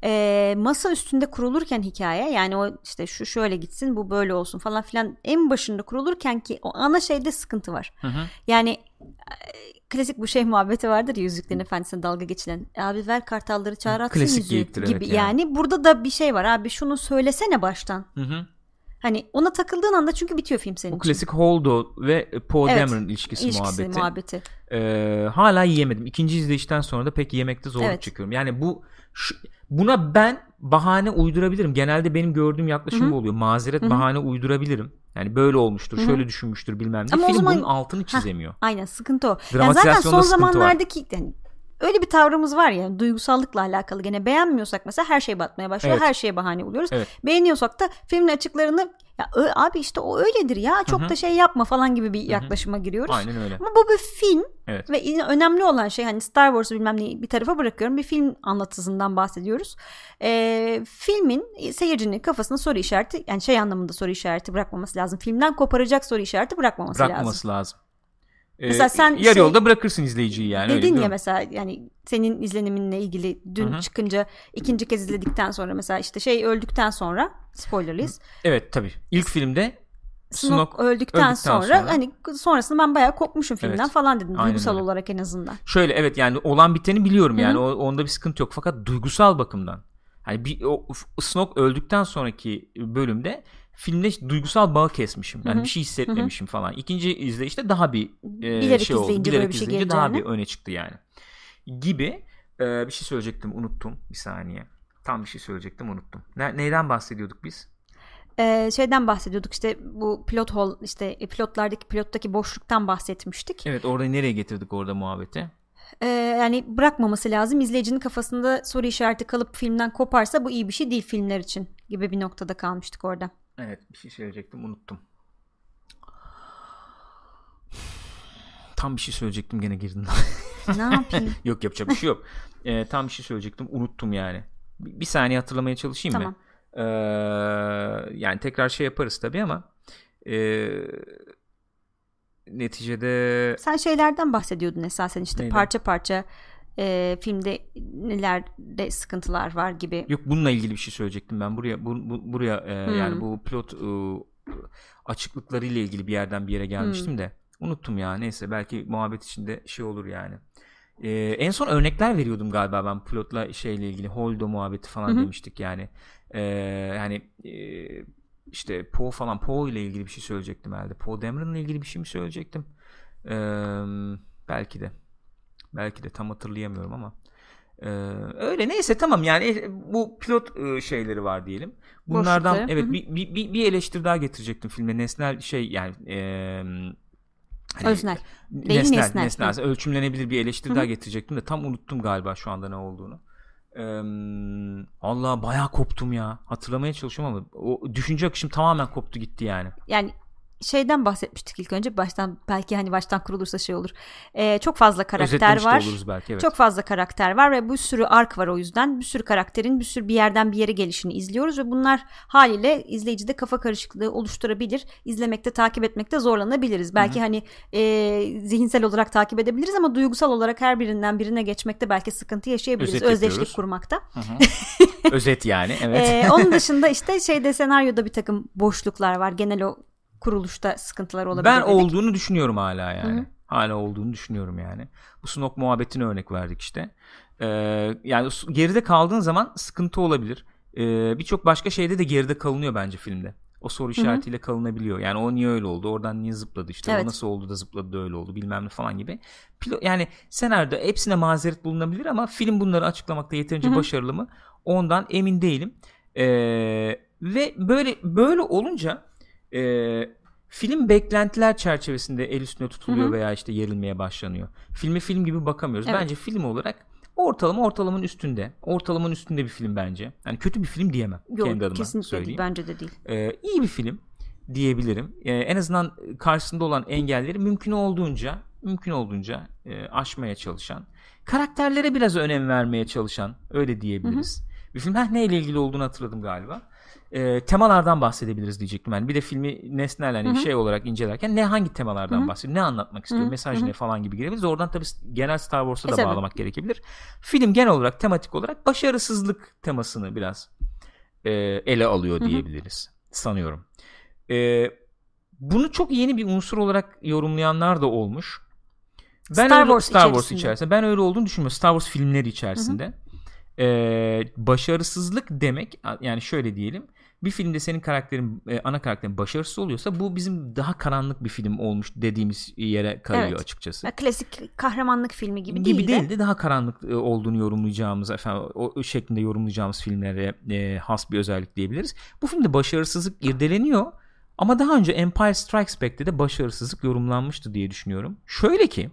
S2: Ee, masa üstünde kurulurken hikaye yani o işte şu şöyle gitsin bu böyle olsun falan filan en başında kurulurken ki o ana şeyde sıkıntı var
S1: Hı hı.
S2: yani e, klasik bu şey muhabbeti vardır ya Yüzüklerin Efendisi'ne dalga geçilen abi ver kartalları çağır atsın yüzüğü gibi
S1: evet
S2: yani.
S1: yani.
S2: burada da bir şey var abi şunu söylesene baştan
S1: Hı hı.
S2: Hani ona takıldığın anda çünkü bitiyor film senin
S1: Bu
S2: için.
S1: klasik Holdo ve Poe
S2: Evet,
S1: Dameron ilişkisi,
S2: İlişkisi,
S1: muhabbeti.
S2: muhabbeti.
S1: Ee, hala yiyemedim. İkinci izleyişten sonra da pek yemekte zorluk
S2: Evet.
S1: çekiyorum. Yani bu şu- buna ben bahane uydurabilirim. Genelde benim gördüğüm yaklaşım
S2: Hı hı.
S1: bu oluyor. Mazeret
S2: Hı hı.
S1: bahane uydurabilirim. Yani böyle olmuştur,
S2: Hı hı.
S1: şöyle düşünmüştür bilmem ne.
S2: Ama
S1: Film
S2: zaman-
S1: bunun altını çizemiyor.
S2: Aynen sıkıntı o. Yani zaten son zamanlardaki yani öyle bir tavrımız var ya duygusallıkla alakalı gene beğenmiyorsak mesela her şey batmaya başlıyor.
S1: Evet.
S2: Her şeye bahane buluyoruz.
S1: Evet.
S2: Beğeniyorsak da filmin açıklarını ya ö- abi işte o öyledir ya çok
S1: Hı hı.
S2: da şey yapma falan gibi bir yaklaşıma giriyoruz.
S1: Aynen öyle.
S2: Ama bu bir film
S1: Evet.
S2: ve önemli olan şey hani Star Wars'u bilmem neyi bir tarafa bırakıyorum. Bir film anlatısından bahsediyoruz. Ee, filmin seyircinin kafasına soru işareti yani şey anlamında soru işareti bırakmaması lazım. Filmden koparacak soru işareti bırakmaması, lazım.
S1: Bırakmaması lazım. Ee,
S2: Mesela sen
S1: yarı
S2: şey-
S1: yolda bırakırsın izleyiciyi yani. öyle
S2: Dedin
S1: değil
S2: ya mesela yani senin izleniminle ilgili dün
S1: Hı hı.
S2: çıkınca ikinci kez izledikten sonra mesela işte şey öldükten sonra spoilerlıyız.
S1: Evet tabii. İlk filmde
S2: Snoke,
S1: Snoke
S2: öldükten,
S1: öldükten
S2: sonra,
S1: sonra-
S2: hani sonrasında ben bayağı kopmuşum filmden
S1: Evet.
S2: falan dedim
S1: Aynen
S2: duygusal
S1: öyle.
S2: olarak en azından.
S1: Şöyle evet yani olan biteni biliyorum yani o, onda bir sıkıntı yok fakat duygusal bakımdan hani bir o Snoke öldükten sonraki bölümde filmde duygusal bağ kesmişim. Yani
S2: Hı hı.
S1: bir şey hissetmemişim falan. İkinci izleyişte daha bir e,
S2: Bilerek
S1: şey oldu.
S2: izleyince
S1: Bilerek
S2: bir şey
S1: izleyince daha bir öne çıktı yani. Gibi e, bir şey söyleyecektim unuttum bir saniye. Tam bir şey söyleyecektim unuttum. Ne, neyden bahsediyorduk biz?
S2: Ee, şeyden bahsediyorduk işte bu pilot hol işte e, pilotlardaki pilottaki boşluktan bahsetmiştik.
S1: Evet orada nereye getirdik orada muhabbeti?
S2: Ee, yani bırakmaması lazım. İzleyicinin kafasında soru işareti kalıp filmden koparsa bu iyi bir şey değil filmler için gibi bir noktada kalmıştık orada.
S1: Evet bir şey söyleyecektim unuttum. Tam bir şey söyleyecektim gene girdin.
S2: ne [LAUGHS] yapayım?
S1: yok yapacak bir şey yok. Ee, tam bir şey söyleyecektim unuttum yani. Bir, bir saniye hatırlamaya çalışayım
S2: Tamam.
S1: mı? Ee, yani tekrar şey yaparız tabii ama e, neticede
S2: Sen şeylerden bahsediyordun esasen işte
S1: Neyden?
S2: parça parça e, filmde nelerde sıkıntılar var gibi.
S1: yok bununla ilgili bir şey söyleyecektim ben buraya bu, bu- buraya e,
S2: Hmm.
S1: yani bu pilot e, açıklıkları ile ilgili bir yerden bir yere gelmiştim
S2: Hmm.
S1: de unuttum ya neyse belki muhabbet içinde şey olur yani. Ee, en son örnekler veriyordum galiba ben pilotla şeyle ilgili Holdo muhabbeti falan
S2: Hı hı.
S1: demiştik yani. Ee, yani e, işte Poe falan Poe ile ilgili bir şey söyleyecektim herhalde. Poe Dameron'la ilgili bir şey mi söyleyecektim? Ee, belki de. Belki de tam hatırlayamıyorum ama. Ee, öyle neyse tamam yani e, bu pilot e, şeyleri var diyelim. Bunlardan
S2: Boşlukları,
S1: evet bir, bir, bir, eleştiri daha getirecektim filme. Nesnel şey yani e, hani-
S2: Öznel. Değil,
S1: nesnel,
S2: nesnel.
S1: nesnel.
S2: Hı.
S1: Ölçümlenebilir bir eleştiri daha getirecektim de tam unuttum galiba şu anda ne olduğunu. Ee, Allah bayağı koptum ya. Hatırlamaya çalışıyorum ama o düşünce akışım tamamen koptu gitti yani.
S2: Yani şeyden bahsetmiştik ilk önce baştan belki hani baştan kurulursa şey olur. Ee, çok fazla karakter var.
S1: belki evet.
S2: Çok fazla karakter var ve bir sürü ark var o yüzden. Bir sürü karakterin bir sürü bir yerden bir yere gelişini izliyoruz ve bunlar haliyle izleyicide kafa karışıklığı oluşturabilir. İzlemekte, takip etmekte zorlanabiliriz. Belki hani e, zihinsel olarak takip edebiliriz ama duygusal olarak her birinden birine geçmekte belki sıkıntı yaşayabiliriz.
S1: Özet
S2: Özdeşlik
S1: yapıyoruz.
S2: kurmakta. [LAUGHS]
S1: Özet yani evet.
S2: Ee, onun dışında işte şeyde senaryoda bir takım boşluklar var. Genel o kuruluşta sıkıntılar olabilir.
S1: ben
S2: dedik.
S1: olduğunu düşünüyorum hala yani.
S2: Hı hı.
S1: Hala olduğunu düşünüyorum yani. Bu Snoke muhabbetine örnek verdik işte. Ee, yani geride kaldığın zaman sıkıntı olabilir. Ee, Birçok başka şeyde de geride kalınıyor bence filmde. O soru işaretiyle kalınabiliyor. Yani o niye öyle oldu? Oradan niye zıpladı işte?
S2: Evet.
S1: O nasıl oldu da zıpladı da öyle oldu bilmem ne falan gibi. Pilo- yani senaryoda hepsine mazeret bulunabilir ama film bunları açıklamakta yeterince
S2: Hı hı.
S1: başarılı mı? Ondan emin değilim. Ee, ve böyle böyle olunca e, film beklentiler çerçevesinde el üstüne tutuluyor
S2: Hı hı.
S1: veya işte yerilmeye başlanıyor. Filmi film gibi bakamıyoruz.
S2: Evet.
S1: Bence film olarak ortalama ortalamanın üstünde. Ortalamanın üstünde bir film bence. Yani kötü bir film diyemem.
S2: Yok,
S1: kendi adıma
S2: kesinlikle
S1: söyleyeyim.
S2: değil. Bence de değil.
S1: Ee, iyi bir film diyebilirim. Ee, en azından karşısında olan engelleri mümkün olduğunca mümkün olduğunca e, aşmaya çalışan, karakterlere biraz önem vermeye çalışan öyle diyebiliriz. Bir film Heh, neyle ilgili olduğunu hatırladım galiba. Ee, temalardan bahsedebiliriz diyecektim yani. Bir de filmi nesnel hani
S2: Hı hı.
S1: şey olarak incelerken ne hangi temalardan
S2: Hı hı.
S1: bahsediyor, ne anlatmak istiyor,
S2: Hı hı.
S1: mesaj
S2: Hı hı.
S1: ne falan gibi girebiliriz. Oradan tabii genel Star Wars'a
S2: E,
S1: da
S2: tabii.
S1: bağlamak gerekebilir. Film genel olarak tematik olarak başarısızlık temasını biraz e, ele alıyor
S2: Hı hı.
S1: diyebiliriz sanıyorum. E, bunu çok yeni bir unsur olarak yorumlayanlar da olmuş. Ben
S2: Star
S1: öyle-
S2: Wars
S1: Star Wars
S2: içerisinde.
S1: Ben öyle olduğunu düşünmüyorum. Star Wars filmleri içerisinde. E, başarısızlık demek yani şöyle diyelim. Bir filmde senin karakterin e, ana karakterin başarısız oluyorsa bu bizim daha karanlık bir film olmuş dediğimiz yere kayıyor
S2: Evet.
S1: açıkçası
S2: Ya, klasik kahramanlık filmi gibi,
S1: gibi
S2: değil,
S1: değil
S2: de.
S1: de daha karanlık e, olduğunu yorumlayacağımız efendim o şeklinde yorumlayacağımız filmlere e, has bir özellik diyebiliriz. Bu filmde başarısızlık irdeleniyor ama daha önce Empire Strikes Back'te de başarısızlık yorumlanmıştı diye düşünüyorum. Şöyle ki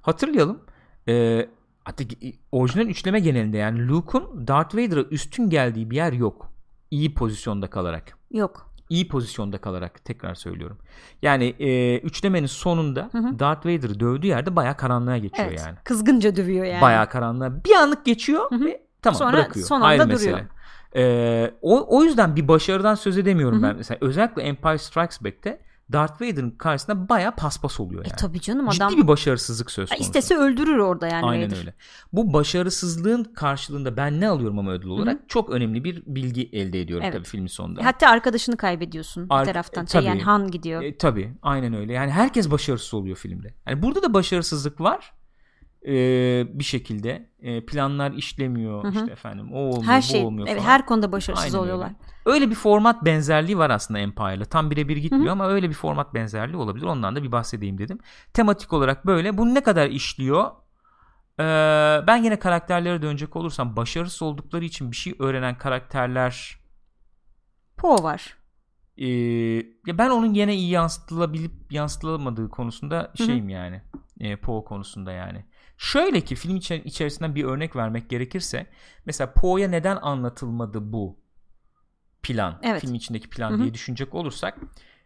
S1: hatırlayalım e, hatta orijinal üçleme genelinde yani Luke'un Darth Vader'a üstün geldiği bir yer yok. İyi pozisyonda kalarak
S2: Yok.
S1: iyi pozisyonda kalarak tekrar söylüyorum. Yani e, üçlemenin sonunda
S2: Hı hı.
S1: Darth Vader'ı dövdüğü yerde bayağı karanlığa geçiyor
S2: Evet.
S1: yani.
S2: Kızgınca dövüyor yani.
S1: Bayağı karanlığa. Bir anlık geçiyor
S2: Hı hı.
S1: ve tamam
S2: Sonra
S1: bırakıyor.
S2: son anda
S1: Ayrı
S2: duruyor.
S1: mesele. Ee, o, o yüzden bir başarıdan söz edemiyorum
S2: Hı hı.
S1: ben. Mesela özellikle Empire Strikes Back'te Darth Vader'ın karşısında bayağı paspas oluyor
S2: E
S1: yani.
S2: tabii canım
S1: Ciddi
S2: adam
S1: bir başarısızlık söz konusu.
S2: istese öldürür orada yani
S1: Aynen
S2: Vader.
S1: öyle. Bu başarısızlığın karşılığında ben ne alıyorum ama ödül olarak çok önemli bir bilgi elde ediyorum
S2: Evet.
S1: tabii filmin sonunda.
S2: E, Hatta arkadaşını kaybediyorsun
S1: Ar-
S2: bir taraftan.
S1: e,
S2: Şey,
S1: tabii.
S2: yani Han gidiyor.
S1: E, tabii aynen öyle. Yani herkes başarısız oluyor filmde. Yani burada da başarısızlık var. E, bir şekilde E, planlar işlemiyor
S2: Hı hı.
S1: işte efendim o olmuyor
S2: her
S1: bu
S2: şey
S1: olmuyor
S2: evet,
S1: falan.
S2: her konuda başarısız
S1: Aynen öyle.
S2: oluyorlar.
S1: Öyle bir format benzerliği var aslında Empire'la. Tam birebir gitmiyor ama öyle bir format benzerliği olabilir. Ondan da bir bahsedeyim dedim. Tematik olarak böyle. Bu ne kadar işliyor? Ee, ben yine karakterlere dönecek olursam başarısız oldukları için bir şey öğrenen karakterler
S2: Poe var.
S1: ee, ya ben onun yine iyi yansıtılabilip yansıtılamadığı konusunda
S2: hı.
S1: şeyim yani. E, Poe konusunda yani. Şöyle ki film içer- içerisinden bir örnek vermek gerekirse mesela Poe'ya neden anlatılmadı bu plan?
S2: Evet.
S1: Film içindeki plan
S2: Hı hı.
S1: diye düşünecek olursak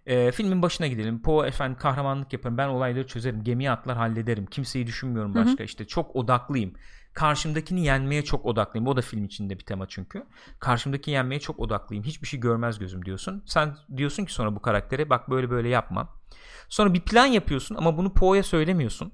S1: e, filmin başına gidelim. Poe efendim kahramanlık yaparım. Ben olayları çözerim. Gemiye atlar hallederim. Kimseyi düşünmüyorum başka. İşte çok odaklıyım. Karşımdakini yenmeye çok odaklıyım. O da film içinde bir tema çünkü. Karşımdaki yenmeye çok odaklıyım. Hiçbir şey görmez gözüm diyorsun. Sen diyorsun ki sonra bu karaktere bak böyle böyle yapma. Sonra bir plan yapıyorsun ama bunu Poe'ya söylemiyorsun.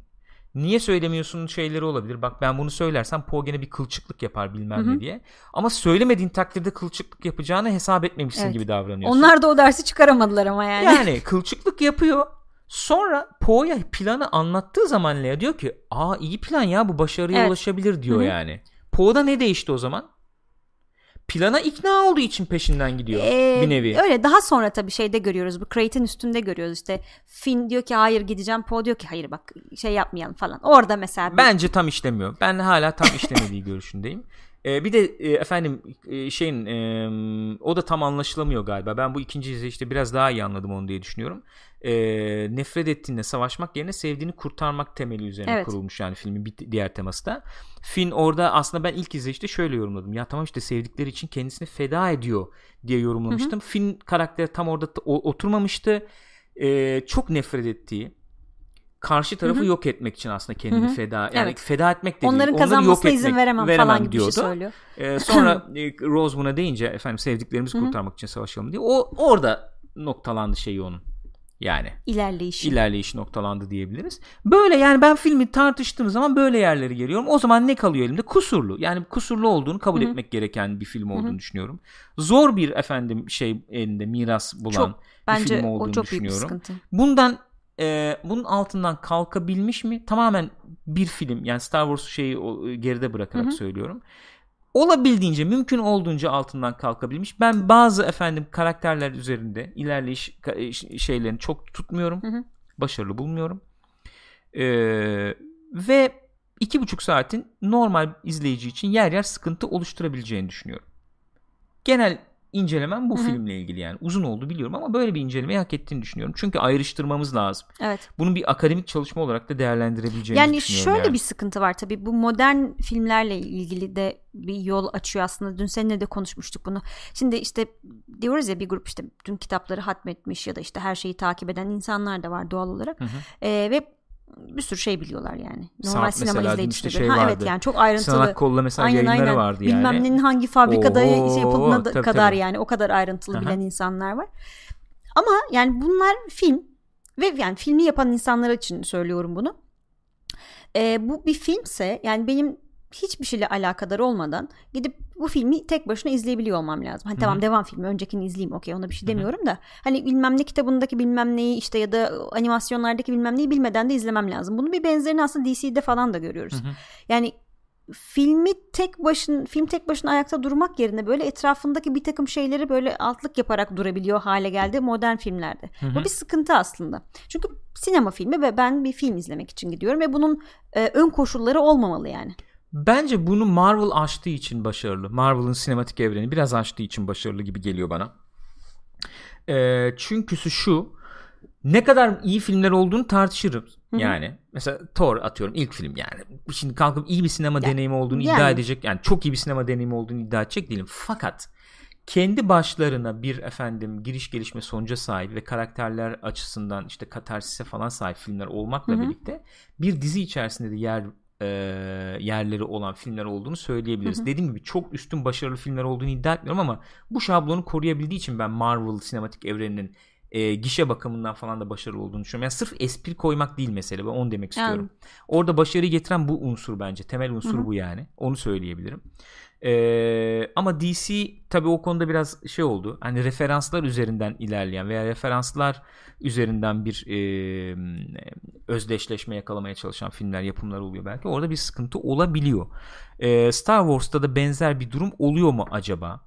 S1: Niye söylemiyorsun şeyleri olabilir. Bak ben bunu söylersem Poe gene bir kılçıklık yapar bilmem
S2: Hı hı.
S1: ne diye. Ama söylemediğin takdirde kılçıklık yapacağını hesap etmemişsin
S2: Evet.
S1: gibi davranıyorsun.
S2: Onlar da o dersi çıkaramadılar ama yani.
S1: Yani [LAUGHS] kılçıklık yapıyor. Sonra Poe'ya planı anlattığı zaman Leia diyor ki aa iyi plan ya bu başarıya
S2: Evet.
S1: ulaşabilir diyor
S2: Hı hı.
S1: yani. Poe'da ne değişti o zaman? Plana ikna olduğu için peşinden gidiyor
S2: Ee,
S1: bir nevi.
S2: Öyle daha sonra tabii şeyde görüyoruz. Bu Crate'in üstünde görüyoruz işte. Finn diyor ki hayır gideceğim. Poe diyor ki hayır bak şey yapmayalım falan. Orada mesela bir-
S1: Bence tam işlemiyor. Ben hala tam işlemediği [LAUGHS] görüşündeyim. Ee, bir de e, efendim e, şeyin e, o da tam anlaşılamıyor galiba. Ben bu ikinci izleyişte biraz daha iyi anladım onu diye düşünüyorum. Ee, nefret ettiğinde savaşmak yerine sevdiğini kurtarmak temeli üzerine
S2: Evet.
S1: kurulmuş yani filmin bir diğer teması da. Finn orada aslında ben ilk izleyişte şöyle yorumladım. Ya tamam işte sevdikleri için kendisini feda ediyor diye yorumlamıştım. Finn karakteri tam orada oturmamıştı. e, çok nefret ettiği karşı tarafı
S2: Hı-hı.
S1: yok etmek için aslında kendini
S2: Hı-hı.
S1: feda yani
S2: Evet.
S1: feda etmek de
S2: Onların
S1: değil. Onları yok etmek
S2: izin veremem,
S1: veremem
S2: falan gibi
S1: diyordu.
S2: bir şey söylüyor.
S1: Ee, sonra [LAUGHS] e, Rose buna deyince efendim sevdiklerimizi
S2: Hı-hı.
S1: kurtarmak için savaşalım diye. O orada noktalandı şeyi onun. Yani
S2: İlerleyişi.
S1: ilerleyiş noktalandı diyebiliriz. Böyle yani ben filmi tartıştığım zaman böyle yerlere geliyorum. O zaman ne kalıyor elimde? Kusurlu. Yani kusurlu olduğunu kabul
S2: Hı-hı.
S1: etmek gereken bir film olduğunu
S2: Hı-hı.
S1: düşünüyorum. Zor bir efendim şey elinde miras bulan
S2: Çok.
S1: bir
S2: Bence
S1: film
S2: o
S1: olduğunu
S2: çok büyük bir
S1: düşünüyorum. Bundan e, bunun altından kalkabilmiş mi? Tamamen bir film. Yani Star Wars şeyi o, geride bırakarak
S2: Hı hı.
S1: söylüyorum. Olabildiğince mümkün olduğunca altından kalkabilmiş. Ben bazı efendim karakterler üzerinde ilerleyiş ş- şeylerini çok tutmuyorum.
S2: Hı hı.
S1: Başarılı bulmuyorum. E, ve iki buçuk saatin normal izleyici için yer yer sıkıntı oluşturabileceğini düşünüyorum. Genel incelemem bu
S2: Hı hı.
S1: filmle ilgili yani. Uzun oldu biliyorum ama böyle bir incelemeyi hak ettiğini düşünüyorum. Çünkü ayrıştırmamız lazım.
S2: Evet.
S1: Bunu bir akademik çalışma olarak da değerlendirebileceğimizi
S2: Yani
S1: düşünüyorum.
S2: şöyle
S1: yani.
S2: bir sıkıntı var tabii. Bu modern filmlerle ilgili de bir yol açıyor aslında. Dün seninle de konuşmuştuk bunu. Şimdi işte diyoruz ya bir grup işte tüm kitapları hatmetmiş ya da işte her şeyi takip eden insanlar da var doğal olarak.
S1: Hı hı.
S2: Ee, ve bir sürü şey biliyorlar yani. Normal
S1: Saat
S2: sinema izleyicisi
S1: işte şey
S2: ha,
S1: vardı.
S2: evet yani çok ayrıntılı.
S1: Sanat kolla mesela yayınları vardı yani.
S2: Bilmem nenin hangi fabrikada
S1: Oo,
S2: şey yapıldığına
S1: tabii,
S2: kadar
S1: tabii.
S2: yani o kadar ayrıntılı
S1: Aha.
S2: bilen insanlar var. Ama yani bunlar film ve yani filmi yapan insanlar için söylüyorum bunu. Ee, bu bir filmse yani benim hiçbir şeyle alakadar olmadan gidip bu filmi tek başına izleyebiliyor olmam lazım. Hani
S1: Hı
S2: tamam devam filmi öncekini izleyeyim okey ona bir şey demiyorum da hani bilmem ne kitabındaki bilmem neyi işte ya da animasyonlardaki bilmem neyi bilmeden de izlemem lazım. Bunun bir benzerini aslında DC'de falan da görüyoruz.
S1: Hı hı.
S2: Yani filmi tek başın film tek başına ayakta durmak yerine böyle etrafındaki bir takım şeyleri böyle altlık yaparak durabiliyor hale geldi modern filmlerde.
S1: Hı hı.
S2: Bu bir sıkıntı aslında. Çünkü sinema filmi ve ben bir film izlemek için gidiyorum ve bunun e, ön koşulları olmamalı yani.
S1: Bence bunu Marvel aştığı için başarılı. Marvel'ın sinematik evreni biraz aştığı için başarılı gibi geliyor bana. Ee, çünküsü şu ne kadar iyi filmler olduğunu
S2: hı.
S1: Yani mesela Thor atıyorum ilk film yani. Şimdi kalkıp iyi bir sinema
S2: Ya,
S1: deneyimi olduğunu
S2: yani.
S1: iddia edecek. Yani çok iyi bir sinema deneyimi olduğunu iddia edecek değilim. Fakat kendi başlarına bir efendim giriş gelişme sonuca sahip ve karakterler açısından işte katarsise falan sahip filmler olmakla
S2: Hı hı.
S1: birlikte bir dizi içerisinde de yer e, yerleri olan filmler olduğunu söyleyebiliriz.
S2: Hı hı.
S1: Dediğim gibi çok üstün başarılı filmler olduğunu iddia etmiyorum ama bu şablonu koruyabildiği için ben Marvel sinematik evreninin e, gişe bakımından falan da başarılı olduğunu düşünüyorum. Yani sırf espri koymak değil mesele. Ben onu demek
S2: Yani.
S1: istiyorum. Orada başarıyı getiren bu unsur bence. Temel unsur
S2: Hı hı.
S1: bu yani. Onu söyleyebilirim. Ee, ama DC tabii o konuda biraz şey oldu. Hani referanslar üzerinden ilerleyen veya referanslar üzerinden bir e, özdeşleşme yakalamaya çalışan filmler, yapımlar oluyor belki. Orada bir sıkıntı olabiliyor. Ee, Star Wars'ta da benzer bir durum oluyor mu acaba?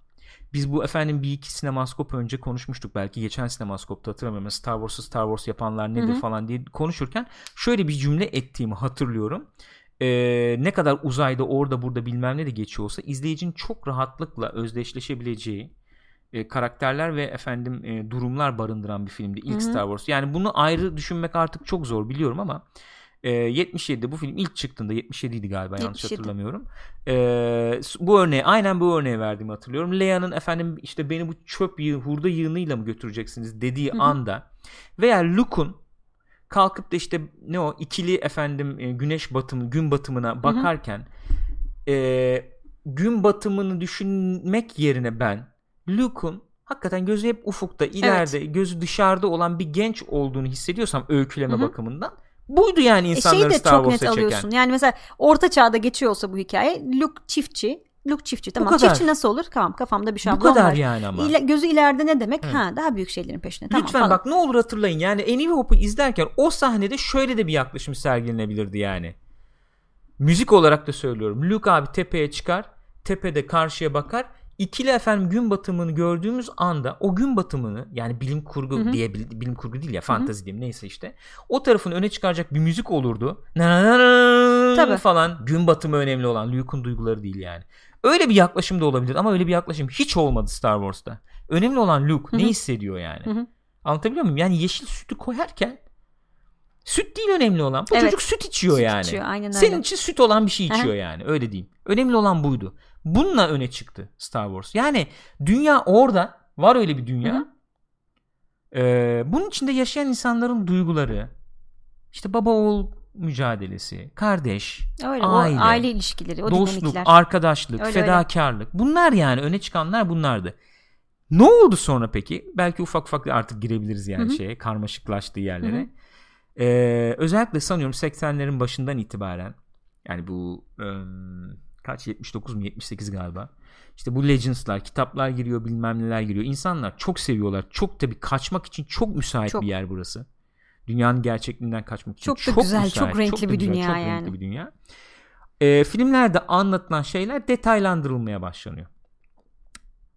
S1: Biz bu efendim bir iki sinemaskop önce konuşmuştuk belki geçen sinemaskopta hatırlamıyorum. Star Wars'ı Star Wars yapanlar nedir
S2: Hı hı.
S1: falan diye konuşurken şöyle bir cümle ettiğimi hatırlıyorum. Ee, ne kadar uzayda orada burada bilmem ne de geçiyor olsa izleyicinin çok rahatlıkla özdeşleşebileceği e, karakterler ve efendim e, durumlar barındıran bir filmdi ilk
S2: Hı hı.
S1: Star Wars. Yani bunu ayrı düşünmek artık çok zor biliyorum ama e, 77'de bu film ilk çıktığında 77 idi galiba yanlış
S2: 77.
S1: hatırlamıyorum. E, bu örneği aynen bu örneği verdiğimi hatırlıyorum. Leia'nın efendim işte beni bu çöp yığ, hurda yığınıyla mı götüreceksiniz dediği
S2: Hı hı.
S1: anda veya Luke'un kalkıp da işte ne o ikili efendim e, güneş batımı gün batımına bakarken e, gün batımını düşünmek yerine ben Luke'un hakikaten gözü hep ufukta ileride gözü dışarıda olan bir genç olduğunu hissediyorsam öyküleme
S2: Hı hı.
S1: bakımından buydu yani
S2: E
S1: insanları
S2: şeyi de
S1: Star
S2: çok net
S1: Wars'a çeken.
S2: alıyorsun. Yani mesela orta çağda geçiyor olsa bu hikaye Luke çiftçi. Luke çiftçi tamam. Çiftçi nasıl olur? Tamam kafamda bir
S1: Bu
S2: şablon
S1: kadar
S2: var.
S1: yani ama.
S2: İle- gözü ileride ne demek?
S1: Evet.
S2: Ha daha büyük şeylerin peşine. Tamam,
S1: Lütfen
S2: falan.
S1: bak ne olur hatırlayın yani A New Hope'u izlerken o sahnede şöyle de bir yaklaşım sergilenebilirdi yani. Müzik olarak da söylüyorum. Luke abi tepeye çıkar. Tepede karşıya bakar. İkili efendim gün batımını gördüğümüz anda o gün batımını yani bilim kurgu
S2: Hı hı.
S1: diye bilim kurgu değil ya fantazi diyeyim neyse işte. O tarafını öne çıkaracak bir müzik olurdu.
S2: Tabii.
S1: falan gün batımı önemli olan Luke'un duyguları değil yani. Öyle bir yaklaşım da olabilir ama öyle bir yaklaşım hiç olmadı Star Wars'ta. Önemli olan Luke
S2: Hı
S1: ne hissediyor yani.
S2: Hı hı.
S1: Anlatabiliyor muyum? Yani yeşil sütü koyarken süt değil önemli olan. Bu
S2: Evet.
S1: çocuk süt içiyor
S2: Süt
S1: yani.
S2: içiyor, aynen öyle.
S1: Senin için süt olan bir şey içiyor yani. Öyle diyeyim. Önemli olan buydu. Bununla öne çıktı Star Wars. Yani dünya orada. Var öyle bir dünya. Ee, bunun içinde yaşayan insanların duyguları, işte baba oğul mücadelesi, kardeş,
S2: Öyle,
S1: aile,
S2: o aile ilişkileri, o
S1: dostluk,
S2: dinamikler.
S1: arkadaşlık,
S2: Öyle,
S1: fedakarlık. Bunlar yani öne çıkanlar bunlardı. Ne oldu sonra peki? Belki ufak ufak artık girebiliriz yani
S2: Hı hı.
S1: şeye, karmaşıklaştığı yerlere.
S2: Hı hı.
S1: Ee, özellikle sanıyorum 80'lerin başından itibaren yani bu kaç 79 mu 78 galiba. İşte bu Legends'lar, kitaplar giriyor, bilmem neler giriyor. İnsanlar çok seviyorlar. Çok tabii kaçmak için çok müsait
S2: Çok.
S1: bir yer burası. Dünyanın gerçekliğinden kaçmak için
S2: Çok da güzel,
S1: müsait,
S2: çok renkli
S1: da
S2: bir
S1: güzel,
S2: dünya
S1: çok
S2: yani.
S1: renkli bir dünya. Ee, filmlerde anlatılan şeyler detaylandırılmaya başlanıyor.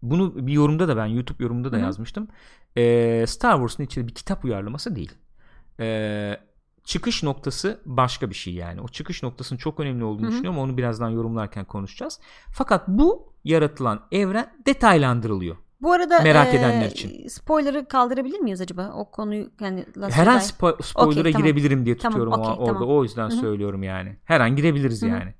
S1: Bunu bir yorumda da ben YouTube yorumunda da
S2: Hı hı.
S1: yazmıştım. Ee, Star Wars'un içinde bir kitap uyarlaması değil. Ee, çıkış noktası başka bir şey yani. O çıkış noktasının çok önemli olduğunu
S2: Hı hı.
S1: düşünüyorum. Onu birazdan yorumlarken konuşacağız. Fakat bu yaratılan evren detaylandırılıyor.
S2: Bu arada
S1: Merak
S2: e,
S1: edenler için.
S2: spoiler'ı kaldırabilir miyiz acaba? O konuyu yani Last
S1: Her an spo- spoiler'a
S2: Okey, tamam.
S1: girebilirim diye
S2: Tamam,
S1: tutuyorum o- orada.
S2: tamam.
S1: O yüzden
S2: Hı hı.
S1: söylüyorum yani. Her an girebiliriz
S2: Hı hı.
S1: yani.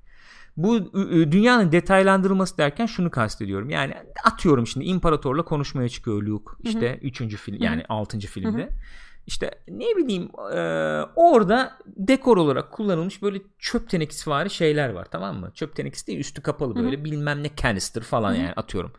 S1: Bu dünyanın detaylandırılması derken şunu kastediyorum. Yani atıyorum şimdi imparatorla konuşmaya çıkıyor Luke. İşte 3. film
S2: Hı hı.
S1: yani 6. filmde. İşte ne bileyim e, orada dekor olarak kullanılmış böyle çöp tenekesi vari şeyler var tamam mı? Çöp tenekesi değil üstü kapalı böyle bilmem ne canister falan
S2: Hı hı.
S1: yani atıyorum.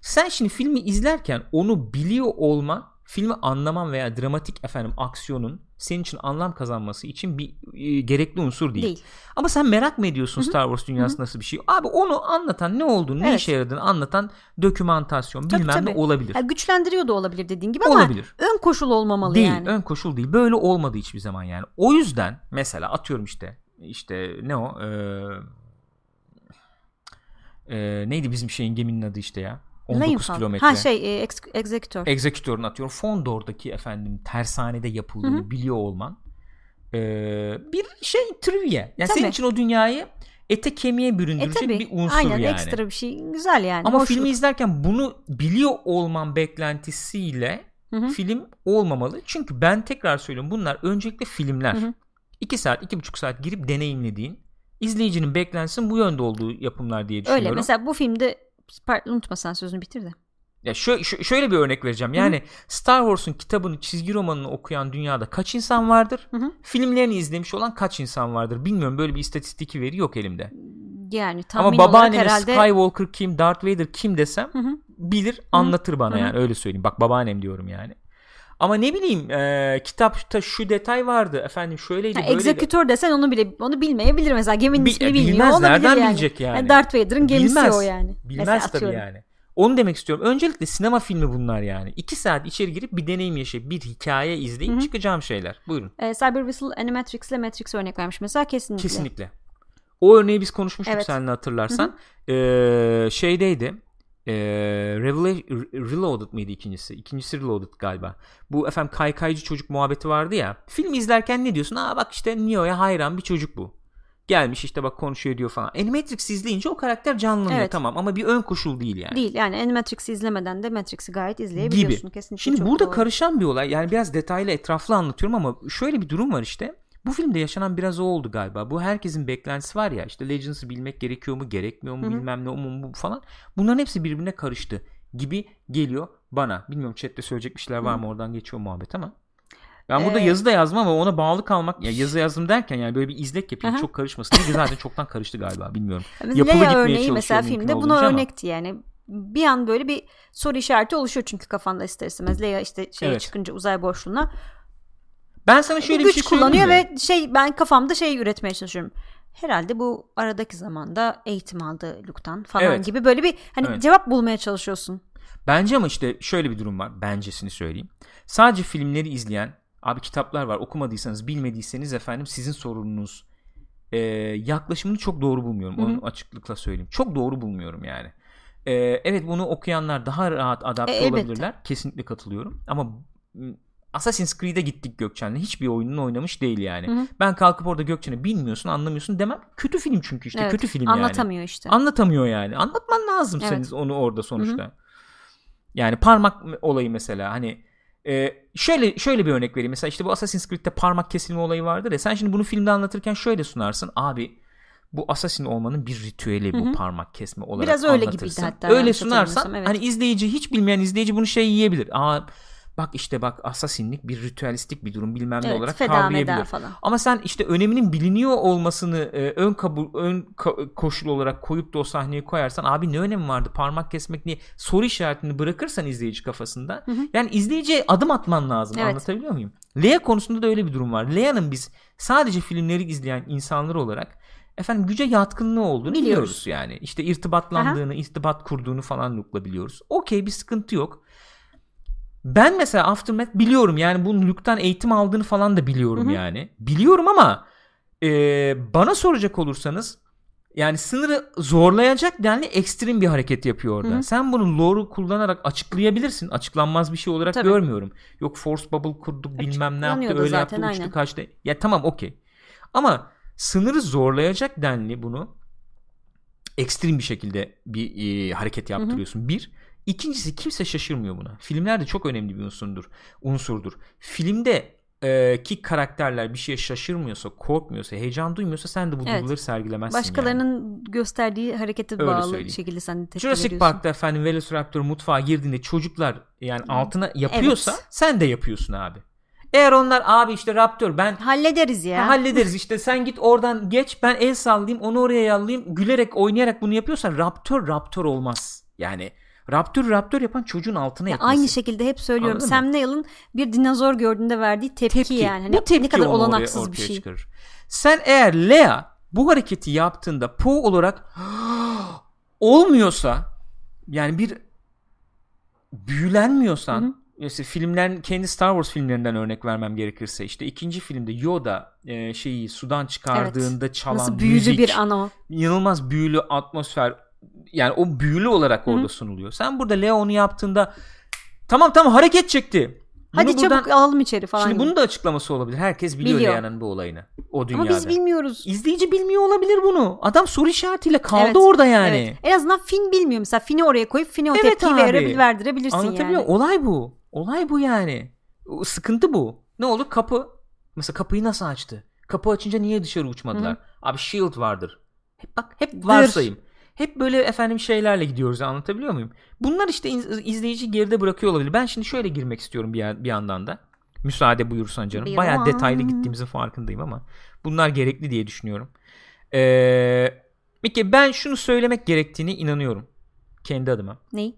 S1: Sen şimdi filmi izlerken onu biliyor olman filmi anlaman veya dramatik efendim aksiyonun senin için anlam kazanması için bir e, gerekli unsur değil.
S2: Değil.
S1: Ama sen merak mı ediyorsun Star Wars dünyası nasıl bir şey? Abi onu anlatan ne olduğunu, ne
S2: Evet.
S1: işe yaradığını anlatan dokümantasyon
S2: Tabii,
S1: bilmem
S2: tabii.
S1: ne olabilir.
S2: Ha, güçlendiriyor da olabilir dediğin gibi ama
S1: olabilir.
S2: ön koşul olmamalı
S1: Değil,
S2: yani.
S1: ön koşul değil. Böyle olmadı hiçbir zaman yani. O yüzden mesela atıyorum işte işte ne o? Ee, ee, neydi bizim şeyin geminin adı işte ya? 19
S2: Neyim
S1: kilometre.
S2: Ha şey e, ex- executor.
S1: Executor'un atıyorum Fondor'daki efendim tersanede yapıldığını biliyor olman ee, bir şey trivia. Yani senin
S2: Tabii.
S1: için o dünyayı ete kemiğe
S2: e
S1: büründürecek
S2: tabii.
S1: bir unsur
S2: Aynen
S1: yani.
S2: ekstra bir şey. Güzel yani.
S1: Ama
S2: hoşluk.
S1: filmi izlerken bunu biliyor olman beklentisiyle
S2: Hı hı.
S1: film olmamalı. Çünkü ben tekrar söylüyorum bunlar öncelikle filmler.
S2: Hı hı.
S1: 2 saat, iki buçuk saat girip deneyimlediğin izleyicinin beklentisinin bu yönde olduğu yapımlar diye düşünüyorum.
S2: Öyle mesela bu filmde pardon, unutma sen sözünü bitir de.
S1: Ya şö- şö- şöyle bir örnek vereceğim. Yani Star Wars'un kitabını, çizgi romanını okuyan dünyada kaç insan vardır?
S2: Hı hı.
S1: Filmlerini izlemiş olan kaç insan vardır? Bilmiyorum. Böyle bir istatistiki veri yok elimde.
S2: Yani tahmin
S1: Ama
S2: olarak
S1: babaanneme
S2: herhalde
S1: Skywalker kim, Darth Vader kim desem
S2: Hı hı.
S1: bilir, anlatır bana
S2: Hı hı.
S1: yani öyle söyleyeyim. Bak babaannem diyorum yani. Ama ne bileyim e, kitapta şu detay vardı efendim şöyleydi
S2: Ha,
S1: böyleydi.
S2: executor desen onu bile onu bilmeyebilir mesela geminin
S1: Bi-
S2: ismini
S1: e,
S2: bilmiyor
S1: bilmez,
S2: olabilir
S1: nereden
S2: yani.
S1: bilecek yani?
S2: Darth Vader'ın gemisi
S1: Bilmez.
S2: o yani.
S1: Bilmez
S2: Mesela
S1: tabii
S2: atıyorum.
S1: yani. Onu demek istiyorum. Öncelikle sinema filmi bunlar yani. İki saat içeri girip bir deneyim yaşayıp bir hikaye izleyip
S2: Hı hı.
S1: çıkacağım şeyler. Buyurun.
S2: Ee, Cyber Whistle Animatrix ile Matrix örnek vermiş mesela kesinlikle.
S1: Kesinlikle. O örneği biz konuşmuştuk
S2: Evet.
S1: seninle hatırlarsan. Ee, şeydeydi. Ee, Revela- Re- Reloaded mıydı ikincisi? İkincisi Reloaded galiba. Bu efendim kaykaycı çocuk muhabbeti vardı ya. Film izlerken ne diyorsun? Aa bak işte Neo'ya hayran bir çocuk bu. Gelmiş işte bak konuşuyor diyor falan. Animatrix izleyince o karakter canlanıyor
S2: Evet.
S1: tamam ama bir ön koşul değil yani.
S2: Değil yani Animatrix'i izlemeden de Matrix'i gayet izleyebiliyorsun. Kesinlikle
S1: Şimdi burada
S2: doğru.
S1: karışan bir olay. Yani biraz detaylı etraflı anlatıyorum ama şöyle bir durum var işte. Bu filmde yaşanan biraz o oldu galiba. Bu herkesin beklentisi var ya işte Legends'ı bilmek gerekiyor mu gerekmiyor mu
S2: Hı hı.
S1: bilmem ne o mu bu falan. Bunların hepsi birbirine karıştı gibi geliyor bana. Bilmiyorum chatte söyleyecek bir şeyler var mı oradan geçiyor muhabbet ama. Ben burada
S2: Ee,
S1: yazı da yazmam ama ona bağlı kalmak ya yazı yazdım derken yani böyle bir izlek yapayım
S2: Aha.
S1: çok karışmasın diye zaten çoktan karıştı galiba bilmiyorum.
S2: Mesela
S1: yapılı
S2: Leia örneği mesela filmde buna
S1: olduğunca ama.
S2: örnekti yani. Bir an böyle bir soru işareti oluşuyor çünkü kafanda ister istemez. Leia işte şeye
S1: Evet.
S2: çıkınca uzay boşluğuna
S1: Ben sana şöyle
S2: bir
S1: bir, şey
S2: kullanıyor
S1: mi?
S2: ve şey ben kafamda şey üretmeye çalışıyorum. Herhalde bu aradaki zamanda eğitim aldı Luke'tan falan
S1: Evet.
S2: gibi böyle bir hani
S1: Evet.
S2: cevap bulmaya çalışıyorsun.
S1: Bence ama işte şöyle bir durum var. Bencesini söyleyeyim. Sadece filmleri izleyen abi kitaplar var. Okumadıysanız, bilmediyseniz efendim sizin sorununuz. Ee, yaklaşımını çok doğru bulmuyorum.
S2: Hı hı.
S1: Onu açıklıkla söyleyeyim. Çok doğru bulmuyorum yani. Ee, evet bunu okuyanlar daha rahat adapte
S2: E, elbette.
S1: olabilirler. Kesinlikle katılıyorum. Ama Assassin's Creed'e gittik Gökçen'le. Hiçbir oyununu oynamış değil yani.
S2: Hı hı.
S1: Ben kalkıp orada Gökçen'i bilmiyorsun, anlamıyorsun demem. Kötü film çünkü işte.
S2: Evet,
S1: Kötü film yani.
S2: Anlatamıyor işte.
S1: Anlatamıyor yani. Anlatman lazım
S2: Evet.
S1: senin onu orada sonuçta. Yani parmak olayı mesela hani e, şöyle şöyle bir örnek vereyim. Mesela işte bu Assassin's Creed'de parmak kesilme olayı vardır ya. Sen şimdi bunu filmde anlatırken şöyle sunarsın. Abi bu assassin olmanın bir ritüeli bu
S2: Hı hı.
S1: parmak kesme olarak
S2: Biraz öyle
S1: anlatırsın.
S2: gibiydi hatta
S1: Öyle sunarsan
S2: evet.
S1: hani izleyici hiç bilmeyen izleyici bunu şey yiyebilir. Aa bak işte bak asasinlik bir ritüelistik bir durum bilmem ne
S2: Evet,
S1: olarak kavrayabilir.
S2: falan.
S1: Ama sen işte öneminin biliniyor olmasını e, ön kabul ön ka- koşul olarak koyup da o sahneye koyarsan abi ne önemi vardı parmak kesmek niye soru işaretini bırakırsan izleyici kafasında yani izleyiciye adım atman lazım
S2: Evet.
S1: anlatabiliyor muyum? Lea konusunda da öyle bir durum var. Lea'nın biz sadece filmleri izleyen insanlar olarak efendim güce yatkınlığı olduğunu
S2: Biliyoruz.
S1: biliyoruz, yani. İşte irtibatlandığını, irtibat kurduğunu falan Luke'la biliyoruz. Okey bir sıkıntı yok. Ben mesela Aftermath biliyorum yani bunun Luke'tan eğitim aldığını falan da biliyorum
S2: Hı hı.
S1: yani. Biliyorum ama e, bana soracak olursanız yani sınırı zorlayacak denli ekstrem bir hareket yapıyor orada.
S2: Hı hı.
S1: Sen bunu lore'u kullanarak açıklayabilirsin. Açıklanmaz bir şey olarak
S2: Tabii.
S1: görmüyorum. Yok force bubble kurduk bilmem ne yaptı öyle
S2: zaten,
S1: yaptı uçtu
S2: aynen.
S1: kaçtı. Ya tamam okey. Ama sınırı zorlayacak denli bunu ekstrem bir şekilde bir e, hareket yaptırıyorsun. Bir. İkincisi kimse şaşırmıyor buna. Filmlerde çok önemli bir unsurdur. Unsurdur. Filmde e, ki karakterler bir şeye şaşırmıyorsa, korkmuyorsa, heyecan duymuyorsa sen de bu
S2: Evet.
S1: duyguları sergilemezsin yani.
S2: Başkalarının gösterdiği harekete
S1: Öyle
S2: bağlı
S1: söyleyeyim.
S2: şekilde sen de tepki
S1: Jurassic
S2: veriyorsun.
S1: Park'ta efendim Velociraptor mutfağa girdiğinde çocuklar yani altına yapıyorsa
S2: Evet.
S1: sen de yapıyorsun abi. Eğer onlar abi işte Raptor ben [LAUGHS]
S2: Hallederiz ya.
S1: Ha, hallederiz işte sen git oradan geç ben el sallayayım onu oraya yallayayım gülerek oynayarak bunu yapıyorsan Raptor Raptor olmaz. Yani Raptor Raptor yapan çocuğun altına
S2: Ya aynı şekilde hep söylüyorum.
S1: Anladın?
S2: Sam Neill'in bir dinozor gördüğünde verdiği tepki,
S1: tepki.
S2: yani. Hani
S1: bu tepki
S2: ne kadar
S1: oraya-
S2: olanaksız bir şey.
S1: çıkarır. Sen eğer Lea bu hareketi yaptığında Poe olarak [GASPS] olmuyorsa yani bir büyülenmiyorsan
S2: Hı hı.
S1: mesela filmlerin kendi Star Wars filmlerinden örnek vermem gerekirse işte ikinci filmde Yoda e, şeyi sudan çıkardığında çalan
S2: Nasıl büyülü
S1: müzik
S2: bir an o.
S1: inanılmaz büyülü atmosfer yani o büyülü olarak orada
S2: Hı.
S1: sunuluyor. Sen burada Lea onu yaptığında tamam tamam hareket çekti. Bunu
S2: Hadi
S1: buradan-
S2: çabuk alalım içeri falan.
S1: Şimdi bunun da açıklaması olabilir. Herkes biliyor
S2: Biliyor.
S1: Lea'nın bu olayını. O
S2: Ama
S1: dünyada.
S2: biz bilmiyoruz.
S1: İzleyici bilmiyor olabilir bunu. Adam soru işaretiyle kaldı
S2: Evet,
S1: orada yani.
S2: Evet. En azından Fin bilmiyor. Mesela Fin'i oraya koyup Fin'e o
S1: Evet
S2: tepkiyi verebil- verdirebilirsin
S1: Anlatabiliyor
S2: yani.
S1: Olay bu. Olay bu yani. O sıkıntı bu. Ne olur kapı. Mesela kapıyı nasıl açtı? Kapı açınca niye dışarı uçmadılar? Abi shield vardır. Hep bak hep varsayım. Hep böyle efendim şeylerle gidiyoruz anlatabiliyor muyum? Bunlar işte iz- izleyici geride bırakıyor olabilir. Ben şimdi şöyle girmek istiyorum bir, bir yandan da. Müsaade buyursan canım. Bayağı detaylı gittiğimizin farkındayım ama bunlar gerekli diye düşünüyorum. Ee, peki ben şunu söylemek gerektiğini inanıyorum. Kendi adıma.
S2: Ney?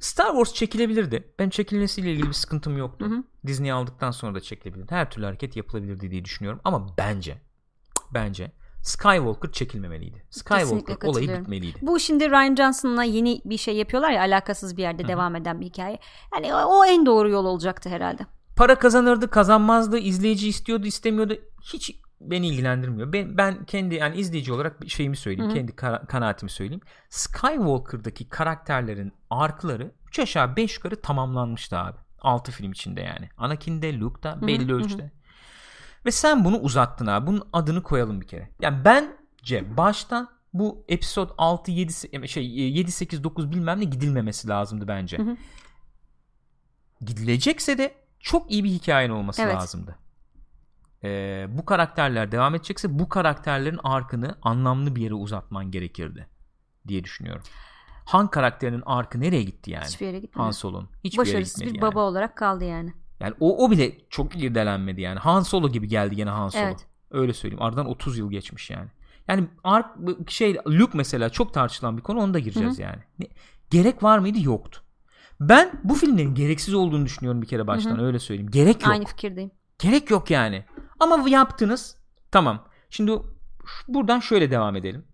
S1: Star Wars çekilebilirdi. Ben çekilmesiyle ilgili bir sıkıntım yoktu.
S2: Hı hı.
S1: Disney aldıktan sonra da çekilebilirdi. Her türlü hareket yapılabilirdi diye düşünüyorum. Ama bence bence Skywalker çekilmemeliydi. Skywalker olayı bitmeliydi.
S2: Bu şimdi Ryan Johnson'la yeni bir şey yapıyorlar ya alakasız bir yerde devam eden bir hikaye. Yani o, en doğru yol olacaktı herhalde.
S1: Para kazanırdı, kazanmazdı, izleyici istiyordu, istemiyordu. Hiç beni ilgilendirmiyor. Ben, ben kendi yani izleyici olarak bir şeyimi söyleyeyim.
S2: Hı hı.
S1: Kendi kara- kanaatimi söyleyeyim. Skywalker'daki karakterlerin arkları 3 aşağı 5 yukarı tamamlanmıştı abi. 6 film içinde yani. Anakin'de, Luke'da belli
S2: hı hı.
S1: ölçüde. Ve sen bunu uzattın abi. Bunun adını koyalım bir kere. Yani bence baştan bu episode 6 7 şey 7 8 9 bilmem ne gidilmemesi lazımdı bence.
S2: Hı hı.
S1: Gidilecekse de çok iyi bir hikayen olması
S2: Evet.
S1: lazımdı. Ee, bu karakterler devam edecekse bu karakterlerin arkını anlamlı bir yere uzatman gerekirdi diye düşünüyorum. Han karakterinin arkı nereye gitti yani?
S2: Hiçbir yere gitmedi.
S1: Han Solo'nun hiçbir yere
S2: Başarısız
S1: gitmedi
S2: bir
S1: yani.
S2: baba olarak kaldı yani.
S1: Yani o, o bile çok irdelenmedi yani. Han Solo gibi geldi gene Han Solo.
S2: Evet.
S1: Öyle söyleyeyim. Aradan 30 yıl geçmiş yani. Yani ark şey Luke mesela çok tartışılan bir konu onu da gireceğiz yani. Ne- gerek var mıydı? Yoktu. Ben bu filmlerin gereksiz olduğunu düşünüyorum bir kere baştan öyle söyleyeyim. Gerek yok.
S2: Aynı fikirdeyim.
S1: Gerek yok yani. Ama yaptınız. Tamam. Şimdi buradan şöyle devam edelim.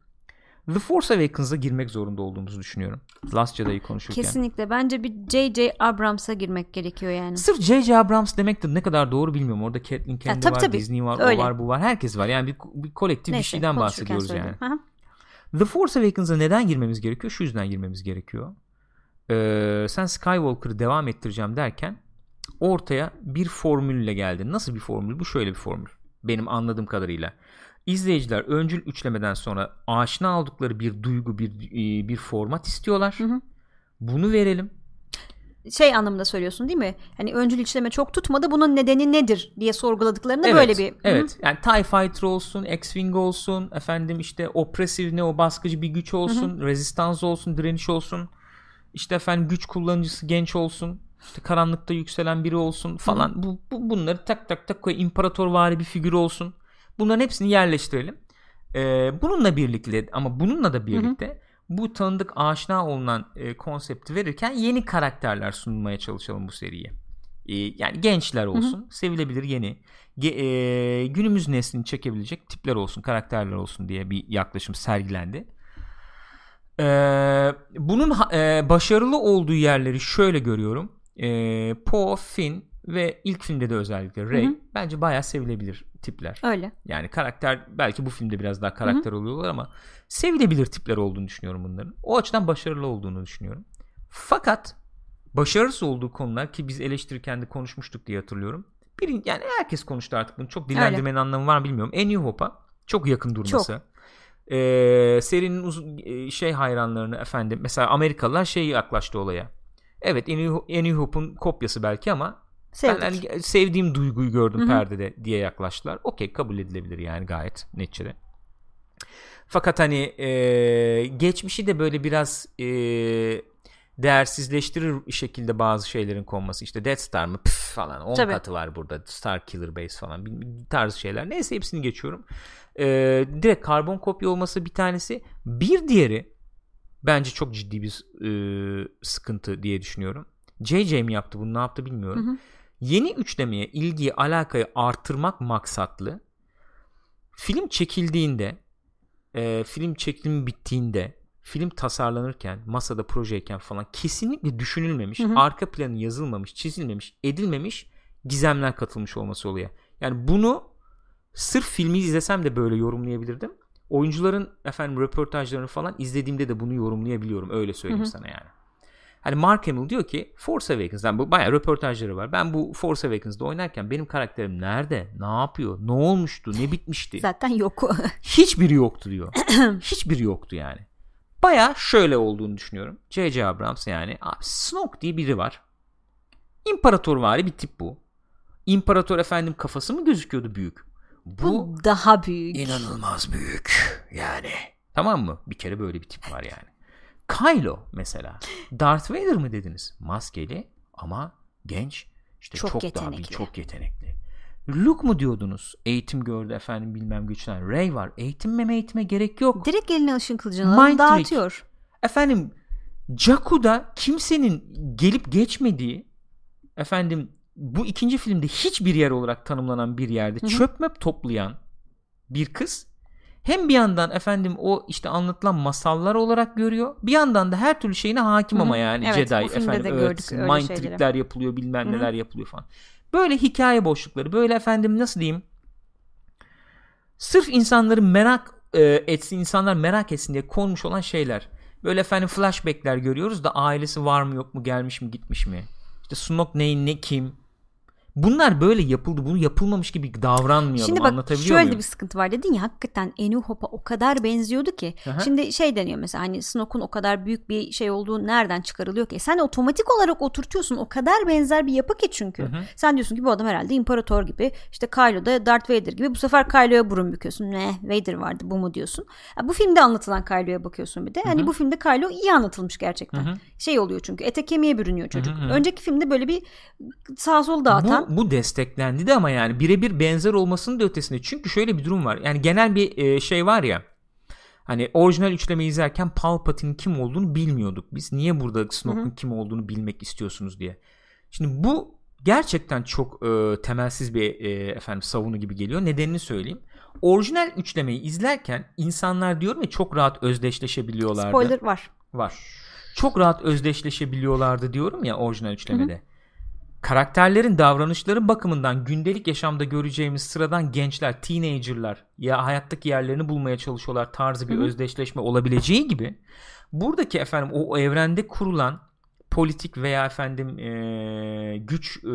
S1: The Force Awakens'a girmek zorunda olduğumuzu düşünüyorum. Last Jedi'yi konuşurken.
S2: Kesinlikle. Bence bir J.J. Abrams'a girmek gerekiyor yani.
S1: Sırf J.J. Abrams demek de ne kadar doğru bilmiyorum. Orada Kathleen Kennedy
S2: tabii
S1: var,
S2: tabii.
S1: Disney var,
S2: Öyle.
S1: o var, bu var. Herkes var. Yani bir, bir kolektif bir
S2: Neyse,
S1: şeyden
S2: konuşurken
S1: bahsediyoruz yani.
S2: söyledim. Aha.
S1: The Force Awakens'a neden girmemiz gerekiyor? Şu yüzden girmemiz gerekiyor. Ee, sen Skywalker'ı devam ettireceğim derken ortaya bir formülle geldin. Nasıl bir formül? Bu şöyle bir formül. Benim anladığım kadarıyla. İzleyiciler öncül üçlemeden sonra aşina oldukları bir duygu, bir e, bir format istiyorlar.
S2: Hı hı.
S1: Bunu verelim.
S2: Şey anlamında söylüyorsun değil mi? Hani öncül işleme çok tutmadı. Bunun nedeni nedir diye sorguladıklarında
S1: Evet,
S2: böyle bir. Hı hı.
S1: Evet. Yani TIE Fighter olsun, X-Wing olsun, efendim işte opresif ne o baskıcı bir güç olsun, rezistans olsun, direniş olsun. İşte efendim güç kullanıcısı genç olsun İşte karanlıkta yükselen biri olsun falan. Bu, bu bunları tak tak tak koy imparatorvari bir figür olsun. Bunların hepsini yerleştirelim. Ee, bununla birlikte ama bununla da birlikte hı hı. bu tanıdık aşina olunan e, konsepti verirken yeni karakterler sunmaya çalışalım bu seriye. Ee, yani gençler olsun, hı hı. sevilebilir yeni, ge, e, günümüz neslini çekebilecek tipler olsun, karakterler olsun diye bir yaklaşım sergilendi. Ee, bunun e, başarılı olduğu yerleri şöyle görüyorum. Ee, Poe, Finn ve ilk filmde de özellikle Ray Hı-hı. bence bayağı sevilebilir tipler.
S2: Öyle.
S1: Yani karakter belki bu filmde biraz daha karakter Hı-hı. oluyorlar ama sevilebilir tipler olduğunu düşünüyorum bunların. O açıdan başarılı olduğunu düşünüyorum. Fakat başarısız olduğu konular ki biz eleştirirken de konuşmuştuk diye hatırlıyorum. Bir, yani herkes konuştu artık bunu. Çok dillendirmenin Öyle. anlamı var mı bilmiyorum. En New Hope'a çok yakın durması. Çok. Ee, serinin uzun e, şey hayranlarını efendim mesela Amerikalılar şey yaklaştı olaya. Evet En New Hope'un kopyası belki ama Sevdik. ben yani sevdiğim duyguyu gördüm Hı-hı. perdede diye yaklaştılar. Okey kabul edilebilir yani gayet netçe Fakat hani e, geçmişi de böyle biraz e, değersizleştirir şekilde bazı şeylerin konması. İşte Death Star mı Püf falan 10 katı var burada. Star Killer Base falan bir tarz şeyler. Neyse hepsini geçiyorum. Ee, direkt karbon kopya olması bir tanesi. Bir diğeri bence çok ciddi bir e, sıkıntı diye düşünüyorum. JJ mi yaptı bunu ne yaptı bilmiyorum. Hı hı. Yeni üçlemeye ilgiyi alakayı artırmak maksatlı film çekildiğinde e, film çekimi bittiğinde film tasarlanırken masada projeyken falan kesinlikle düşünülmemiş hı hı. arka planı yazılmamış çizilmemiş edilmemiş gizemler katılmış olması oluyor. Yani bunu sırf filmi izlesem de böyle yorumlayabilirdim. Oyuncuların efendim röportajlarını falan izlediğimde de bunu yorumlayabiliyorum öyle söyleyeyim hı hı. sana yani. Hani Mark Hamill diyor ki Force Awakens'dan bu bayağı röportajları var. Ben bu Force Awakens'da oynarken benim karakterim nerede? Ne yapıyor? Ne olmuştu? Ne bitmişti?
S2: Zaten yok. [LAUGHS]
S1: Hiçbiri yoktu diyor. [CLEARS THROAT] Hiçbiri yoktu yani. Baya şöyle olduğunu düşünüyorum. J.J. Abrams yani abi Snoke diye biri var. İmparator vari bir tip bu. İmparator efendim kafası mı gözüküyordu büyük?
S2: Bu, bu daha büyük.
S1: İnanılmaz büyük yani. Tamam mı? Bir kere böyle bir tip var yani. Kylo mesela. Darth Vader mı dediniz? Maskeli ama genç. İşte çok, çok yetenekli. daha bir çok yetenekli. Luke mu diyordunuz? Eğitim gördü efendim bilmem güçlen. Ray var. Eğitim meme eğitime gerek yok.
S2: Direkt eline ışın kılıcını Mind dağıtıyor. Trick.
S1: Efendim Jakku'da kimsenin gelip geçmediği efendim bu ikinci filmde hiçbir yer olarak tanımlanan bir yerde Hı-hı. çöp möp toplayan bir kız hem bir yandan efendim o işte anlatılan masallar olarak görüyor. Bir yandan da her türlü şeyine hakim Hı-hı. ama yani evet, Jedi efendim öğretisi, mind trickler yapılıyor bilmem Hı-hı. neler yapılıyor falan. Böyle hikaye boşlukları böyle efendim nasıl diyeyim sırf insanları merak e, etsin insanlar merak etsin diye konmuş olan şeyler. Böyle efendim flashbackler görüyoruz da ailesi var mı yok mu gelmiş mi gitmiş mi? İşte Snoke neyin ne kim Bunlar böyle yapıldı. Bunu yapılmamış gibi davranmayalım. Şimdi bak şöyle
S2: muyum? bir sıkıntı var dedin ya hakikaten Enu Hop'a o kadar benziyordu ki. Aha. Şimdi şey deniyor mesela hani Snoke'un o kadar büyük bir şey olduğu nereden çıkarılıyor ki? Sen otomatik olarak oturtuyorsun. O kadar benzer bir yapı ki çünkü. Hı Sen diyorsun ki bu adam herhalde imparator gibi. İşte Kylo da Darth Vader gibi. Bu sefer Kylo'ya burun büküyorsun. Ne Vader vardı bu mu diyorsun. Ya bu filmde anlatılan Kylo'ya bakıyorsun bir de. Hani bu filmde Kylo iyi anlatılmış gerçekten. Hı Şey oluyor çünkü ete kemiğe bürünüyor çocuk. Hı Önceki filmde böyle bir sağ sol dağıtan.
S1: Bu, desteklendi de ama yani birebir benzer olmasının da ötesinde. Çünkü şöyle bir durum var. Yani genel bir e, şey var ya. Hani orijinal üçlemeyi izlerken Palpatine'in kim olduğunu bilmiyorduk. Biz niye burada Snoke'un kim olduğunu bilmek istiyorsunuz diye. Şimdi bu gerçekten çok e, temelsiz bir e, efendim savunu gibi geliyor. Nedenini söyleyeyim. Orijinal üçlemeyi izlerken insanlar diyorum ya çok rahat özdeşleşebiliyorlardı.
S2: Spoiler var.
S1: Var. Çok rahat özdeşleşebiliyorlardı diyorum ya orijinal üçlemede. Hı hı karakterlerin davranışları bakımından gündelik yaşamda göreceğimiz sıradan gençler, teenagerlar ya hayattaki yerlerini bulmaya çalışıyorlar tarzı bir Hı-hı. özdeşleşme olabileceği gibi buradaki efendim o, o evrende kurulan politik veya efendim e, güç e,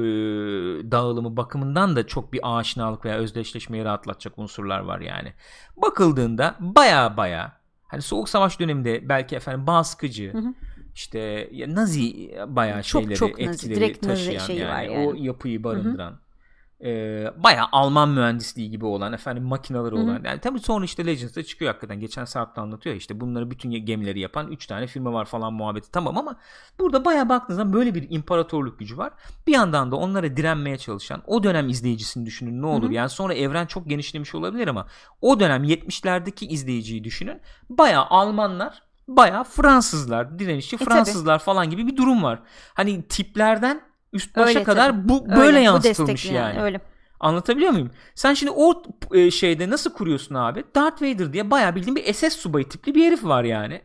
S1: dağılımı bakımından da çok bir aşinalık veya özdeşleşmeyi rahatlatacak unsurlar var yani. Bakıldığında baya baya hani soğuk savaş döneminde belki efendim baskıcı hı hı işte ya Nazi bayağı çok, şeyleri çok etkileri Nazi, taşıyan nazi yani, var yani o yapıyı barındıran. Hı-hı. e, bayağı Alman mühendisliği gibi olan efendim makinaları
S2: Hı hı.
S1: olan yani tabii sonra işte Legends'da çıkıyor hakikaten geçen da anlatıyor işte bunları bütün gemileri yapan 3 tane firma var falan muhabbeti tamam ama burada bayağı baktığınız zaman böyle bir imparatorluk gücü var bir yandan da onlara direnmeye çalışan o dönem izleyicisini düşünün ne olur
S2: Hı hı.
S1: yani sonra evren çok genişlemiş olabilir ama o dönem 70'lerdeki izleyiciyi düşünün bayağı Almanlar bayağı Fransızlar direnişçi
S2: E, tabii.
S1: Fransızlar falan gibi bir durum var hani tiplerden üst başa
S2: Öyle
S1: kadar
S2: tabii.
S1: bu
S2: Öyle,
S1: böyle
S2: bu
S1: yansıtılmış
S2: destekli
S1: yani.
S2: Öyle.
S1: Anlatabiliyor muyum? Sen şimdi o e, şeyde nasıl kuruyorsun abi? Darth Vader diye bayağı bildiğin bir SS subayı tipli bir herif var yani.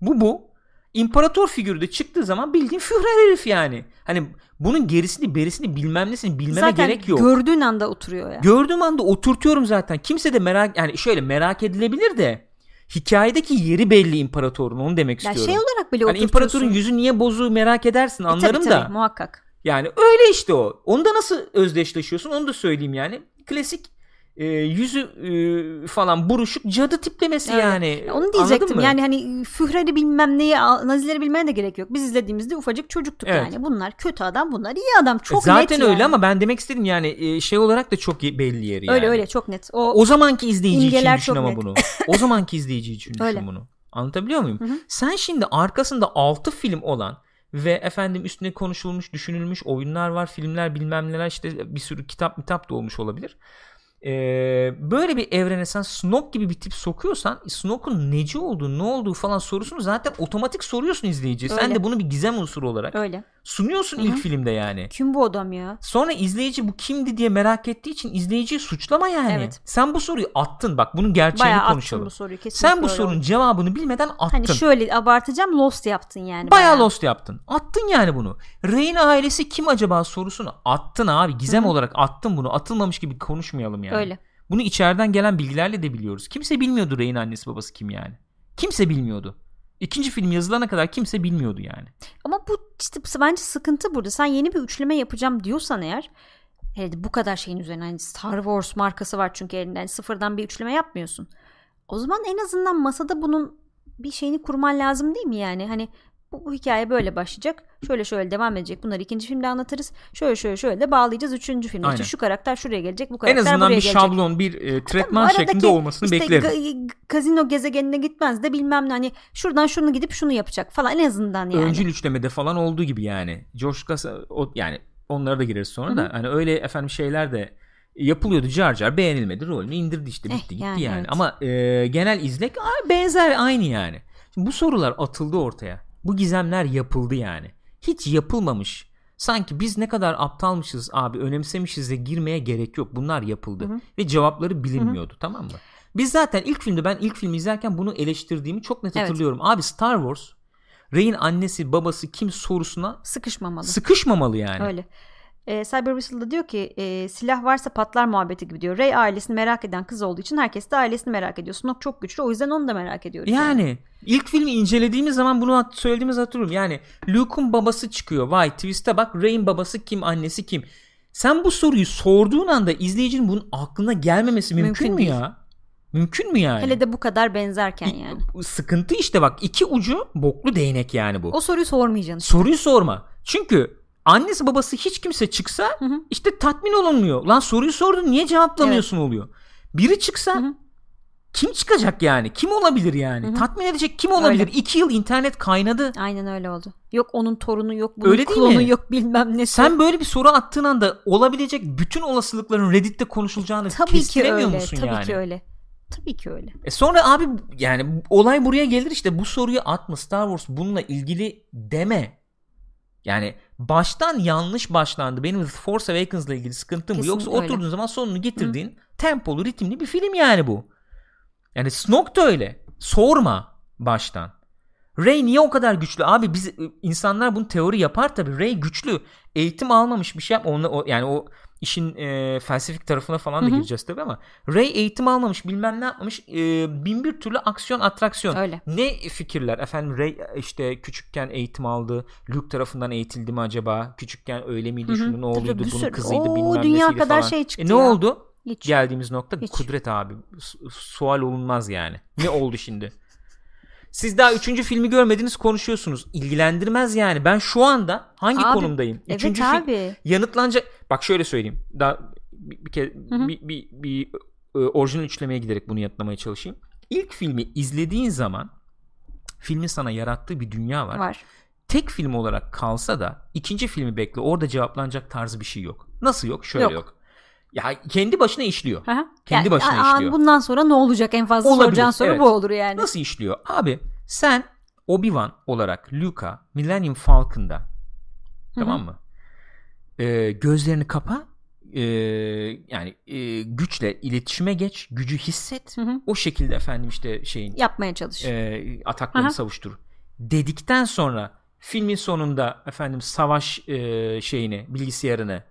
S1: Bu bu. İmparator figürü de çıktığı zaman bildiğin Führer herif yani. Hani bunun gerisini berisini bilmem nesini bilmeme
S2: Zaten
S1: gerek yok.
S2: gördüğün anda oturuyor ya.
S1: Gördüğüm anda oturtuyorum zaten. Kimse de merak yani şöyle merak edilebilir de hikayedeki yeri belli imparatorun onu demek
S2: ya
S1: istiyorum.
S2: şey olarak bile oturtuyorsun.
S1: imparatorun yüzü niye bozuğu merak edersin
S2: E,
S1: anlarım
S2: tabii,
S1: da.
S2: tabii, muhakkak.
S1: Yani öyle işte o. Onda nasıl özdeşleşiyorsun onu da söyleyeyim yani. Klasik e, yüzü e, falan buruşuk cadı tiplemesi
S2: Öyle.
S1: yani.
S2: Ya Onu diyecektim.
S1: mı?
S2: Yani hani Führer'i bilmem neyi Nazileri bilmeye de gerek yok. Biz izlediğimizde ufacık çocuktuk
S1: Evet.
S2: yani. Bunlar kötü adam, bunlar iyi adam. Çok
S1: Zaten
S2: net
S1: öyle
S2: yani.
S1: ama ben demek istedim yani e, şey olarak da çok belli yeri yani.
S2: Öyle öyle çok net. O,
S1: O zamanki izleyici için düşün ama
S2: net.
S1: bunu. [LAUGHS] O zamanki izleyici için düşün
S2: Öyle.
S1: bunu. Anlatabiliyor muyum?
S2: Hı hı.
S1: Sen şimdi arkasında 6 film olan ve efendim üstüne konuşulmuş, düşünülmüş oyunlar var, filmler bilmem neler işte bir sürü kitap mitap da olmuş olabilir. Ee, böyle bir evrene sen Snoke gibi bir tip sokuyorsan Snoke'un neci olduğu ne olduğu falan sorusunu zaten otomatik soruyorsun izleyiciye. Sen de bunu bir gizem unsuru olarak
S2: öyle.
S1: Sunuyorsun
S2: Hı hı.
S1: ilk filmde yani.
S2: Kim bu adam ya?
S1: Sonra izleyici bu kimdi diye merak ettiği için izleyiciyi suçlama yani.
S2: Evet.
S1: Sen bu soruyu attın bak bunun gerçeğini
S2: Bayağı
S1: konuşalım.
S2: bu soruyu. Kesinlikle
S1: Sen bu sorunun
S2: oldu.
S1: cevabını bilmeden attın.
S2: Hani şöyle abartacağım Lost yaptın yani.
S1: Bayağı Lost yaptın. Attın yani bunu. Rey'in ailesi kim acaba sorusunu attın abi. Gizem
S2: Hı hı.
S1: olarak attın bunu. Atılmamış gibi konuşmayalım yani.
S2: Öyle.
S1: Bunu içeriden gelen bilgilerle de biliyoruz. Kimse bilmiyordu Rey'in annesi babası kim yani. Kimse bilmiyordu. İkinci film yazılana kadar kimse bilmiyordu yani.
S2: Ama bu işte bence sıkıntı burada. Sen yeni bir üçleme yapacağım diyorsan eğer hele bu kadar şeyin üzerine hani Star Wars markası var çünkü elinde hani sıfırdan bir üçleme yapmıyorsun. O zaman en azından masada bunun bir şeyini kurman lazım değil mi yani? Hani bu, bu hikaye böyle başlayacak. Şöyle şöyle devam edecek. Bunları ikinci filmde anlatırız. Şöyle şöyle şöyle de bağlayacağız üçüncü filmde. İşte şu karakter şuraya gelecek. Bu
S1: En
S2: karakter
S1: azından
S2: buraya
S1: bir
S2: gelecek.
S1: şablon, bir e, tretman şeklinde olmasını
S2: işte
S1: beklerim.
S2: kazino gezegenine gitmez de bilmem ne hani şuradan şunu gidip şunu yapacak falan en azından yani.
S1: öncül üçlemede falan olduğu gibi yani. George Lucas o yani onlara da gireriz sonra
S2: Hı
S1: da hani öyle efendim şeyler de yapılıyordu car car beğenilmedi rolünü indirdi işte
S2: Eh,
S1: bitti gitti
S2: yani,
S1: yani,
S2: evet.
S1: ama e, genel izlek benzer aynı yani. Şimdi bu sorular atıldı ortaya. Bu gizemler yapıldı yani. Hiç yapılmamış. Sanki biz ne kadar aptalmışız abi önemsemişiz de girmeye gerek yok. Bunlar yapıldı.
S2: Hı hı.
S1: Ve cevapları bilinmiyordu tamam mı? Biz zaten ilk filmde ben ilk filmi izlerken bunu eleştirdiğimi çok net
S2: Evet.
S1: hatırlıyorum. Abi Star Wars Rey'in annesi babası kim sorusuna
S2: Sıkışmamalı.
S1: sıkışmamalı yani.
S2: Öyle. Ee, Cyber Whistle da diyor ki e, silah varsa patlar muhabbeti gibi diyor. Rey ailesini merak eden kız olduğu için herkes de ailesini merak ediyor. Snoke çok güçlü o yüzden onu da merak ediyoruz.
S1: Yani ilk filmi incelediğimiz zaman bunu hat- söylediğimizi hatırlıyorum. Yani Luke'un babası çıkıyor. Vay twist'e bak Rey'in babası kim annesi kim? Sen bu soruyu sorduğun anda izleyicinin bunun aklına gelmemesi mümkün,
S2: Mümkün
S1: mü
S2: değil.
S1: ya? Mümkün mü yani?
S2: Hele de bu kadar benzerken yani.
S1: Sıkıntı işte bak iki ucu boklu değnek yani bu.
S2: O soruyu sormayacaksın.
S1: Soruyu sorma. Çünkü annesi babası hiç kimse çıksa
S2: Hı hı.
S1: işte tatmin olunmuyor. Lan soruyu sordun niye cevaplamıyorsun oluyor. Biri çıksa
S2: Hı hı.
S1: kim çıkacak yani? Kim olabilir yani?
S2: Hı hı.
S1: Tatmin edecek kim olabilir?
S2: Öyle.
S1: İki yıl internet kaynadı.
S2: Aynen öyle oldu. Yok onun torunu yok bunun
S1: Öyle değil
S2: klonu
S1: mi?
S2: yok bilmem nesi.
S1: Sen böyle bir soru attığın anda olabilecek bütün olasılıkların Reddit'te konuşulacağını
S2: Tabii ki
S1: kestiremiyor
S2: öyle.
S1: musun
S2: Tabii
S1: yani?
S2: ki öyle. Tabii ki öyle.
S1: E sonra abi yani olay buraya gelir işte bu soruyu atma Star Wars bununla ilgili deme. Yani baştan yanlış başlandı. Benim Force Awakens'la ilgili sıkıntım bu.
S2: Kesin
S1: Yoksa
S2: öyle.
S1: oturduğun zaman sonunu getirdiğin tempolu, ritimli bir film yani bu. Yani Snoke da öyle. Sorma baştan. Rey niye o kadar güçlü? Abi biz insanlar bunu teori yapar tabii. Rey güçlü. Eğitim almamış bir şey yap. Onunla, o, yani o işin e, felsefik tarafına falan da
S2: Hı hı.
S1: gireceğiz tabii ama Rey eğitim almamış bilmem ne yapmamış e, bin bir türlü aksiyon atraksiyon
S2: Öyle.
S1: ne fikirler efendim Rey işte küçükken eğitim aldı Luke tarafından eğitildi mi acaba küçükken öyle miydi
S2: Hı hı.
S1: şunun oğluydu
S2: Tabii bir
S1: bunun
S2: sürü-
S1: kızıydı
S2: Oo,
S1: bilmem
S2: dünya kadar
S1: falan.
S2: şey çıktı
S1: e, ne
S2: ya.
S1: oldu
S2: Hiç.
S1: geldiğimiz nokta
S2: Hiç.
S1: kudret abi Su- sual olunmaz yani ne oldu şimdi [LAUGHS] siz daha üçüncü filmi görmediniz konuşuyorsunuz ilgilendirmez yani ben şu anda hangi
S2: Abi,
S1: konumdayım
S2: Evet
S1: üçüncü film
S2: abi.
S1: yanıtlanacak bak şöyle söyleyeyim daha bir, bir, kere,
S2: Hı hı.
S1: bir, bir, bir, e, orijinal üçlemeye giderek bunu yanıtlamaya çalışayım. İlk filmi izlediğin zaman filmin sana yarattığı bir dünya var.
S2: Var.
S1: Tek film olarak kalsa da ikinci filmi bekle orada cevaplanacak tarzı bir şey yok. Nasıl yok? Şöyle yok.
S2: Yok.
S1: Ya kendi başına işliyor.
S2: Hı hı.
S1: Kendi başına
S2: aa,
S1: işliyor.
S2: Bundan sonra ne olacak en fazla
S1: Olabilir,
S2: soracağın soru
S1: evet.
S2: bu olur yani.
S1: Nasıl işliyor? Abi sen Obi-Wan olarak Luke'a Millennium Falcon'da tamam mı? Ee, gözlerini kapa ee, yani ee, güçle iletişime geç gücü hisset
S2: Hı hı.
S1: o şekilde efendim işte şeyin
S2: Yapmaya çalış.
S1: e, ataklarını
S2: Aha.
S1: savuştur dedikten sonra filmin sonunda efendim savaş e, şeyini bilgisayarını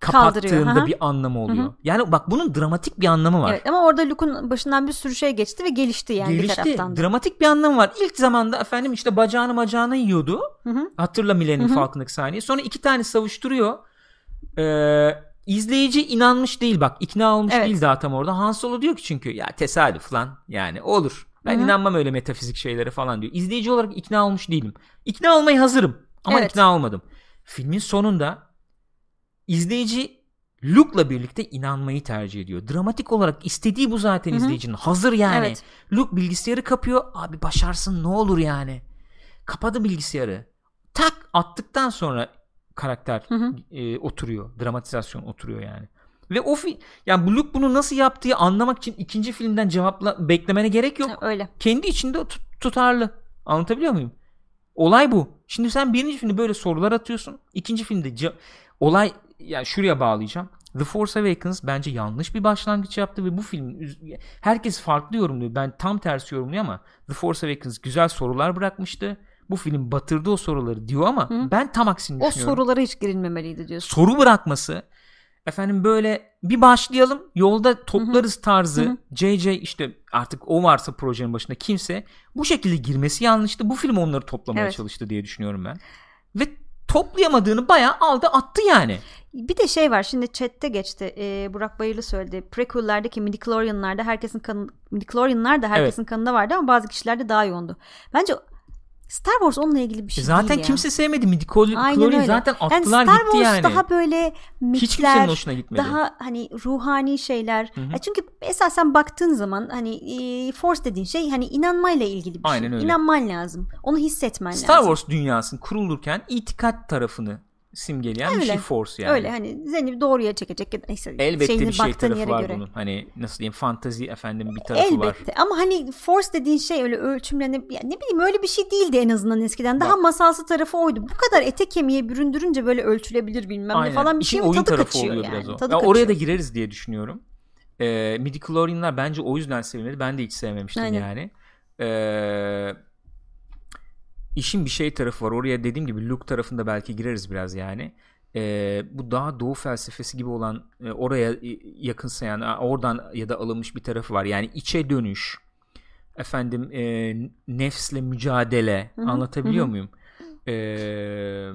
S1: kapattığında bir anlamı oluyor.
S2: Hı hı.
S1: Yani bak bunun dramatik bir anlamı var.
S2: Evet ama orada Luke'un başından bir sürü şey geçti ve gelişti yani bir
S1: Gelişti.
S2: taraftan da.
S1: Dramatik bir anlamı var. İlk zamanda efendim işte bacağını bacağına yiyordu.
S2: Hı hı.
S1: Hatırla
S2: hı.
S1: Falcon'daki sahneyi. Sonra iki tane savuşturuyor. Ee, izleyici inanmış değil bak. ikna olmuş
S2: Evet.
S1: değil daha tam orada. Han Solo diyor ki çünkü ya tesadüf lan. Yani olur. Ben
S2: Hı hı.
S1: inanmam öyle metafizik şeylere falan diyor. İzleyici olarak ikna olmuş değilim. İkna olmaya hazırım. Ama
S2: Evet.
S1: ikna olmadım. Filmin sonunda izleyici Luke'la birlikte inanmayı tercih ediyor. Dramatik olarak istediği bu zaten
S2: Hı hı.
S1: izleyicinin. Hazır yani.
S2: Evet.
S1: Luke bilgisayarı kapıyor. Abi başarsın ne olur yani. Kapadı bilgisayarı. Tak attıktan sonra karakter
S2: Hı hı.
S1: e, oturuyor. Dramatizasyon oturuyor yani. Ve o fi yani bu Luke bunu nasıl yaptığı anlamak için ikinci filmden cevapla beklemene gerek yok.
S2: Öyle.
S1: Kendi içinde tut- tutarlı. Anlatabiliyor muyum? Olay bu. Şimdi sen birinci filmde böyle sorular atıyorsun. İkinci filmde ce- olay yani şuraya bağlayacağım. The Force Awakens bence yanlış bir başlangıç yaptı ve bu film herkes farklı yorumluyor. Ben tam tersi yorumluyor ama The Force Awakens güzel sorular bırakmıştı. Bu film batırdı o soruları diyor ama
S2: Hı.
S1: ben tam aksini
S2: O
S1: düşünüyorum.
S2: sorulara hiç girilmemeliydi diyorsun.
S1: Soru bırakması efendim böyle bir başlayalım yolda toplarız tarzı
S2: Hı hı.
S1: JJ işte artık o varsa projenin başında kimse bu şekilde girmesi yanlıştı. Bu film onları toplamaya
S2: Evet.
S1: çalıştı diye düşünüyorum ben. Ve toplayamadığını bayağı aldı attı yani.
S2: Bir de şey var şimdi chatte geçti e, Burak Bayırlı söyledi. Prequel'lerdeki midichlorian'larda herkesin kanı midichlorian'lar da herkesin kanında vardı ama bazı kişilerde daha yoğundu. Bence Star Wars onunla ilgili bir şey
S1: Zaten
S2: değil ya.
S1: kimse sevmedi. Midichlorian
S2: Aynen öyle.
S1: zaten
S2: yani
S1: attılar
S2: Star
S1: gitti
S2: Wars
S1: yani.
S2: daha böyle
S1: Hiç kimsenin
S2: mitler,
S1: hoşuna gitmedi.
S2: daha hani ruhani şeyler.
S1: Hı hı.
S2: Ya çünkü esasen baktığın zaman hani e, Force dediğin şey hani inanmayla ilgili bir
S1: Aynen
S2: şey.
S1: öyle.
S2: İnanman lazım. Onu hissetmen
S1: Star
S2: lazım.
S1: Wars dünyasının kurulurken itikat tarafını simgeleyen bir
S2: Öyle.
S1: şey Force yani.
S2: Öyle hani seni doğruya çekecek ya neyse
S1: Elbette
S2: şeyini
S1: bir şey tarafı var
S2: göre.
S1: bunun. Hani nasıl diyeyim fantazi efendim bir tarafı var.
S2: Elbette ama hani force dediğin şey öyle ölçümlenip ya ne bileyim öyle bir şey değildi en azından eskiden. Daha
S1: Bak.
S2: masalsı tarafı oydu. Bu kadar ete kemiğe büründürünce böyle ölçülebilir bilmem ne
S1: Aynen.
S2: falan bir
S1: İşin
S2: şey
S1: oyun
S2: tadı
S1: tarafı
S2: kaçıyor yani.
S1: biraz o.
S2: Tadı
S1: Ya
S2: kaçıyor.
S1: oraya da gireriz diye düşünüyorum. Ee, Midichlorian'lar bence o yüzden sevilmedi. Ben de hiç sevmemiştim
S2: Aynen.
S1: yani. Ee, işin bir şey tarafı var. Oraya dediğim gibi Luke tarafında belki gireriz biraz yani. Ee, bu daha doğu felsefesi gibi olan e, oraya e, yakınsayan oradan ya da alınmış bir tarafı var. Yani içe dönüş efendim e, nefsle mücadele
S2: Hı hı,
S1: anlatabiliyor
S2: hı hı.
S1: muyum? Ee,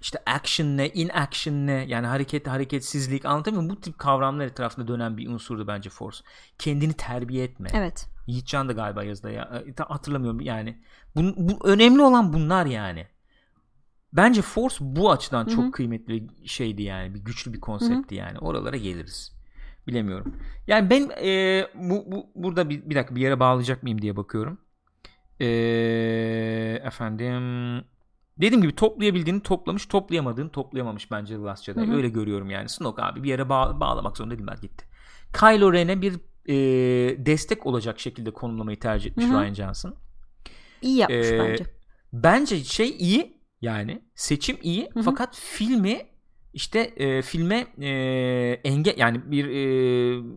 S1: işte action ne, in action ne yani hareket hareketsizlik anlatabiliyor muyum? Bu tip kavramlar etrafında dönen bir unsurdu bence Force. Kendini terbiye etme.
S2: Evet.
S1: Yiğitcan da galiba yazdı ya. E, ta- Hatırlamıyorum yani. Bu, bu önemli olan bunlar yani. Bence Force bu açıdan
S2: Hı hı.
S1: çok kıymetli şeydi yani. Bir güçlü bir konseptti yani. Oralara geliriz. Bilemiyorum. Yani ben e, bu, bu burada bir, bir dakika bir yere bağlayacak mıyım diye bakıyorum. E, efendim dediğim gibi toplayabildiğini toplamış, toplayamadığını toplayamamış bence The Last Jedi.
S2: Hı hı.
S1: Öyle görüyorum yani. Snoke abi bir yere bağ- bağlamak zorunda değiller gitti. Kylo Ren'e bir e, destek olacak şekilde konumlamayı tercih etmiş
S2: Hı hı.
S1: Ryan Johnson.
S2: İyi yapmış
S1: Ee,
S2: bence.
S1: Bence şey iyi yani seçim iyi
S2: Hı hı.
S1: fakat filmi işte e, filme e, enge yani bir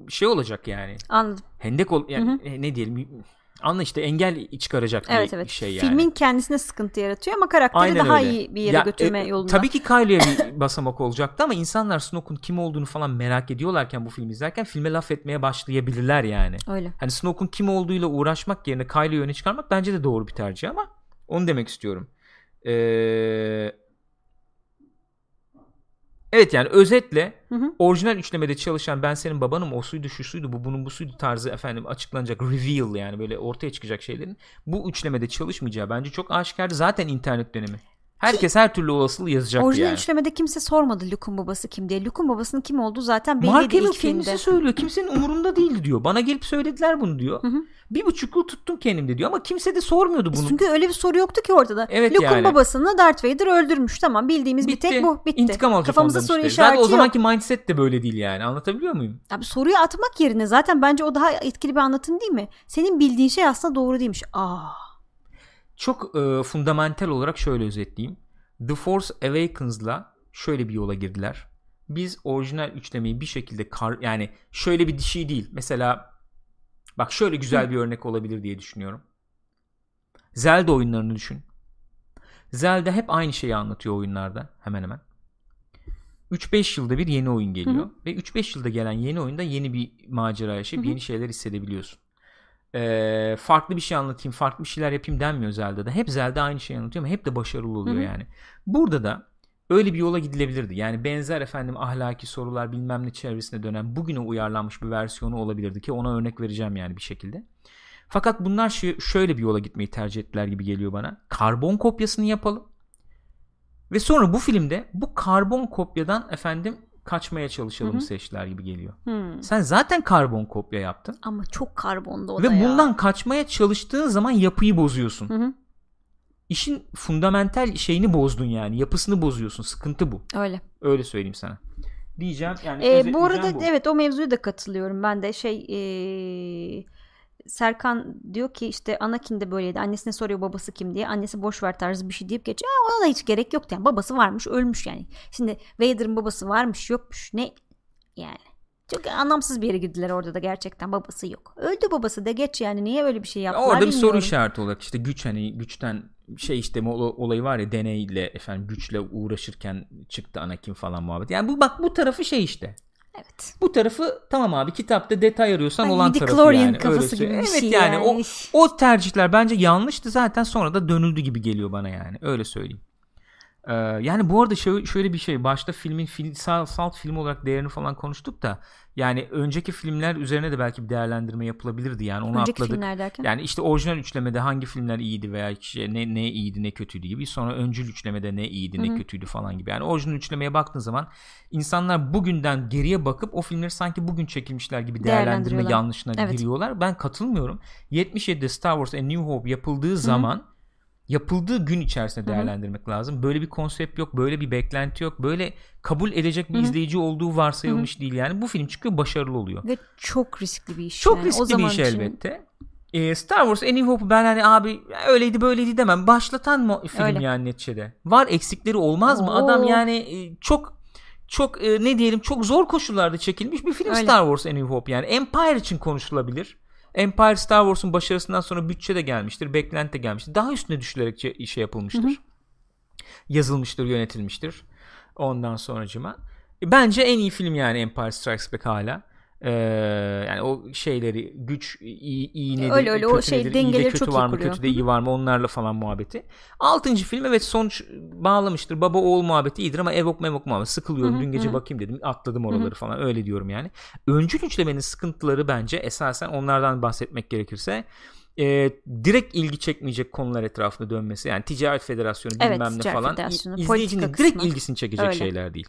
S1: e, şey olacak yani
S2: Anladım.
S1: hendek ol yani
S2: Hı hı.
S1: e, ne diyelim anla işte engel çıkaracak
S2: Evet
S1: bir
S2: evet.
S1: şey yani.
S2: Filmin kendisine sıkıntı yaratıyor ama karakteri
S1: Aynen
S2: daha
S1: öyle.
S2: iyi bir yere
S1: Ya,
S2: götürme
S1: e,
S2: yolunda.
S1: Tabii ki Kylo'ya bir [LAUGHS] basamak olacaktı ama insanlar Snoke'un kim olduğunu falan merak ediyorlarken bu filmi izlerken filme laf etmeye başlayabilirler yani.
S2: Öyle.
S1: Hani Snoke'un kim olduğuyla uğraşmak yerine Kylo'yu öne çıkarmak bence de doğru bir tercih ama onu demek istiyorum. Ee... Evet yani özetle
S2: Hı hı.
S1: orijinal üçlemede çalışan ben senin babanım o suydu şu suydu bu bunun bu suydu tarzı efendim açıklanacak reveal yani böyle ortaya çıkacak şeylerin bu üçlemede çalışmayacağı bence çok aşikardı zaten internet dönemi. Herkes her türlü olasılığı yazacak
S2: Orijinal
S1: yani.
S2: üçlemede kimse sormadı Luke'un babası kim diye. Luke'un babasının kim olduğu zaten belliydi
S1: Mark
S2: ilk filmde.
S1: kendisi söylüyor. Kimsenin umurunda değildi diyor. Bana gelip söylediler bunu diyor.
S2: Hı hı.
S1: Bir buçuk yıl tuttum kendimde diyor ama kimse de sormuyordu bunu.
S2: Çünkü öyle bir soru yoktu ki ortada.
S1: Evet
S2: Luke'un
S1: yani.
S2: babasını Darth Vader öldürmüş. Tamam bildiğimiz bir tek bu. Bitti.
S1: İntikam alacak
S2: Kafamızda soru
S1: işte.
S2: işareti
S1: Zaten o
S2: yok.
S1: zamanki mindset de böyle değil yani. Anlatabiliyor muyum?
S2: Abi soruyu atmak yerine zaten bence o daha etkili bir anlatım değil mi? Senin bildiğin şey aslında doğru değilmiş. Aa.
S1: Çok e, fundamental olarak şöyle özetleyeyim. The Force Awakens'la şöyle bir yola girdiler. Biz orijinal üçlemeyi bir şekilde kar yani şöyle bir şey değil. Mesela bak şöyle güzel bir örnek olabilir diye düşünüyorum. Zelda oyunlarını düşün. Zelda hep aynı şeyi anlatıyor oyunlarda hemen hemen. 3-5 yılda bir yeni oyun geliyor.
S2: Hı.
S1: Ve 3-5 yılda gelen yeni oyunda yeni bir macera yaşayıp
S2: hı.
S1: yeni şeyler hissedebiliyorsun. Ee, farklı bir şey anlatayım, farklı bir şeyler yapayım denmiyor Zelda'da. Hep Zelda aynı şeyi anlatıyor ama hep de başarılı oluyor
S2: Hı hı.
S1: yani. Burada da öyle bir yola gidilebilirdi. Yani benzer efendim ahlaki sorular bilmem ne çevresine dönen bugüne uyarlanmış bir versiyonu olabilirdi ki ona örnek vereceğim yani bir şekilde. Fakat bunlar şu- şöyle bir yola gitmeyi tercih ettiler gibi geliyor bana. Karbon kopyasını yapalım. Ve sonra bu filmde bu karbon kopyadan efendim kaçmaya çalışalım
S2: Hı hı.
S1: seçtiler gibi geliyor.
S2: Hmm.
S1: Sen zaten karbon kopya yaptın.
S2: Ama çok karbonda o
S1: Ve
S2: da ya.
S1: bundan kaçmaya çalıştığın zaman yapıyı bozuyorsun.
S2: Hı hı.
S1: İşin fundamental şeyini bozdun yani. Yapısını bozuyorsun. Sıkıntı bu.
S2: Öyle.
S1: Öyle söyleyeyim sana. Diyeceğim yani.
S2: Ee, bu arada
S1: bu.
S2: evet o mevzuya da katılıyorum. Ben de şey ee, Serkan diyor ki işte Anakin de böyleydi. Annesine soruyor babası kim diye. Annesi boş ver tarzı bir şey deyip geçiyor. "Aa, ona da hiç gerek yoktu. Yani babası varmış ölmüş yani. Şimdi Vader'ın babası varmış yokmuş. Ne yani. Çok anlamsız bir yere girdiler orada da gerçekten babası yok. Öldü babası da geç yani niye öyle bir şey yaptılar
S1: Orada bir soru
S2: bilmiyorum.
S1: işareti olarak işte güç hani güçten şey işte ol- olayı var ya deneyle efendim güçle uğraşırken çıktı Anakin falan muhabbet. Yani bu bak bu tarafı şey işte.
S2: Evet.
S1: Bu tarafı tamam abi kitapta detay arıyorsan
S2: Ay,
S1: olan tarafı yani.
S2: kafası
S1: Öyle
S2: gibi bir
S1: söyleyeyim.
S2: şey
S1: evet yani.
S2: yani.
S1: O, o tercihler bence yanlıştı zaten sonra da dönüldü gibi geliyor bana yani. Öyle söyleyeyim. Ee, yani bu arada şöyle, şöyle bir şey başta filmin film, salt, salt film olarak değerini falan konuştuk da yani önceki filmler üzerine de belki bir değerlendirme yapılabilirdi yani onu
S2: Önceki
S1: atladık.
S2: filmler derken.
S1: Yani işte orijinal üçlemede hangi filmler iyiydi veya işte ne ne iyiydi ne kötüydü gibi. Sonra öncül üçlemede ne iyiydi ne
S2: Hı hı.
S1: kötüydü falan gibi. Yani orijinal üçlemeye baktığın zaman insanlar bugünden geriye bakıp o filmleri sanki bugün çekilmişler gibi değerlendirme yanlışına
S2: Evet.
S1: giriyorlar. Ben katılmıyorum. 77'de Star Wars A New Hope yapıldığı zaman yapıldığı gün içerisinde değerlendirmek lazım. Böyle bir konsept yok, böyle bir beklenti yok. Böyle kabul edecek bir
S2: Hı hı.
S1: izleyici olduğu varsayılmış değil yani. Bu film çıkıyor başarılı oluyor.
S2: Ve çok riskli bir iş.
S1: Çok
S2: yani.
S1: riskli
S2: o zaman
S1: bir iş
S2: için-
S1: elbette. Ee, Star Wars A New Hope'u ben hani abi öyleydi böyleydi demem. Başlatan mı film
S2: Öyle.
S1: yani neticede. Var eksikleri olmaz mı?
S2: Oo.
S1: Adam yani e, çok çok e, ne diyelim çok zor koşullarda çekilmiş bir film
S2: Öyle.
S1: Star Wars A New Hope yani. Empire için konuşulabilir. Empire Star Wars'un başarısından sonra bütçe de gelmiştir, beklenti de gelmiştir. Daha üstüne düşülerek ce- şey yapılmıştır.
S2: Hı hı.
S1: Yazılmıştır, yönetilmiştir. Ondan sonracıma. E, Bence en iyi film yani Empire Strikes Back hala. Ee, yani o şeyleri güç iyi, iyi nedir,
S2: Öyle öyle, o
S1: kötü
S2: şey
S1: nedir, iyi de
S2: dengeleri
S1: kötü
S2: çok
S1: var mı,
S2: kuruyor.
S1: kötü de iyi var mı onlarla falan muhabbeti. Altıncı film evet sonuç bağlamıştır. Baba oğul muhabbeti iyidir ama evok memok muhabbeti sıkılıyorum.
S2: Hı hı,
S1: Dün gece
S2: hı.
S1: bakayım dedim atladım oraları falan öyle diyorum yani. Öncül üçlemenin sıkıntıları bence esasen onlardan bahsetmek gerekirse e, direkt ilgi çekmeyecek konular etrafında dönmesi yani ticaret federasyonu
S2: Evet,
S1: bilmem ne
S2: ticaret
S1: falan
S2: federasyonu,
S1: izleyicinin direkt
S2: kısmı.
S1: ilgisini çekecek
S2: Öyle.
S1: şeyler değil.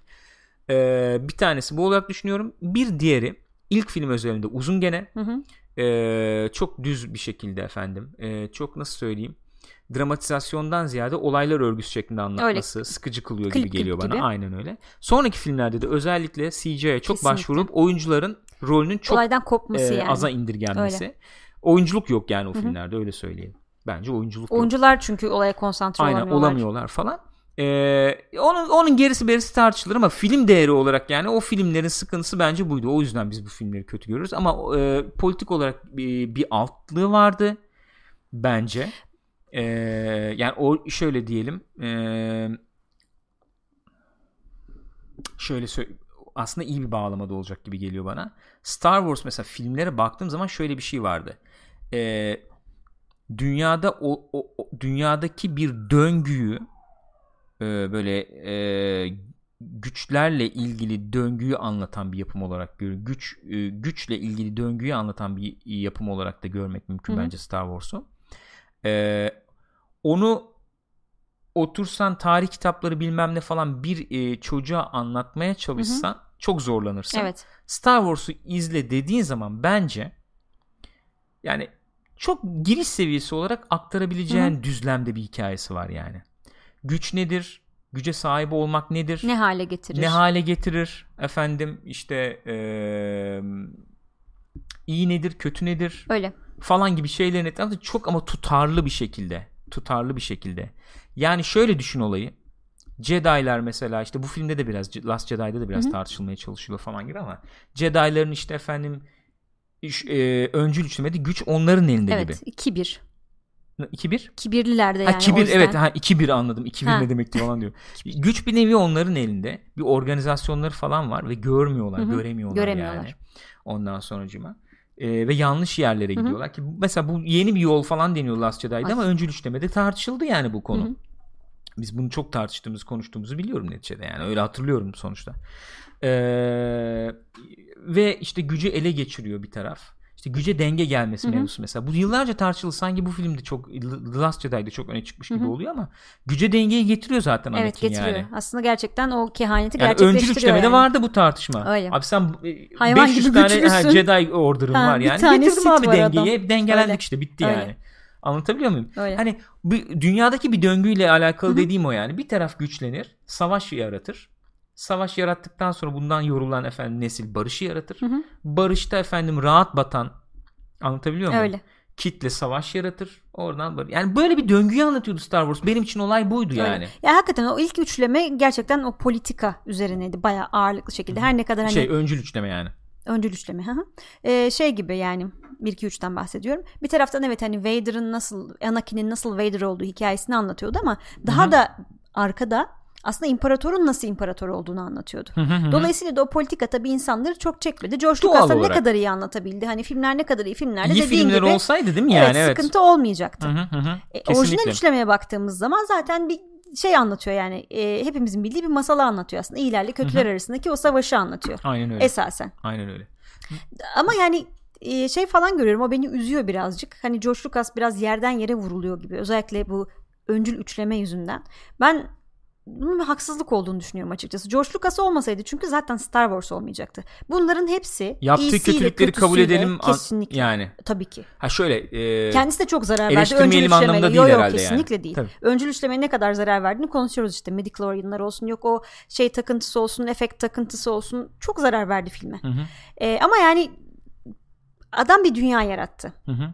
S1: E, bir tanesi bu olarak düşünüyorum. Bir diğeri ilk film özelinde uzun gene
S2: Hı hı.
S1: e, çok düz bir şekilde efendim e, çok nasıl söyleyeyim dramatizasyondan ziyade olaylar örgüsü şeklinde anlatması sıkıcı kılıyor
S2: Klip
S1: gibi geliyor bana
S2: gibi.
S1: aynen öyle. Sonraki filmlerde de özellikle CGI'ye çok
S2: Kesinlikle.
S1: başvurup oyuncuların rolünün çok
S2: Olaydan kopması
S1: e,
S2: yani.
S1: aza indirgenmesi. Oyunculuk yok yani o filmlerde öyle söyleyelim. Bence oyunculuk yok.
S2: Oyuncular çünkü olaya konsantre
S1: Aynen
S2: olamıyorlar.
S1: olamıyorlar falan. Ee, onun onun gerisi berisi tartışılır ama film değeri olarak yani o filmlerin sıkıntısı bence buydu. O yüzden biz bu filmleri kötü görürüz ama e, politik olarak bir, bir altlığı vardı bence. Ee, yani o şöyle diyelim. ee, şöyle sö- aslında iyi bir bağlamada olacak gibi geliyor bana. Star Wars mesela filmlere baktığım zaman şöyle bir şey vardı. Ee, dünyada o- o- dünyadaki bir döngüyü e, böyle e, güçlerle ilgili döngüyü anlatan bir yapım olarak görüyorum. Güç e, güçle ilgili döngüyü anlatan bir yapım olarak da görmek mümkün
S2: Hı hı.
S1: bence Star Wars'u. E, onu otursan tarih kitapları bilmem ne falan bir e, çocuğa anlatmaya çalışsan çok zorlanırsın.
S2: Evet.
S1: Star Wars'u izle dediğin zaman bence yani çok giriş seviyesi olarak aktarabileceğin düzlemde bir hikayesi var yani. Güç nedir? Güce sahip olmak nedir?
S2: Ne hale getirir?
S1: Ne hale getirir? Efendim işte eee, iyi nedir, kötü nedir
S2: Öyle.
S1: falan gibi şeylerin etrafında çok ama tutarlı bir şekilde. Tutarlı bir şekilde. Yani şöyle düşün olayı. Jedi'lar mesela işte bu filmde de biraz Last Jedi'de de biraz
S2: Hı hı.
S1: tartışılmaya çalışılıyor falan gibi ama Jedi'ların işte efendim e, öncül güç onların elinde
S2: Evet.
S1: gibi.
S2: Kibir.
S1: 2-1?
S2: Kibirliler de yani.
S1: Ha kibir
S2: yüzden.
S1: evet ha 2-1 anladım. 2-1
S2: Ha.
S1: ne demekti falan diyor. [LAUGHS] Güç bir nevi onların elinde. Bir organizasyonları falan var ve görmüyorlar,
S2: Hı hı.
S1: göremiyorlar,
S2: Göremiyorlar.
S1: yani. Ondan sonracıma. Ee, ve yanlış yerlere
S2: Hı hı.
S1: gidiyorlar ki mesela bu yeni bir yol falan deniyor Last Jedi'de
S2: Ay.
S1: ama öncül üçlemede tartışıldı yani bu konu.
S2: Hı hı.
S1: Biz bunu çok tartıştığımız, konuştuğumuzu biliyorum neticede yani. Öyle hatırlıyorum sonuçta. Ee, ve işte gücü ele geçiriyor bir taraf. İşte güce denge gelmesi
S2: Hı hı.
S1: mevzusu mesela. Bu yıllarca tartışıldı. Sanki bu filmde çok The Last Jedi'de çok öne çıkmış gibi
S2: Hı hı.
S1: oluyor ama güce dengeyi getiriyor zaten
S2: Evet
S1: Anakin
S2: getiriyor.
S1: yani.
S2: Aslında gerçekten o kehaneti
S1: Yani
S2: gerçekleştiriyor.
S1: öncül üçlemede
S2: yani.
S1: vardı bu tartışma.
S2: Öyle.
S1: Abi sen e,
S2: Hayvan
S1: 500
S2: gibi
S1: tane
S2: güçlüsün.
S1: Jedi order'ın
S2: Ha,
S1: var
S2: bir
S1: yani. Getirdim abi dengeyi.
S2: adam.
S1: Hep dengelendik
S2: Öyle.
S1: işte bitti
S2: Öyle.
S1: yani. Anlatabiliyor muyum?
S2: Öyle.
S1: Hani bu dünyadaki bir döngüyle alakalı
S2: Hı hı.
S1: dediğim o yani. Bir taraf güçlenir, savaş yaratır. Savaş yarattıktan sonra bundan yorulan efendim nesil barışı yaratır.
S2: Hı hı.
S1: Barışta efendim rahat batan anlatabiliyor muyum?
S2: Öyle.
S1: Kitle savaş yaratır. Oradan barış. Yani böyle bir döngüyü anlatıyordu Star Wars. Benim için olay buydu
S2: Öyle.
S1: yani.
S2: Ya hakikaten o ilk üçleme gerçekten o politika üzerineydi. Bayağı ağırlıklı şekilde. Her ne kadar hani
S1: Şey öncül üçleme yani.
S2: öncül üçleme. hı hı. Ee, şey gibi yani 1 2 3'ten bahsediyorum. Bir taraftan evet hani Vader'ın nasıl Anakin'in nasıl Vader olduğu hikayesini anlatıyordu ama daha
S1: Hı hı.
S2: da arkada aslında imparatorun nasıl imparator olduğunu anlatıyordu.
S1: Hı hı hı.
S2: Dolayısıyla da o politika tabii insanları çok çekmedi. George
S1: Doğal
S2: Lucas da ne
S1: olarak.
S2: kadar iyi anlatabildi. Hani filmler ne kadar iyi filmlerde
S1: İyi
S2: dediğin
S1: filmler
S2: gibi
S1: olsaydı değil mi yani?
S2: evet,
S1: Evet.
S2: sıkıntı olmayacaktı.
S1: Hı hı hı.
S2: E, orijinal üçlemeye baktığımız zaman zaten bir şey anlatıyor yani e, hepimizin bildiği bir masalı anlatıyor aslında iyilerle kötüler arasındaki o savaşı anlatıyor
S1: Aynen öyle.
S2: esasen
S1: Aynen öyle.
S2: ama yani e, şey falan görüyorum o beni üzüyor birazcık hani George Lucas biraz yerden yere vuruluyor gibi özellikle bu öncül üçleme yüzünden ben bunun bir haksızlık olduğunu düşünüyorum açıkçası. George Lucas olmasaydı çünkü zaten Star Wars olmayacaktı. Bunların hepsi
S1: Yaptığı kötülükleri kabul edelim
S2: kesinlikle.
S1: yani.
S2: Tabii ki.
S1: Ha şöyle e,
S2: Kendisi de çok zarar verdi. Öncül
S1: anlamında değil
S2: Yo, yo,
S1: herhalde
S2: kesinlikle
S1: yani.
S2: değil.
S1: Tabii.
S2: Öncül üçlemeye ne kadar zarar verdiğini konuşuyoruz işte. Midichlorianlar olsun yok o şey takıntısı olsun, efekt takıntısı olsun. Çok zarar verdi filme.
S1: Hı hı,
S2: Ee, ama yani adam bir dünya yarattı.
S1: hı hı.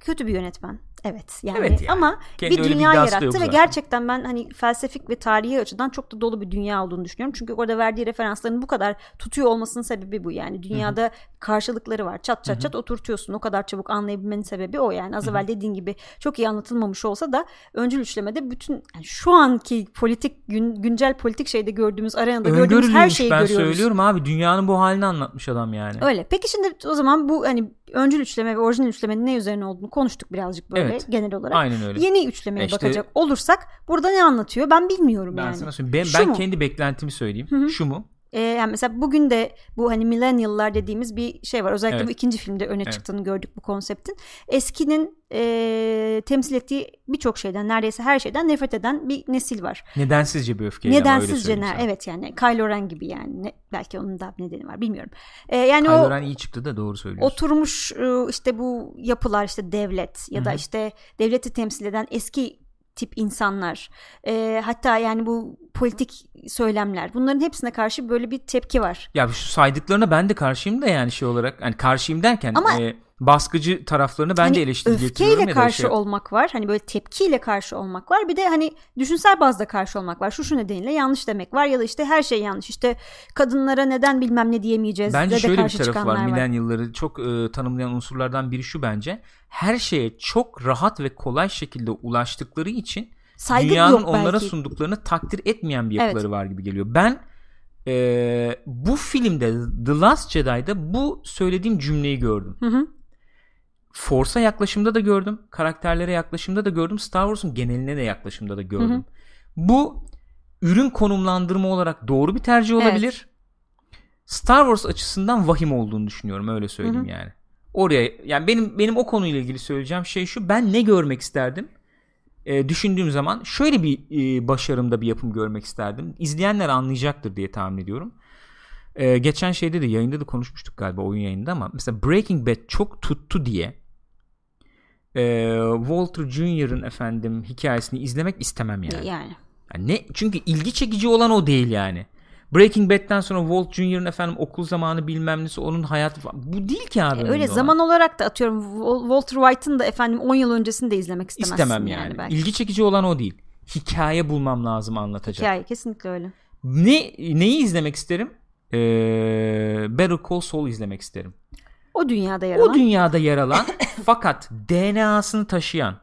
S2: Kötü bir yönetmen. Evet yani,
S1: Evet yani.
S2: ama
S1: Kendi
S2: bir dünya yarattı ve
S1: zaten.
S2: gerçekten ben hani felsefik ve tarihi açıdan çok da dolu bir dünya olduğunu düşünüyorum. Çünkü orada verdiği referansların bu kadar tutuyor olmasının sebebi bu yani. Dünyada karşılıkları var. Çat çat çat oturtuyorsun. O kadar çabuk anlayabilmenin sebebi o yani. Az evvel dediğin gibi çok iyi anlatılmamış olsa da öncül üçlemede bütün yani şu anki politik gün, güncel politik şeyde gördüğümüz arenada gördüğümüz her şeyi
S1: ben
S2: görüyoruz.
S1: söylüyorum abi dünyanın bu halini anlatmış adam yani.
S2: Öyle. Peki şimdi o zaman bu hani öncül üçleme ve orijinal üçlemenin ne üzerine olduğunu konuştuk birazcık böyle
S1: Evet.
S2: genel olarak.
S1: Aynen öyle.
S2: Yeni üçlemeye
S1: E işte-
S2: bakacak olursak burada ne anlatıyor ben bilmiyorum
S1: ben
S2: yani.
S1: sana söyleyeyim. Ben,
S2: Şu
S1: ben
S2: mu?
S1: kendi beklentimi söyleyeyim.
S2: Hı hı.
S1: Şu mu?
S2: Ee, yani mesela bugün de bu hani millennial'lar dediğimiz bir şey var. Özellikle
S1: Evet.
S2: bu ikinci filmde öne
S1: Evet.
S2: çıktığını gördük bu konseptin. Eskinin e, temsil ettiği birçok şeyden neredeyse her şeyden nefret eden bir nesil var.
S1: Nedensizce bir öfkeyle
S2: Nedensizce ne? Evet yani Kylo Ren gibi yani. Ne- belki onun da bir nedeni var bilmiyorum. Ee, yani
S1: Kylo
S2: o
S1: Ren iyi çıktı da doğru söylüyorsun.
S2: oturmuş e, işte bu yapılar işte devlet ya da
S1: Hı hı.
S2: işte devleti temsil eden eski tip insanlar e, hatta yani bu politik söylemler bunların hepsine karşı böyle bir tepki var.
S1: Ya şu saydıklarına ben de karşıyım da yani şey olarak. Hani karşıyım derken
S2: Ama-
S1: e, baskıcı taraflarını ben
S2: hani
S1: de eleştiri getiriyorum.
S2: öfkeyle
S1: da
S2: karşı
S1: şey-
S2: olmak var. Hani böyle tepkiyle karşı olmak var. Bir de hani düşünsel bazda karşı olmak var. Şu şu nedeniyle yanlış demek var ya da işte her şey yanlış. İşte kadınlara neden bilmem ne diyemeyeceğiz
S1: Bence
S2: de, de
S1: şöyle bir
S2: karşı
S1: tarafı var.
S2: var.
S1: Millennial'ları çok e, tanımlayan unsurlardan biri şu bence. Her şeye çok rahat ve kolay şekilde ulaştıkları için
S2: Saygı
S1: dünyanın onlara
S2: belki.
S1: sunduklarını takdir etmeyen bir yapıları
S2: Evet.
S1: var gibi geliyor. Ben e, bu filmde The Last Jedi'da bu söylediğim cümleyi gördüm.
S2: Hı hı.
S1: Force'a yaklaşımda da gördüm. Karakterlere yaklaşımda da gördüm. Star Wars'un geneline de yaklaşımda da gördüm.
S2: Hı hı.
S1: Bu ürün konumlandırma olarak doğru bir tercih olabilir. Star Wars açısından vahim olduğunu düşünüyorum öyle söyleyeyim
S2: Hı hı.
S1: yani. Oraya yani benim benim o konuyla ilgili söyleyeceğim şey şu. Ben ne görmek isterdim? e, düşündüğüm zaman şöyle bir e, başarımda bir yapım görmek isterdim. İzleyenler anlayacaktır diye tahmin ediyorum. E, geçen şeyde de yayında da konuşmuştuk galiba oyun yayında ama mesela Breaking Bad çok tuttu diye e, Walter Jr.'ın efendim hikayesini izlemek istemem yani.
S2: Yani.
S1: Yani ne çünkü ilgi çekici olan o değil yani. Breaking Bad'den sonra Walt Jr.'ın efendim okul zamanı bilmem nesi onun hayatı falan. Bu değil ki abi.
S2: E, öyle
S1: olan.
S2: zaman olarak da atıyorum Wal- Walter White'ın da efendim 10 yıl öncesini de izlemek istemezsin
S1: istemem
S2: yani,
S1: yani.
S2: belki.
S1: İlgi çekici olan o değil. Hikaye bulmam lazım anlatacak.
S2: Hikaye kesinlikle öyle.
S1: Ne neyi izlemek isterim? Ee, Better Call Saul izlemek isterim.
S2: O dünyada yer
S1: O
S2: alan.
S1: dünyada yer alan [LAUGHS] fakat DNA'sını taşıyan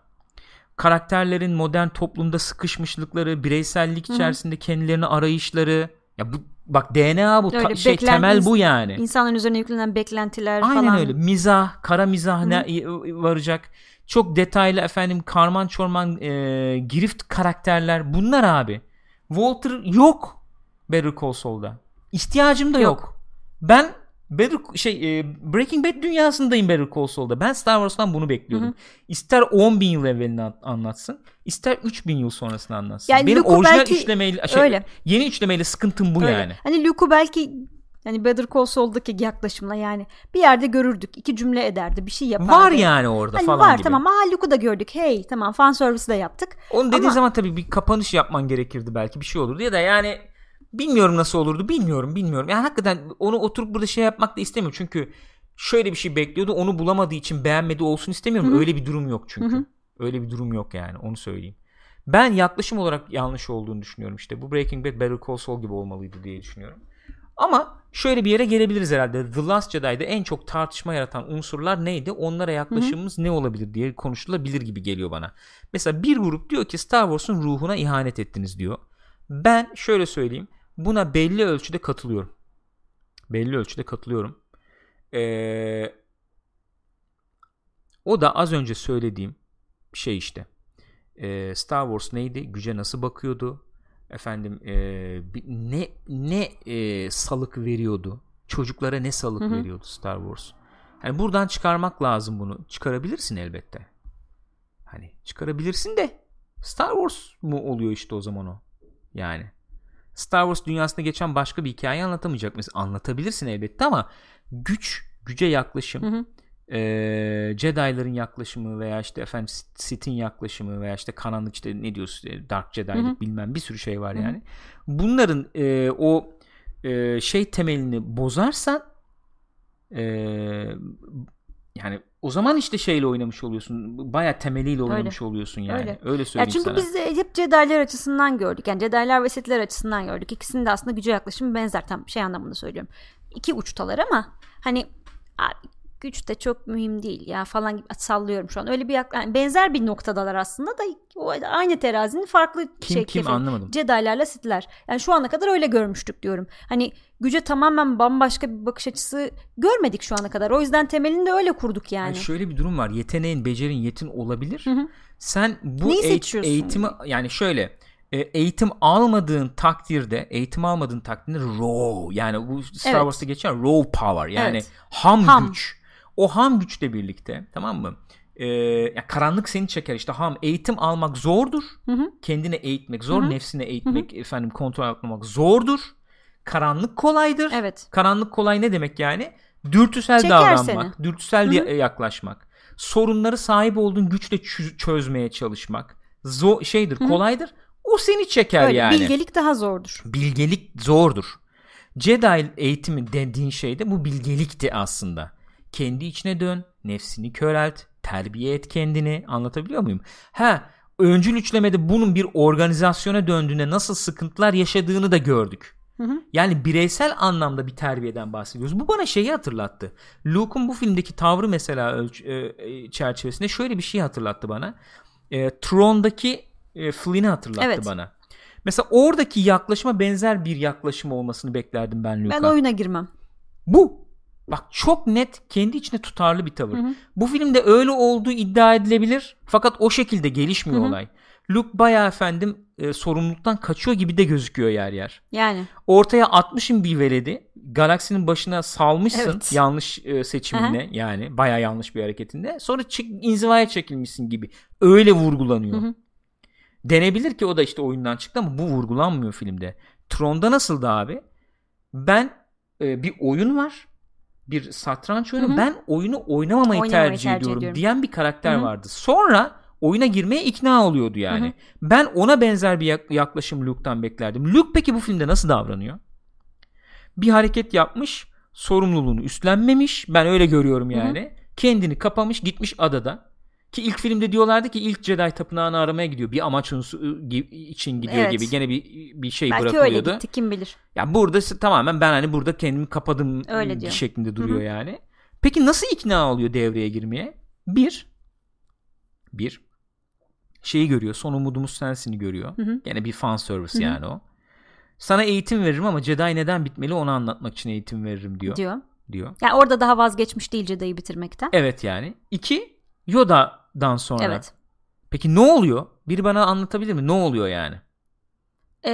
S1: karakterlerin modern toplumda sıkışmışlıkları, bireysellik içerisinde kendilerini arayışları ya bu bak DNA bu ta-
S2: Öyle
S1: şey
S2: beklenti-
S1: temel bu yani.
S2: İnsanların üzerine yüklenen beklentiler
S1: Aynen
S2: falan.
S1: öyle. Mizah, kara mizah ne varacak. Çok detaylı efendim karman çorman e, girift karakterler bunlar abi. Walter yok Better Call Saul'da. İhtiyacım da yok.
S2: Yok.
S1: Ben Better şey e, Breaking Bad dünyasındayım Better Call Saul'da. Ben Star Wars'tan bunu bekliyordum. İster 10 bin yıl evvelini an- anlatsın, ister 3 bin yıl sonrasını anlatsın.
S2: Yani
S1: Benim
S2: Luke'u
S1: orijinal üçlemeyle şey,
S2: öyle.
S1: yeni üçlemeyle sıkıntım bu
S2: Öyle.
S1: yani.
S2: Hani Luke'u belki hani Better Call Saul'daki yaklaşımla yani bir yerde görürdük. iki cümle ederdi. Bir şey yapardı.
S1: Var yani orada
S2: Hani
S1: falan
S2: var
S1: gibi.
S2: tamam. Aa Luke'u da gördük. Hey tamam fan servisi de yaptık.
S1: Onu dediğin
S2: Ama-
S1: zaman tabii bir kapanış yapman gerekirdi belki bir şey olurdu ya da yani bilmiyorum nasıl olurdu bilmiyorum bilmiyorum. Yani hakikaten onu oturup burada şey yapmak da istemiyorum çünkü şöyle bir şey bekliyordu onu bulamadığı için beğenmedi olsun istemiyorum. Öyle bir durum yok çünkü. Öyle bir durum yok yani onu söyleyeyim. Ben yaklaşım olarak yanlış olduğunu düşünüyorum işte. Bu Breaking Bad Better Call Saul gibi olmalıydı diye düşünüyorum. Ama şöyle bir yere gelebiliriz herhalde. The Last Jedi'de en çok tartışma yaratan unsurlar neydi? Onlara yaklaşımımız ne olabilir diye konuşulabilir gibi geliyor bana. Mesela bir grup diyor ki Star Wars'un ruhuna ihanet ettiniz diyor. Ben şöyle söyleyeyim. Buna belli ölçüde katılıyorum. Belli ölçüde katılıyorum. Ee, o da az önce söylediğim şey işte. Ee, Star Wars neydi? Güce nasıl bakıyordu? Efendim bir- ne ne ee, salık veriyordu? Çocuklara ne salık
S2: Hı hı.
S1: veriyordu Star Wars? Yani buradan çıkarmak lazım bunu. Çıkarabilirsin elbette. Hani çıkarabilirsin de Star Wars mu oluyor işte o zaman o? Yani Star Wars dünyasında geçen başka bir hikaye anlatamayacak mısın? Anlatabilirsin elbette ama güç, güce yaklaşım,
S2: Hı hı.
S1: eee Jedi'ların yaklaşımı veya işte efendim Sith'in yaklaşımı veya işte karanlık işte ne diyorsun e, Dark Jedi'lik
S2: Hı hı.
S1: bilmem bir sürü şey var yani. Bunların eee, o eee, şey temelini bozarsan eee, yani o zaman işte şeyle oynamış oluyorsun. Baya temeliyle oynamış oluyorsun yani. Öyle,
S2: Öyle. Ya
S1: söyleyeyim
S2: çünkü
S1: sana.
S2: biz de hep Jedi'ler açısından gördük. Yani Jedi'ler ve Sith'ler açısından gördük. İkisinin de aslında güce yaklaşımı benzer. Tam şey anlamında söylüyorum. İki uçtalar ama hani güç de çok mühim değil ya falan gibi sallıyorum şu an. Öyle bir yani benzer bir noktadalar aslında da o aynı terazinin farklı
S1: Kim
S2: şey
S1: kim
S2: kefe-
S1: anlamadım.
S2: Jedi'lerle Sith'ler. Yani şu ana kadar öyle görmüştük diyorum. Hani güce tamamen bambaşka bir bakış açısı görmedik şu ana kadar. O yüzden temelini de öyle kurduk yani.
S1: Yani şöyle bir durum var. Yeteneğin, becerin, yetin olabilir. Sen bu
S2: Neyi
S1: eğit-
S2: seçiyorsun?
S1: eğitimi yani şöyle e, eğitim almadığın takdirde, eğitim almadığın takdirde raw yani bu Star
S2: Evet.
S1: Wars'ta geçen raw power yani
S2: Evet.
S1: ham,
S2: Ham.
S1: güç. O ham güçle birlikte tamam mı? Ee, ya karanlık seni çeker işte ham eğitim almak zordur.
S2: Hı hı.
S1: Kendine eğitmek zor, nefsine eğitmek, efendim kontrol altına zordur. Karanlık kolaydır.
S2: Evet.
S1: Karanlık kolay ne demek yani? Dürtüsel
S2: Çeker
S1: davranmak, dürtüsel ya- yaklaşmak, sorunları sahip olduğun güçle çö- çözmeye çalışmak. Zo- şeydir, kolaydır. O seni çeker
S2: Öyle.
S1: yani.
S2: Bilgelik daha zordur.
S1: Bilgelik zordur. Jedi eğitimi dediğin şey de bu bilgelikti aslında. Kendi içine dön, nefsini körelt, terbiye et kendini. Anlatabiliyor muyum? Ha, öncül üçlemede bunun bir organizasyona döndüğünde nasıl sıkıntılar yaşadığını da gördük. Yani bireysel anlamda bir terbiyeden bahsediyoruz. Bu bana şeyi hatırlattı. Luke'un bu filmdeki tavrı mesela e, e, çerçevesinde şöyle bir şey hatırlattı bana. E, Tron'daki e, Flynn'i hatırlattı
S2: Evet.
S1: bana. Mesela oradaki yaklaşıma benzer bir yaklaşım olmasını beklerdim ben Luke'a.
S2: Ben oyuna girmem.
S1: Bu. Bak çok net kendi içine tutarlı bir tavır. Bu filmde öyle olduğu iddia edilebilir. Fakat o şekilde gelişmiyor olay. Luke bayağı efendim e, sorumluluktan kaçıyor gibi de gözüküyor yer yer.
S2: Yani.
S1: Ortaya atmışın bir veledi. Galaksinin başına salmışsın
S2: Evet.
S1: yanlış e, seçimine yani bayağı yanlış bir hareketinde. Sonra çık, inzivaya çekilmişsin gibi. Öyle vurgulanıyor. Denebilir ki o da işte oyundan çıktı ama bu vurgulanmıyor filmde. Tron'da nasıldı abi? Ben e, bir oyun var. Bir satranç oyunu.
S2: Hı hı.
S1: Ben oyunu oynamamayı, tercih,
S2: tercih
S1: ediyorum
S2: ediyorum.
S1: diyen bir karakter
S2: Hı hı.
S1: vardı. Sonra oyuna girmeye ikna oluyordu yani.
S2: Hı hı.
S1: Ben ona benzer bir yak- yaklaşım Luke'tan beklerdim. Luke peki bu filmde nasıl davranıyor? Bir hareket yapmış, sorumluluğunu üstlenmemiş. Ben öyle görüyorum yani. Kendini kapamış, gitmiş adada. Ki ilk filmde diyorlardı ki ilk Jedi tapınağını aramaya gidiyor. Bir amaç gi- için gidiyor
S2: Evet.
S1: gibi. Gene bir bir şey
S2: Belki öyle
S1: bırakılıyordu.
S2: gitti kim bilir.
S1: Ya burada s- tamamen ben hani burada kendimi kapadım
S2: Öyle diyor.
S1: şeklinde duruyor yani. Peki nasıl ikna oluyor devreye girmeye? Bir, bir şeyi görüyor. Son umudumuz sensini görüyor.
S2: Hı hı.
S1: Gene bir fan service
S2: Hı hı.
S1: yani o. Sana eğitim veririm ama Jedi neden bitmeli onu anlatmak için eğitim veririm diyor.
S2: diyor.
S1: diyor.
S2: Yani orada daha vazgeçmiş değil Jedi'yi bitirmekten.
S1: Evet yani. İki, Yoda'dan sonra.
S2: Evet.
S1: Peki ne oluyor? Biri bana anlatabilir mi? Ne oluyor yani?
S2: Ee,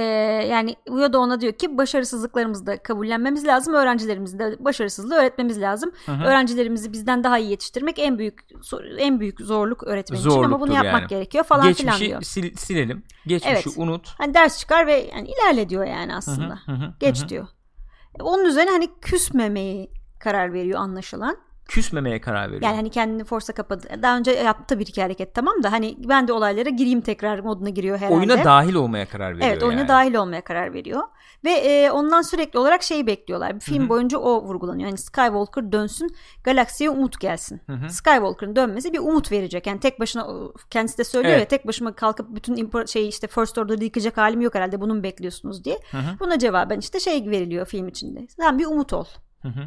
S2: yani Yoda ona diyor ki başarısızlıklarımızı da kabullenmemiz lazım. Öğrencilerimizi de başarısızlığı öğretmemiz lazım.
S1: Hı hı.
S2: Öğrencilerimizi bizden daha iyi yetiştirmek en büyük en büyük zorluk öğretmen için ama bunu
S1: Zorluktur
S2: yapmak
S1: yani.
S2: gerekiyor falan filan
S1: Geçmişi
S2: diyor.
S1: sil- silelim. Geçmişi
S2: Evet.
S1: unut.
S2: Hani ders çıkar ve yani ilerle diyor yani aslında.
S1: hı hı,
S2: Geç
S1: hı hı.
S2: diyor. Onun üzerine hani küsmemeyi karar veriyor anlaşılan.
S1: Küsmemeye karar veriyor.
S2: Yani hani kendini forsa kapadı. Daha önce yaptı bir iki hareket tamam da hani ben de olaylara gireyim tekrar moduna giriyor herhalde.
S1: Oyuna dahil olmaya karar veriyor
S2: Evet oyuna
S1: yani.
S2: dahil olmaya karar veriyor. Ve e, ondan sürekli olarak şeyi bekliyorlar. Bir film
S1: Hı hı.
S2: boyunca o vurgulanıyor. Yani Skywalker dönsün galaksiye umut gelsin.
S1: Hı hı.
S2: Skywalker'ın dönmesi bir umut verecek. Yani tek başına kendisi de söylüyor
S1: Evet.
S2: ya tek başıma kalkıp bütün impar- şey işte First Order'ı yıkacak halim yok herhalde bunu mu bekliyorsunuz diye.
S1: Hı hı,
S2: Buna cevaben işte şey veriliyor film içinde. Sen bir umut ol.
S1: hı hı.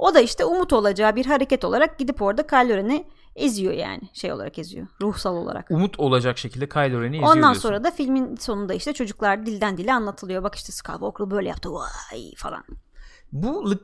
S2: O da işte umut olacağı bir hareket olarak gidip orada Kylo Ren'i eziyor yani. Şey olarak eziyor. Ruhsal olarak.
S1: Umut olacak şekilde Kylo Ren'i eziyor
S2: Ondan
S1: diyorsun.
S2: sonra da filmin sonunda işte çocuklar dilden dile anlatılıyor. Bak işte Skywalker böyle yaptı vay falan.
S1: Bu e,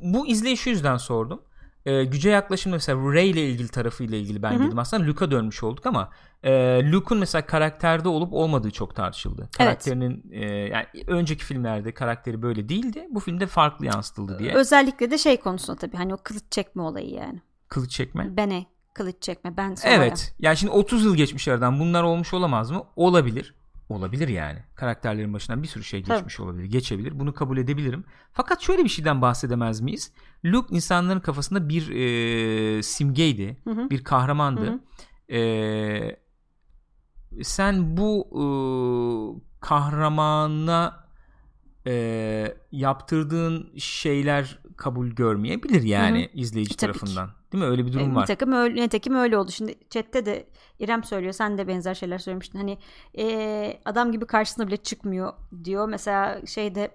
S1: bu izleyiş şu yüzden sordum. Ee, güce yaklaşım mesela Rey ile ilgili tarafıyla ilgili ben girdim. Aslında Luke'a dönmüş olduk ama e, Luke'un mesela karakterde olup olmadığı çok tartışıldı. Karakterinin e, yani önceki filmlerde karakteri böyle değildi. Bu filmde farklı yansıtıldı diye.
S2: Özellikle de şey konusunda tabii hani o kılıç çekme olayı yani.
S1: Kılıç çekme.
S2: Bene kılıç çekme ben sonra.
S1: Evet. Yani şimdi 30 yıl geçmiş aradan bunlar olmuş olamaz mı? Olabilir. Olabilir yani. Karakterlerin başından bir sürü şey
S2: Tabii.
S1: geçmiş olabilir. Geçebilir. Bunu kabul edebilirim. Fakat şöyle bir şeyden bahsedemez miyiz? Luke insanların kafasında bir e, simgeydi.
S2: Hı hı.
S1: Bir kahramandı.
S2: Hı hı.
S1: E, sen bu e, kahramana e, yaptırdığın şeyler kabul görmeyebilir yani izleyici
S2: Tabii ki.
S1: tarafından. Değil mi? Öyle bir durum
S2: E,
S1: var.
S2: Nitekim öyle, nitekim öyle oldu. Şimdi chatte de İrem söylüyor. Sen de benzer şeyler söylemiştin. Hani e, adam gibi karşısına bile çıkmıyor diyor. Mesela şeyde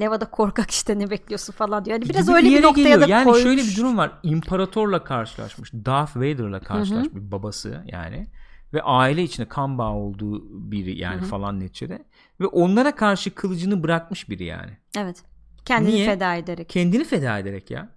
S2: Leva'da korkak işte ne bekliyorsun falan diyor. Hani biraz
S1: gibi
S2: öyle bir noktaya
S1: geliyor.
S2: da
S1: yani
S2: koymuş.
S1: şöyle bir durum var. İmparatorla karşılaşmış. Darth Vader'la karşılaşmış babası yani ve aile içinde kan bağı olduğu biri yani
S2: Hı hı.
S1: falan neticede ve onlara karşı kılıcını bırakmış biri yani.
S2: Evet. Kendini
S1: Niye?
S2: feda ederek.
S1: Kendini feda ederek ya.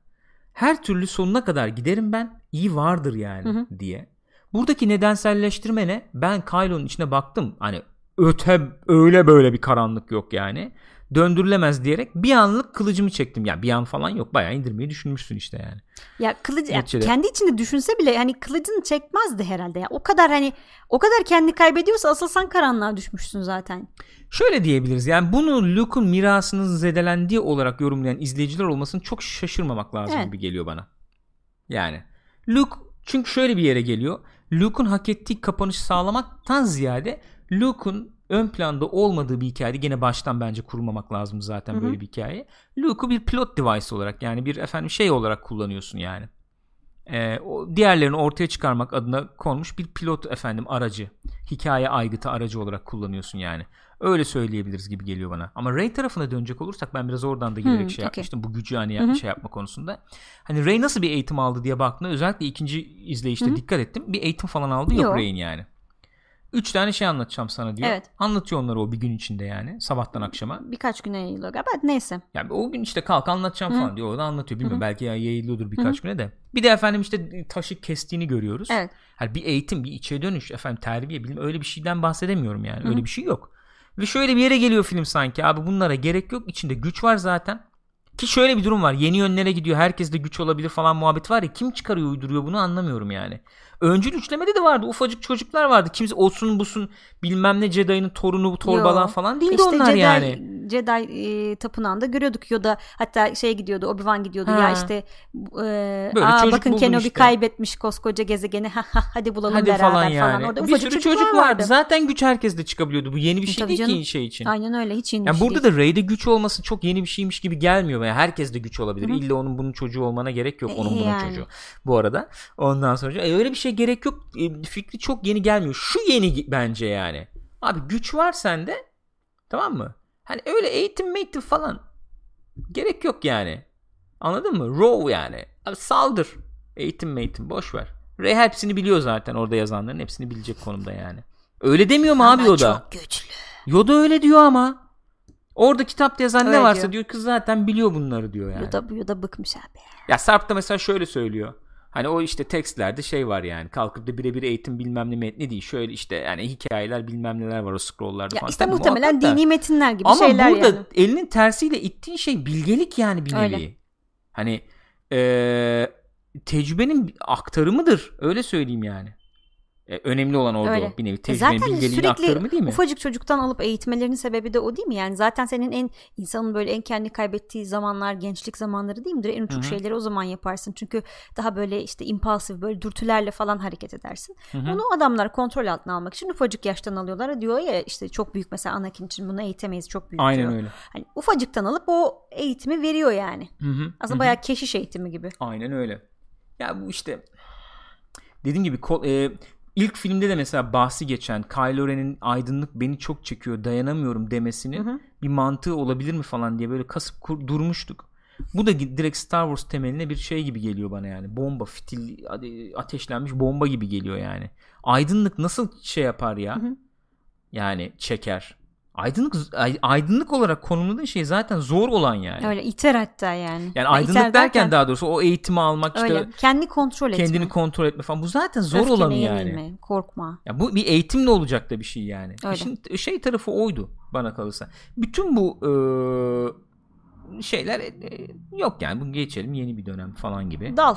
S1: Her türlü sonuna kadar giderim ben. iyi vardır yani
S2: Hı hı.
S1: diye. Buradaki nedenselleştirme ne? Ben Kylo'nun içine baktım. Hani öte öyle böyle bir karanlık yok yani. Döndürülemez diyerek bir anlık kılıcımı çektim. Yani bir an falan yok. Bayağı indirmeyi düşünmüşsün işte yani.
S2: Ya kılıç ya kendi içinde düşünse bile hani kılıcını çekmezdi herhalde ya. O kadar hani o kadar kendini kaybediyorsa asıl sen karanlığa düşmüşsün zaten.
S1: Şöyle diyebiliriz yani bunu Luke'un mirasının zedelendiği olarak yorumlayan izleyiciler olmasını çok şaşırmamak lazım
S2: Evet.
S1: gibi geliyor bana. Yani Luke çünkü şöyle bir yere geliyor. Luke'un hak ettiği kapanışı sağlamaktan ziyade Luke'un ön planda olmadığı bir hikayede gene baştan bence kurmamak lazım zaten
S2: Hı hı.
S1: böyle bir hikaye. Luke'u bir plot device olarak yani bir efendim şey olarak kullanıyorsun yani. Ee, o diğerlerini ortaya çıkarmak adına konmuş bir pilot efendim aracı. Hikaye aygıtı aracı olarak kullanıyorsun yani. Öyle söyleyebiliriz gibi geliyor bana. Ama Ray tarafına dönecek olursak ben biraz oradan da gelerek
S2: Hmm,
S1: şey
S2: okey.
S1: yapmıştım. Bu gücü hani
S2: Hı hı.
S1: şey yapma konusunda. Hani Ray nasıl bir eğitim aldı diye baktığımda özellikle ikinci izleyişte
S2: Hı hı.
S1: dikkat ettim. Bir eğitim falan aldı yok
S2: Yok.
S1: Ray'in yani. Üç tane şey anlatacağım sana diyor.
S2: Evet.
S1: Anlatıyor onları o bir gün içinde yani. Sabahtan akşama.
S2: Birkaç güne yayılıyor galiba. Neyse.
S1: Yani o gün işte kalk anlatacağım
S2: Hı.
S1: falan diyor. O da anlatıyor. Bilmiyorum
S2: Hı.
S1: belki ya yayılıyordur birkaç güne de. Bir de efendim işte taşı kestiğini görüyoruz.
S2: Evet.
S1: Hani bir eğitim, bir içe dönüş, efendim terbiye, bilim öyle bir şeyden bahsedemiyorum yani.
S2: Hı.
S1: Öyle bir şey yok. Ve şöyle bir yere geliyor film sanki. Abi bunlara gerek yok. İçinde güç var zaten. Ki şöyle bir durum var. Yeni yönlere gidiyor. Herkes de güç olabilir falan muhabbet var ya. Kim çıkarıyor uyduruyor bunu anlamıyorum yani. Öncül üçlemede de vardı. Ufacık çocuklar vardı. Kimse olsun busun bilmem ne Jedi'nin torunu torbalan
S2: Yo.
S1: falan değildi
S2: İşte
S1: onlar
S2: Jedi,
S1: yani.
S2: Jedi e, tapınağında görüyorduk Yoda hatta şey gidiyordu Obi-Wan gidiyordu
S1: Ha.
S2: ya işte e,
S1: Böyle
S2: aa, bakın Kenobi
S1: işte.
S2: kaybetmiş koskoca gezegeni ha, ha, hadi bulalım
S1: Hadi
S2: beraber
S1: falan yani.
S2: Orada
S1: bir sürü çocuk vardı. Zaten güç herkes de çıkabiliyordu. Bu yeni bir şey
S2: Tabii
S1: değil
S2: canım.
S1: ki şey için.
S2: Aynen öyle hiç yeni
S1: Yani
S2: şey
S1: burada
S2: değil.
S1: da Rey'de güç olması çok yeni bir şeymiş gibi gelmiyor. Yani herkes de güç olabilir.
S2: Hı hı.
S1: İlla onun bunun çocuğu olmana gerek yok.
S2: E,
S1: Onun bunun
S2: yani.
S1: çocuğu. Bu arada. Ondan sonra e, öyle bir şey gerek yok. E, fikri çok yeni gelmiyor. Şu yeni bence yani. Abi güç var sende. Tamam mı? Hani öyle eğitim meğitim falan. Gerek yok yani. Anladın mı? Raw yani. Abi saldır. Eğitim meğitim boş ver. Rey hepsini biliyor zaten orada yazanların hepsini bilecek konumda yani. Öyle demiyor mu abi
S2: Ama
S1: o da?
S2: çok güçlü.
S1: Yoda öyle diyor ama. Orada kitapta yazan ne
S2: Öyle
S1: varsa
S2: diyor.
S1: diyor. kız zaten biliyor bunları diyor yani.
S2: Yoda, Yoda bıkmış abi.
S1: Ya Sarp da mesela şöyle söylüyor. Hani o işte tekstlerde şey var yani kalkıp da birebir eğitim bilmem ne metni değil. Şöyle işte yani hikayeler bilmem neler var o scrolllarda
S2: Ya
S1: falan.
S2: işte
S1: Tabii
S2: muhtemelen dini metinler gibi
S1: Ama
S2: şeyler
S1: burada
S2: yani.
S1: elinin tersiyle ittiğin şey bilgelik yani bir nevi.
S2: Öyle.
S1: Hani eee, tecrübenin aktarımıdır. Öyle söyleyeyim yani. E, önemli olan orada
S2: Öyle.
S1: bir nevi
S2: E
S1: tecrübenin bilgeliğin
S2: sürekli
S1: aktarımı değil mi?
S2: ufacık çocuktan alıp eğitmelerinin sebebi de o değil mi? Yani zaten senin en insanın böyle en kendini kaybettiği zamanlar gençlik zamanları değil midir? En uçuk
S1: Hı hı.
S2: şeyleri o zaman yaparsın. Çünkü daha böyle işte impulsif böyle dürtülerle falan hareket edersin.
S1: Hı hı.
S2: Onu adamlar kontrol altına almak için ufacık yaştan alıyorlar. Diyor ya işte çok büyük mesela Anakin için bunu eğitemeyiz çok büyük
S1: Aynen
S2: diyor.
S1: öyle.
S2: Hani ufacıktan alıp o eğitimi veriyor yani.
S1: Hı hı.
S2: Aslında bayağı keşiş eğitimi gibi.
S1: Aynen öyle. Ya bu işte dediğim gibi e, ilk filmde de mesela bahsi geçen Kylo Ren'in aydınlık beni çok çekiyor dayanamıyorum demesinin
S2: Hı hı.
S1: bir mantığı olabilir mi falan diye böyle kasıp kur- durmuştuk. Bu da direkt Star Wars temeline bir şey gibi geliyor bana yani. Bomba, fitil, ateşlenmiş bomba gibi geliyor yani. Aydınlık nasıl şey yapar ya?
S2: Hı hı.
S1: Yani çeker. Aydınlık ay- aydınlık olarak konumladığı şey zaten zor olan yani.
S2: Öyle iter hatta yani.
S1: Yani
S2: Ya
S1: aydınlık
S2: iter
S1: derken, daha doğrusu o eğitimi almak işte
S2: öyle kendini kontrol etme.
S1: kendini kontrol etme falan. Bu zaten zor
S2: Öfkene
S1: olanı yani.
S2: yenilme, korkma.
S1: Ya bu bir eğitimle olacak da bir şey yani.
S2: Öyle.
S1: İşin şey tarafı oydu bana kalırsa. Bütün bu eee, şeyler e, e, yok yani bu geçelim yeni bir dönem falan gibi.
S2: Dal.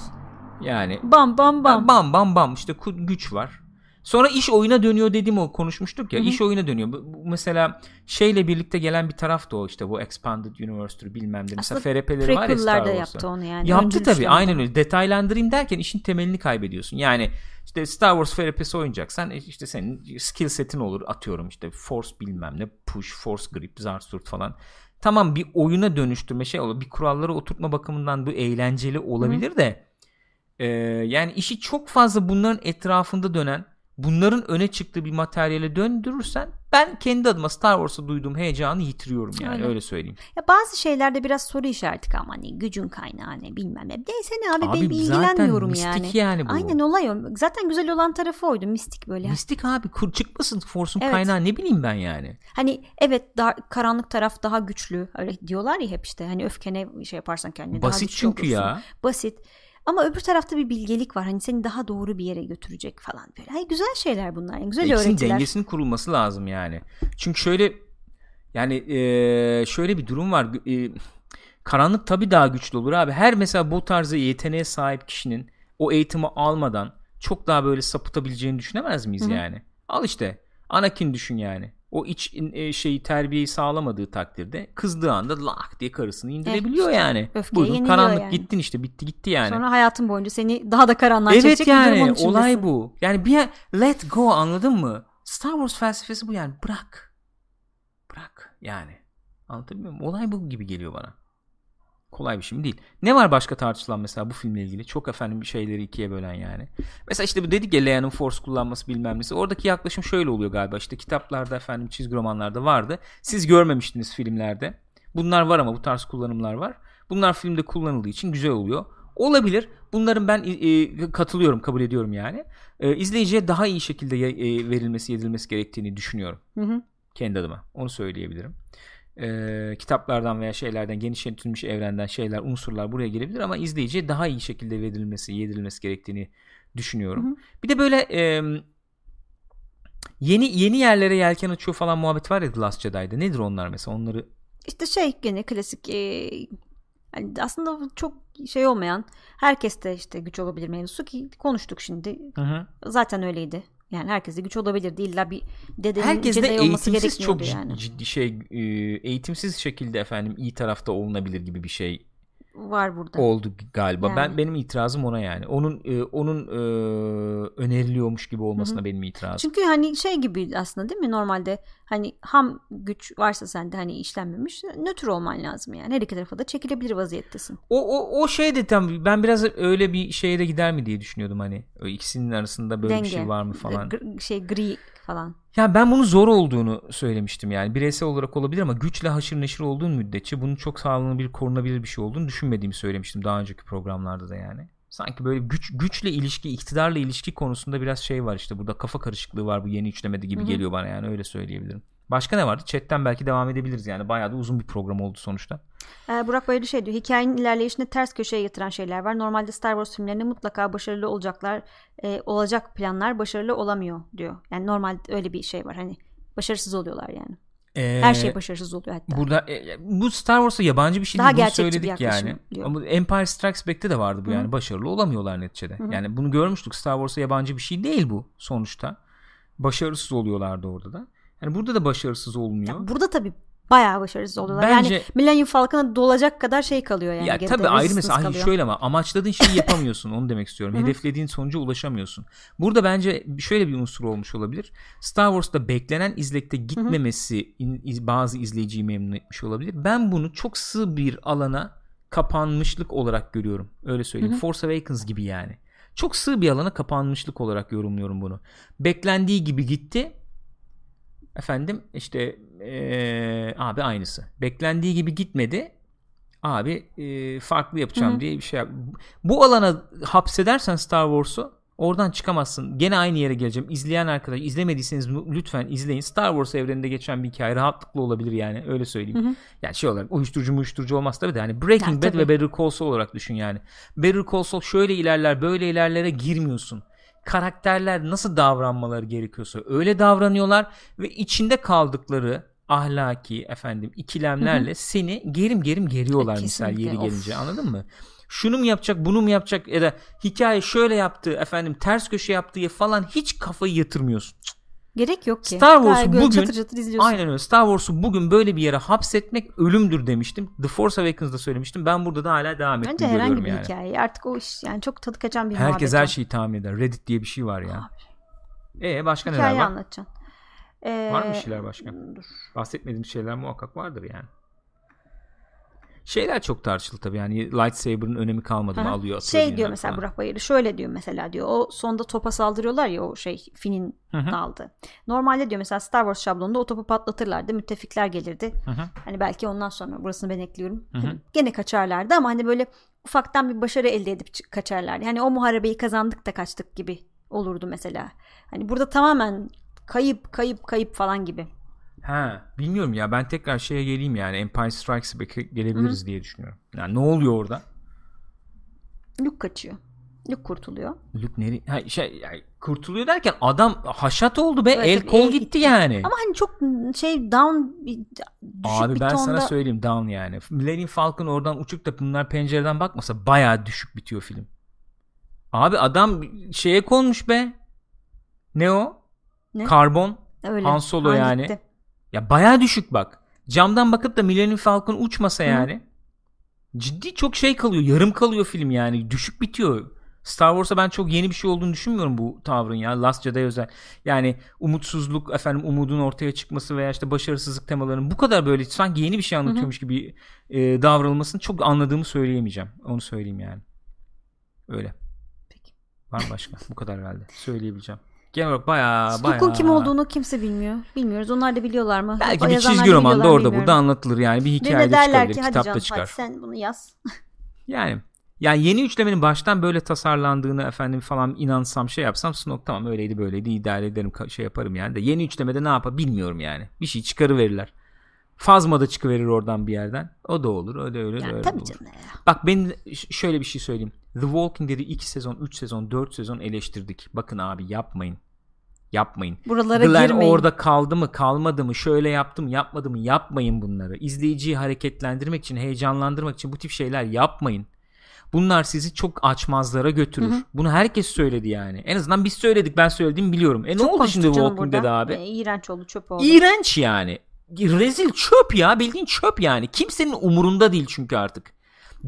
S1: Yani
S2: Bam bam bam.
S1: bam bam bam, bam işte güç var. Sonra iş oyuna dönüyor dedim o konuşmuştuk ya
S2: Hı hı.
S1: iş oyuna dönüyor. Bu, bu mesela şeyle birlikte gelen bir taraf da o işte bu Expanded Universe'dur bilmem ne. Mesela FRP'leri var ya Star Wars'ta.
S2: yaptı onu yani.
S1: Yaptı tabii aynen öyle. Detaylandırayım derken işin temelini kaybediyorsun. Yani işte Star Wars FRP'si oynayacaksan e, işte senin skill setin olur atıyorum işte force bilmem ne push force grip zarsurt falan. Tamam bir oyuna dönüştürme şey olur. Bir kuralları oturtma bakımından bu eğlenceli olabilir de e, yani işi çok fazla bunların etrafında dönen bunların öne çıktığı bir materyale döndürürsen ben kendi adıma Star Wars'a duyduğum heyecanı yitiriyorum yani öyle,
S2: Öyle.
S1: söyleyeyim.
S2: Ya bazı şeylerde biraz soru işareti ama hani gücün kaynağı ne bilmem ne. Neyse ne abi,
S1: Abi
S2: ben
S1: zaten
S2: ilgilenmiyorum
S1: mistik
S2: yani.
S1: yani bu.
S2: Aynen olay o. Zaten güzel olan tarafı oydu mistik böyle.
S1: Mistik abi kur çıkmasın Force'un
S2: Evet.
S1: kaynağı ne bileyim ben yani.
S2: Hani evet daha, karanlık taraf daha güçlü. Öyle diyorlar ya hep işte hani öfkene şey yaparsan kendine daha
S1: Basit
S2: güçlü
S1: çünkü
S2: olursun.
S1: ya.
S2: Basit. Ama öbür tarafta bir bilgelik var. Hani seni daha doğru bir yere götürecek falan böyle. Hani güzel şeyler bunlar. Yani güzel
S1: İkisinin
S2: öğretiler.
S1: dengesinin kurulması lazım yani. Çünkü şöyle yani eee, şöyle bir durum var. Eee, karanlık tabii daha güçlü olur abi. Her mesela bu tarzı yeteneğe sahip kişinin o eğitimi almadan çok daha böyle sapıtabileceğini düşünemez miyiz
S2: Hı hı.
S1: yani? Al işte Anakin düşün yani. O iç e, şeyi terbiyeyi sağlamadığı takdirde kızdığı anda lak diye karısını indirebiliyor
S2: işte.
S1: yani. Buyurun karanlık
S2: yani.
S1: gittin işte bitti gitti yani.
S2: Sonra hayatın boyunca seni daha da karanlığa
S1: Evet
S2: çekecek bir
S1: yani
S2: içindesin.
S1: olay bu. Yani bir let go anladın mı? Star Wars felsefesi bu yani. Bırak. Bırak yani. Anlatabiliyor muyum? Olay bu gibi geliyor bana. Kolay bir şey mi değil. Ne var başka tartışılan mesela bu filmle ilgili? Çok efendim şeyleri ikiye bölen yani. Mesela işte bu dedik ya Leia'nın Force kullanması bilmem nesi. Oradaki yaklaşım şöyle oluyor galiba. İşte kitaplarda efendim çizgi romanlarda vardı. Siz görmemiştiniz filmlerde. Bunlar var ama bu tarz kullanımlar var. Bunlar filmde kullanıldığı için güzel oluyor. Olabilir. Bunların ben e, katılıyorum, kabul ediyorum yani. E, izleyiciye daha iyi şekilde e, verilmesi, yedirilmesi gerektiğini düşünüyorum.
S2: Hı hı.
S1: Kendi adıma. Onu söyleyebilirim. E, kitaplardan veya şeylerden, genişletilmiş evrenden şeyler, unsurlar buraya gelebilir ama izleyiciye daha iyi şekilde verilmesi, yedirilmesi gerektiğini düşünüyorum.
S2: Hı hı.
S1: Bir de böyle e, yeni yeni yerlere yelken açıyor falan muhabbet var ya The Last Jedi'de. Nedir onlar mesela? Onları
S2: İşte şey gene klasik e, Yani aslında çok şey olmayan herkeste işte güç olabilir mevzusu ki konuştuk şimdi.
S1: Hı hı.
S2: Zaten öyleydi. Yani herkeste güç olabilir değil la bir dedenin
S1: Herkes de eğitimsiz çok
S2: yani.
S1: ciddi şey e, eğitimsiz şekilde efendim iyi tarafta olunabilir gibi bir şey
S2: Var burada.
S1: oldu galiba.
S2: Yani.
S1: Ben benim itirazım ona yani. Onun e, onun e, öneriliyormuş gibi olmasına benim itirazım.
S2: Çünkü hani şey gibi aslında değil mi normalde hani ham güç varsa sende hani işlenmemiş nötr olman lazım yani. Her iki tarafa da çekilebilir vaziyettesin.
S1: O o o şey de tam ben biraz öyle bir şeye de gider mi diye düşünüyordum hani. O ikisinin arasında böyle
S2: Denge.
S1: bir şey var mı falan.
S2: Gr- şey gri falan.
S1: Ya ben bunun zor olduğunu söylemiştim yani. Bireysel olarak olabilir ama güçle haşır neşir olduğun müddetçe bunun çok sağlanabilir, korunabilir bir şey olduğunu düşünmediğimi söylemiştim daha önceki programlarda da yani. Sanki böyle güç güçle ilişki, iktidarla ilişki konusunda biraz şey var işte. Burada kafa karışıklığı var bu yeni üçlemede gibi
S2: Hı hı.
S1: geliyor bana yani öyle söyleyebilirim. Başka ne vardı? Chat'ten belki devam edebiliriz yani. Bayağı da uzun bir program oldu sonuçta.
S2: Ee, Burak Bayırlı şey diyor. Hikayenin ilerleyişinde ters köşeye yatıran şeyler var. Normalde Star Wars filmlerinde mutlaka başarılı olacaklar, e, olacak planlar başarılı olamıyor diyor. Yani normalde öyle bir şey var. Hani başarısız oluyorlar yani. Her
S1: Ee,
S2: şey başarısız oluyor hatta.
S1: Burada e, bu Star Wars'a yabancı bir şey
S2: Daha
S1: değil. Bunu söyledik yani.
S2: diyor.
S1: Ama Empire Strikes Back'te de vardı bu
S2: Hı.
S1: yani. Başarılı olamıyorlar neticede.
S2: Hı.
S1: Yani bunu görmüştük. Star Wars'a yabancı bir şey değil bu sonuçta. Başarısız oluyorlardı orada da. Yani burada da başarısız olmuyor.
S2: Ya burada tabii bayağı başarısız oluyorlar.
S1: Bence-
S2: yani Millennium Falcon'a dolacak kadar şey kalıyor yani.
S1: ya
S2: geride,
S1: tabii ayrı mesela
S2: kalıyor.
S1: şöyle ama amaçladığın şeyi [LAUGHS] yapamıyorsun onu demek istiyorum. Hedeflediğin sonuca ulaşamıyorsun. Burada bence şöyle bir unsur olmuş olabilir. Star Wars'ta beklenen izlekte gitmemesi bazı izleyiciyi memnun etmiş olabilir. Ben bunu çok sığ bir alana kapanmışlık olarak görüyorum. Öyle söyleyeyim.
S2: Hı hı.
S1: Force Awakens gibi yani. Çok sığ bir alana kapanmışlık olarak yorumluyorum bunu. Beklendiği gibi gitti. Efendim işte eee, abi aynısı. Beklendiği gibi gitmedi. Abi eee, farklı yapacağım
S2: Hı hı.
S1: diye bir şey yap. Bu alana hapsedersen Star Wars'u oradan çıkamazsın. Gene aynı yere geleceğim. İzleyen arkadaş izlemediyseniz lütfen izleyin. Star Wars evreninde geçen bir hikaye rahatlıkla olabilir yani öyle söyleyeyim.
S2: Hı hı.
S1: Yani şey olarak uyuşturucu uyuşturucu olmaz tabii de hani Breaking
S2: Ya,
S1: Bad
S2: tabii.
S1: ve Better Call Saul olarak düşün yani. Better Call Saul şöyle ilerler böyle ilerlere girmiyorsun. Karakterler nasıl davranmaları gerekiyorsa öyle davranıyorlar ve içinde kaldıkları ahlaki efendim ikilemlerle seni gerim gerim geriyorlar
S2: E,
S1: misal yeri
S2: of.
S1: gelince anladın mı? Şunu mu yapacak bunu mu yapacak ya da hikaye şöyle yaptı efendim ters köşe yaptığı falan hiç kafayı yatırmıyorsun.
S2: Gerek yok ki.
S1: Star Wars'u bugün-
S2: çatır çatır izliyorsun.
S1: Aynen öyle. Star Wars'u bugün böyle bir yere hapsetmek ölümdür demiştim. The Force Awakens'da söylemiştim. Ben burada da hala devam
S2: Bence
S1: ettiğini
S2: herhangi
S1: görüyorum
S2: bir
S1: yani.
S2: hikaye. Artık o iş yani çok tadı kaçan bir
S1: Herkes her şeyi tahmin eder. Reddit diye bir şey var ya. E başka neler
S2: Hikaye
S1: var?
S2: anlatacaksın. Ee,
S1: Var mı şeyler başka?
S2: Dur.
S1: Bahsetmediğim şeyler muhakkak vardır yani. Şeyler çok tartışıldı tabii yani lightsaber'ın önemi kalmadı mı alıyor atıyor
S2: Şey diyor mesela
S1: falan.
S2: Burak Bayırlı şöyle diyor mesela diyor o sonda topa saldırıyorlar ya o şey Finn'in daldı. Normalde diyor mesela Star Wars şablonunda o topu patlatırlardı müttefikler gelirdi.
S1: Hı hı.
S2: Hani belki ondan sonra burasını ben ekliyorum. Hani gene kaçarlardı ama hani böyle ufaktan bir başarı elde edip kaçarlardı. Hani o muharebeyi kazandık da kaçtık gibi olurdu mesela. Hani burada tamamen kayıp kayıp kayıp falan gibi.
S1: Ha, bilmiyorum ya ben tekrar şeye geleyim yani Empire Strikes Back'e gelebiliriz diye düşünüyorum. Yani ne oluyor orada?
S2: Luke kaçıyor. Luke kurtuluyor.
S1: Luke nere ha, şey yani kurtuluyor derken adam haşat oldu be
S2: Evet,
S1: el kol
S2: el
S1: gitti,
S2: gitti.
S1: yani.
S2: Ama hani çok şey down bir düşük
S1: Abi
S2: bir
S1: ben
S2: tonda.
S1: sana söyleyeyim down yani. Millennium Falcon oradan uçup da bunlar pencereden bakmasa bayağı düşük bitiyor film. Abi adam şeye konmuş be. Ne o?
S2: Ne?
S1: Karbon.
S2: Öyle.
S1: Han Solo
S2: Han
S1: yani.
S2: gitti.
S1: Ya bayağı düşük bak. Camdan bakıp da Millennium Falcon uçmasa
S2: Hı.
S1: yani. Ciddi çok şey kalıyor. Yarım kalıyor film yani. Düşük bitiyor. Star Wars'a ben çok yeni bir şey olduğunu düşünmüyorum bu tavrın ya. Last Jedi özel. Yani umutsuzluk, efendim umudun ortaya çıkması veya işte başarısızlık temalarının bu kadar böyle sanki yeni bir şey anlatıyormuş gibi e, davranılmasını çok anladığımı söyleyemeyeceğim. Onu söyleyeyim yani. Öyle.
S2: Peki.
S1: Var başka? bu kadar herhalde. Söyleyebileceğim. Genel olarak bayağı
S2: Luke'un
S1: bayağı...
S2: kim olduğunu kimse bilmiyor. Bilmiyoruz. Onlar da biliyorlar mı?
S1: Belki
S2: O
S1: bir çizgi romanda orada
S2: bilmiyorum.
S1: burada anlatılır yani bir hikayede çıkabilir,
S2: ki
S1: kitapta
S2: canım
S1: çıkar.
S2: sen bunu yaz. [LAUGHS]
S1: Yani yani yeni üçlemenin baştan böyle tasarlandığını efendim falan inansam şey yapsam Snoke tamam öyleydi böyleydi idare ederim şey yaparım yani de yeni üçlemede ne yapar bilmiyorum yani. Bir şey çıkarıverirler. Fazma da çıkıverir oradan bir yerden. O da olur. Öyle öyle
S2: Yani
S1: öyle
S2: tabii
S1: olur.
S2: canım ya.
S1: Bak ben şöyle bir şey söyleyeyim. The Walking Dead'i 2 sezon, 3 sezon, 4 sezon eleştirdik. Bakın abi yapmayın. Yapmayın.
S2: Buralara
S1: Glenn
S2: girmeyin.
S1: orada kaldı mı kalmadı mı şöyle yaptı mı yapmadı mı yapmayın bunları. İzleyiciyi hareketlendirmek için heyecanlandırmak için bu tip şeyler yapmayın. Bunlar sizi çok açmazlara götürür. Bunu herkes söyledi yani. En azından biz söyledik ben söyledim biliyorum. E ne
S2: Çok
S1: oldu
S2: konuştuk
S1: şimdi
S2: canım
S1: Walking. Dead abi?
S2: E, iğrenç oldu çöp oldu.
S1: İğrenç yani. Rezil çöp ya bildiğin çöp yani. Kimsenin umurunda değil çünkü artık.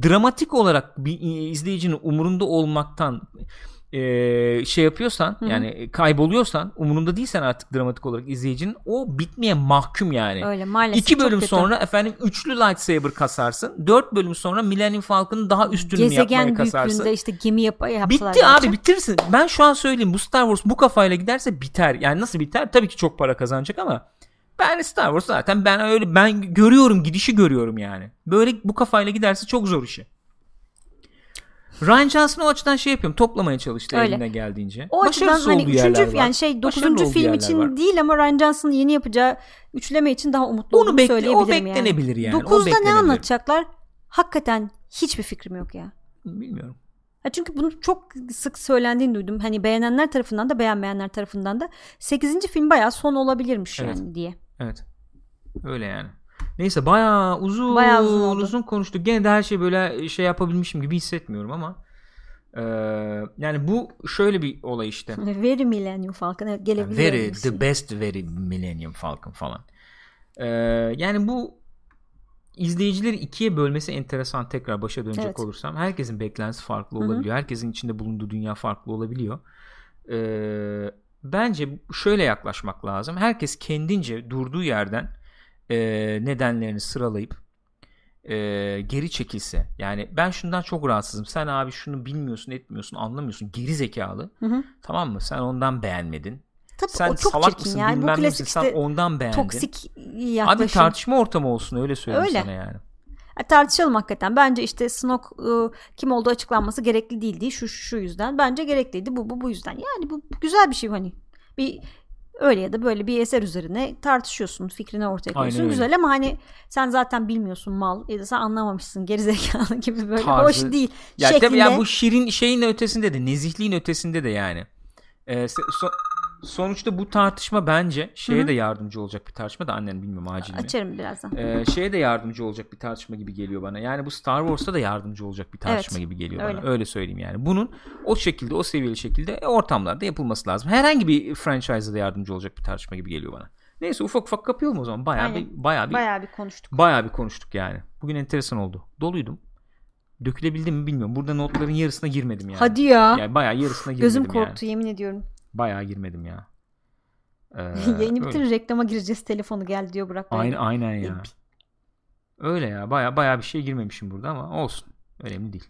S1: Dramatik olarak bir izleyicinin umurunda olmaktan e, şey yapıyorsan yani kayboluyorsan umurunda değilsen artık dramatik olarak izleyicinin o bitmeye mahkum yani.
S2: Öyle maalesef.
S1: İki bölüm
S2: kötü.
S1: sonra efendim üçlü lightsaber kasarsın. Dört bölüm sonra Millennium Falcon'ın daha üstünü yapmaya
S2: gezegen
S1: kasarsın.
S2: büyüklüğünde işte gemi yap yaptılar.
S1: Bitti abi bitirsin. Ben şu an söyleyeyim bu Star Wars bu kafayla giderse biter. Yani nasıl biter? Tabii ki çok para kazanacak ama ben Star Wars zaten ben öyle ben görüyorum gidişi görüyorum yani. Böyle bu kafayla giderse çok zor işi. Ryan Johnson o açıdan şey yapıyorum toplamaya çalıştı
S2: Öyle.
S1: eline geldiğince.
S2: O açıdan
S1: Başarısız
S2: hani
S1: olduğu yerler
S2: üçüncü yani şey dokuzuncu film için
S1: var.
S2: değil ama Ryan Johnson'ın yeni yapacağı üçleme için daha umutlu
S1: Onu bekle-
S2: söyleyebilirim
S1: o beklenebilir yani, o
S2: Dokuzda ne anlatacaklar? Hakikaten hiçbir fikrim yok ya.
S1: Bilmiyorum.
S2: Ha çünkü bunu çok sık söylendiğini duydum. Hani beğenenler tarafından da beğenmeyenler tarafından da 8. film bayağı son olabilirmiş
S1: Evet.
S2: yani diye.
S1: Evet. Öyle yani. Neyse bayağı uzun
S2: Bayağı uzun oldu.
S1: uzun konuştuk. Gene de her şey böyle şey yapabilmişim gibi hissetmiyorum ama eee, yani bu şöyle bir olay işte. [LAUGHS]
S2: Very Millennium Falcon evet, gelebilir.
S1: Very
S2: bir şey.
S1: the best very Millennium Falcon falan. Eee, yani bu izleyicileri ikiye bölmesi enteresan tekrar başa dönecek
S2: Evet.
S1: olursam. Herkesin beklentisi farklı olabiliyor. Herkesin içinde bulunduğu dünya farklı olabiliyor. Eee, bence şöyle yaklaşmak lazım. Herkes kendince durduğu yerden eee, nedenlerini sıralayıp eee, geri çekilse. Yani ben şundan çok rahatsızım. Sen abi şunu bilmiyorsun, etmiyorsun, anlamıyorsun. Geri zekalı.
S2: Hı hı.
S1: Tamam mı? Sen ondan beğenmedin.
S2: Tabii
S1: Sen
S2: o çok
S1: salak
S2: çirkin
S1: mısın
S2: yani. Bu
S1: bilmem nesin
S2: klasik
S1: sen
S2: işte
S1: ondan beğendin.
S2: toksik
S1: Abi
S2: yaklaşım.
S1: tartışma ortamı olsun öyle söyleyeyim
S2: Öyle.
S1: sana yani.
S2: Ha, Tartışalım hakikaten. Bence işte Snoke ıı, kim olduğu açıklanması gerekli değildi. Şu, şu yüzden. Bence gerekliydi. Bu bu bu yüzden. Yani bu güzel bir şey hani. Bir öyle ya da böyle bir eser üzerine tartışıyorsun. Fikrini ortaya koyuyorsun.
S1: öyle.
S2: Güzel ama hani sen zaten bilmiyorsun mal ya da sen anlamamışsın gerizekalı [LAUGHS] gibi böyle
S1: Tarzı-
S2: hoş değil
S1: Ya
S2: şeklinde.
S1: tabii ya bu şirin şeyin ötesinde de nezihliğin ötesinde de yani. Ee, so- sonuçta bu tartışma bence şeye
S2: Hı hı.
S1: de yardımcı olacak bir tartışma da annen bilmiyorum acil mi?
S2: Açarım birazdan.
S1: Ee, şeye de yardımcı olacak bir tartışma gibi geliyor bana. Yani bu Star Wars'ta da yardımcı olacak bir tartışma
S2: Evet,
S1: gibi geliyor
S2: öyle.
S1: bana. Öyle söyleyeyim yani. Bunun o şekilde, o seviyeli şekilde ortamlarda yapılması lazım. Herhangi bir franchise'da da yardımcı olacak bir tartışma gibi geliyor bana. Neyse ufak ufak kapayalım o zaman. Bayağı
S2: Aynen.
S1: bir bayağı bir
S2: Bayağı bir konuştuk.
S1: bayağı bir konuştuk yani. Bugün enteresan oldu. Doluydum. Dökülebildim mi bilmiyorum. Burada notların yarısına girmedim yani.
S2: Hadi ya.
S1: Yani bayağı yarısına girmedim
S2: Gözüm
S1: yani.
S2: korktu yemin ediyorum.
S1: Bayağı girmedim ya. Ee, [LAUGHS]
S2: Yayını bitirin reklama gireceğiz telefonu gel diyor Burak.
S1: Aynen, aynen ya. Öyle ya. Baya baya bir şey girmemişim burada ama olsun. Önemli değil.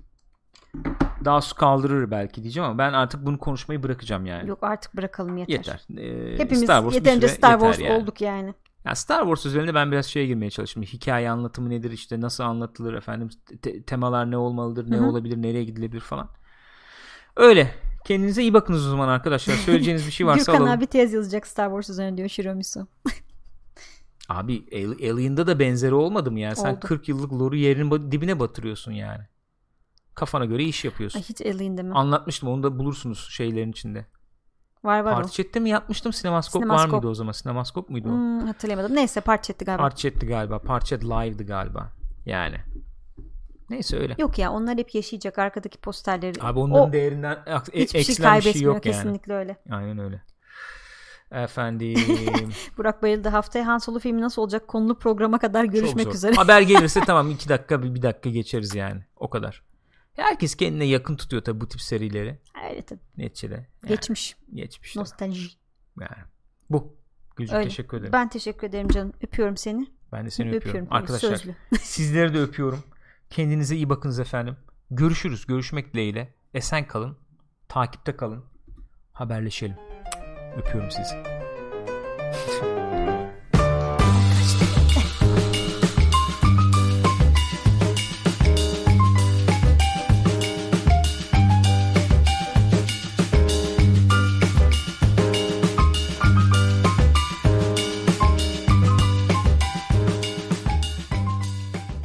S1: Daha su kaldırır belki diyeceğim ama ben artık bunu konuşmayı bırakacağım yani.
S2: Yok artık bırakalım yeter.
S1: Yeter. Ee,
S2: Hepimiz
S1: Star Wars
S2: yeterince Star
S1: yeter
S2: Wars
S1: yani.
S2: olduk yani.
S1: Ya Star Wars üzerinde ben biraz şeye girmeye çalıştım. Hikaye anlatımı nedir işte nasıl anlatılır efendim te- temalar ne olmalıdır ne
S2: Hı hı.
S1: olabilir nereye gidilebilir falan. Öyle. Kendinize iyi bakınız o zaman arkadaşlar. Söyleyeceğiniz bir şey varsa
S2: Gürkan
S1: alalım.
S2: abi tez yazacak Star Wars üzerine diyor Shiromisu.
S1: Abi Al- Alien'da da benzeri olmadı mı yani? Sen
S2: Oldu.
S1: 40 yıllık lore'u yerin ba- dibine batırıyorsun yani. Kafana göre iş yapıyorsun.
S2: Ay hiç Alien deme.
S1: Anlatmıştım onu da bulursunuz şeylerin içinde.
S2: Var var
S1: Chat'te mi yapmıştım? Sinemaskop, var
S2: Sinemaskop.
S1: mıydı o zaman? Sinemaskop muydu
S2: o. Hmm, hatırlayamadım. Neyse parça etti galiba.
S1: Parti Chat'ti galiba. Chat Live'dı galiba. Yani. Neyse öyle.
S2: Yok ya onlar hep yaşayacak arkadaki posterleri.
S1: Abi onların
S2: o
S1: değerinden e-
S2: hiçbir şey
S1: şey
S2: kaybetmiyor
S1: yok yani.
S2: kesinlikle öyle.
S1: Aynen öyle. Efendim. [LAUGHS]
S2: Burak Bayıldı haftaya Han Solo filmi nasıl olacak konulu programa kadar görüşmek üzere.
S1: Haber gelirse [LAUGHS] tamam iki dakika bir, bir dakika geçeriz yani. O kadar. Herkes kendine yakın tutuyor tabii bu tip serileri.
S2: Öyle tabii.
S1: Neticede. Yani,
S2: Geçmiş.
S1: Geçmiş.
S2: Nostalji.
S1: Yani. Bu. Gülcük
S2: Öyle.
S1: teşekkür ederim. Ben,
S2: Ben teşekkür ederim canım. Öpüyorum seni.
S1: de seni öpüyorum.
S2: öpüyorum.
S1: Arkadaşlar
S2: Sözlü.
S1: sizleri de öpüyorum. Kendinize iyi bakınız efendim. Görüşürüz. Görüşmek dileğiyle. Esen kalın. Takipte kalın. Haberleşelim. Öpüyorum sizi.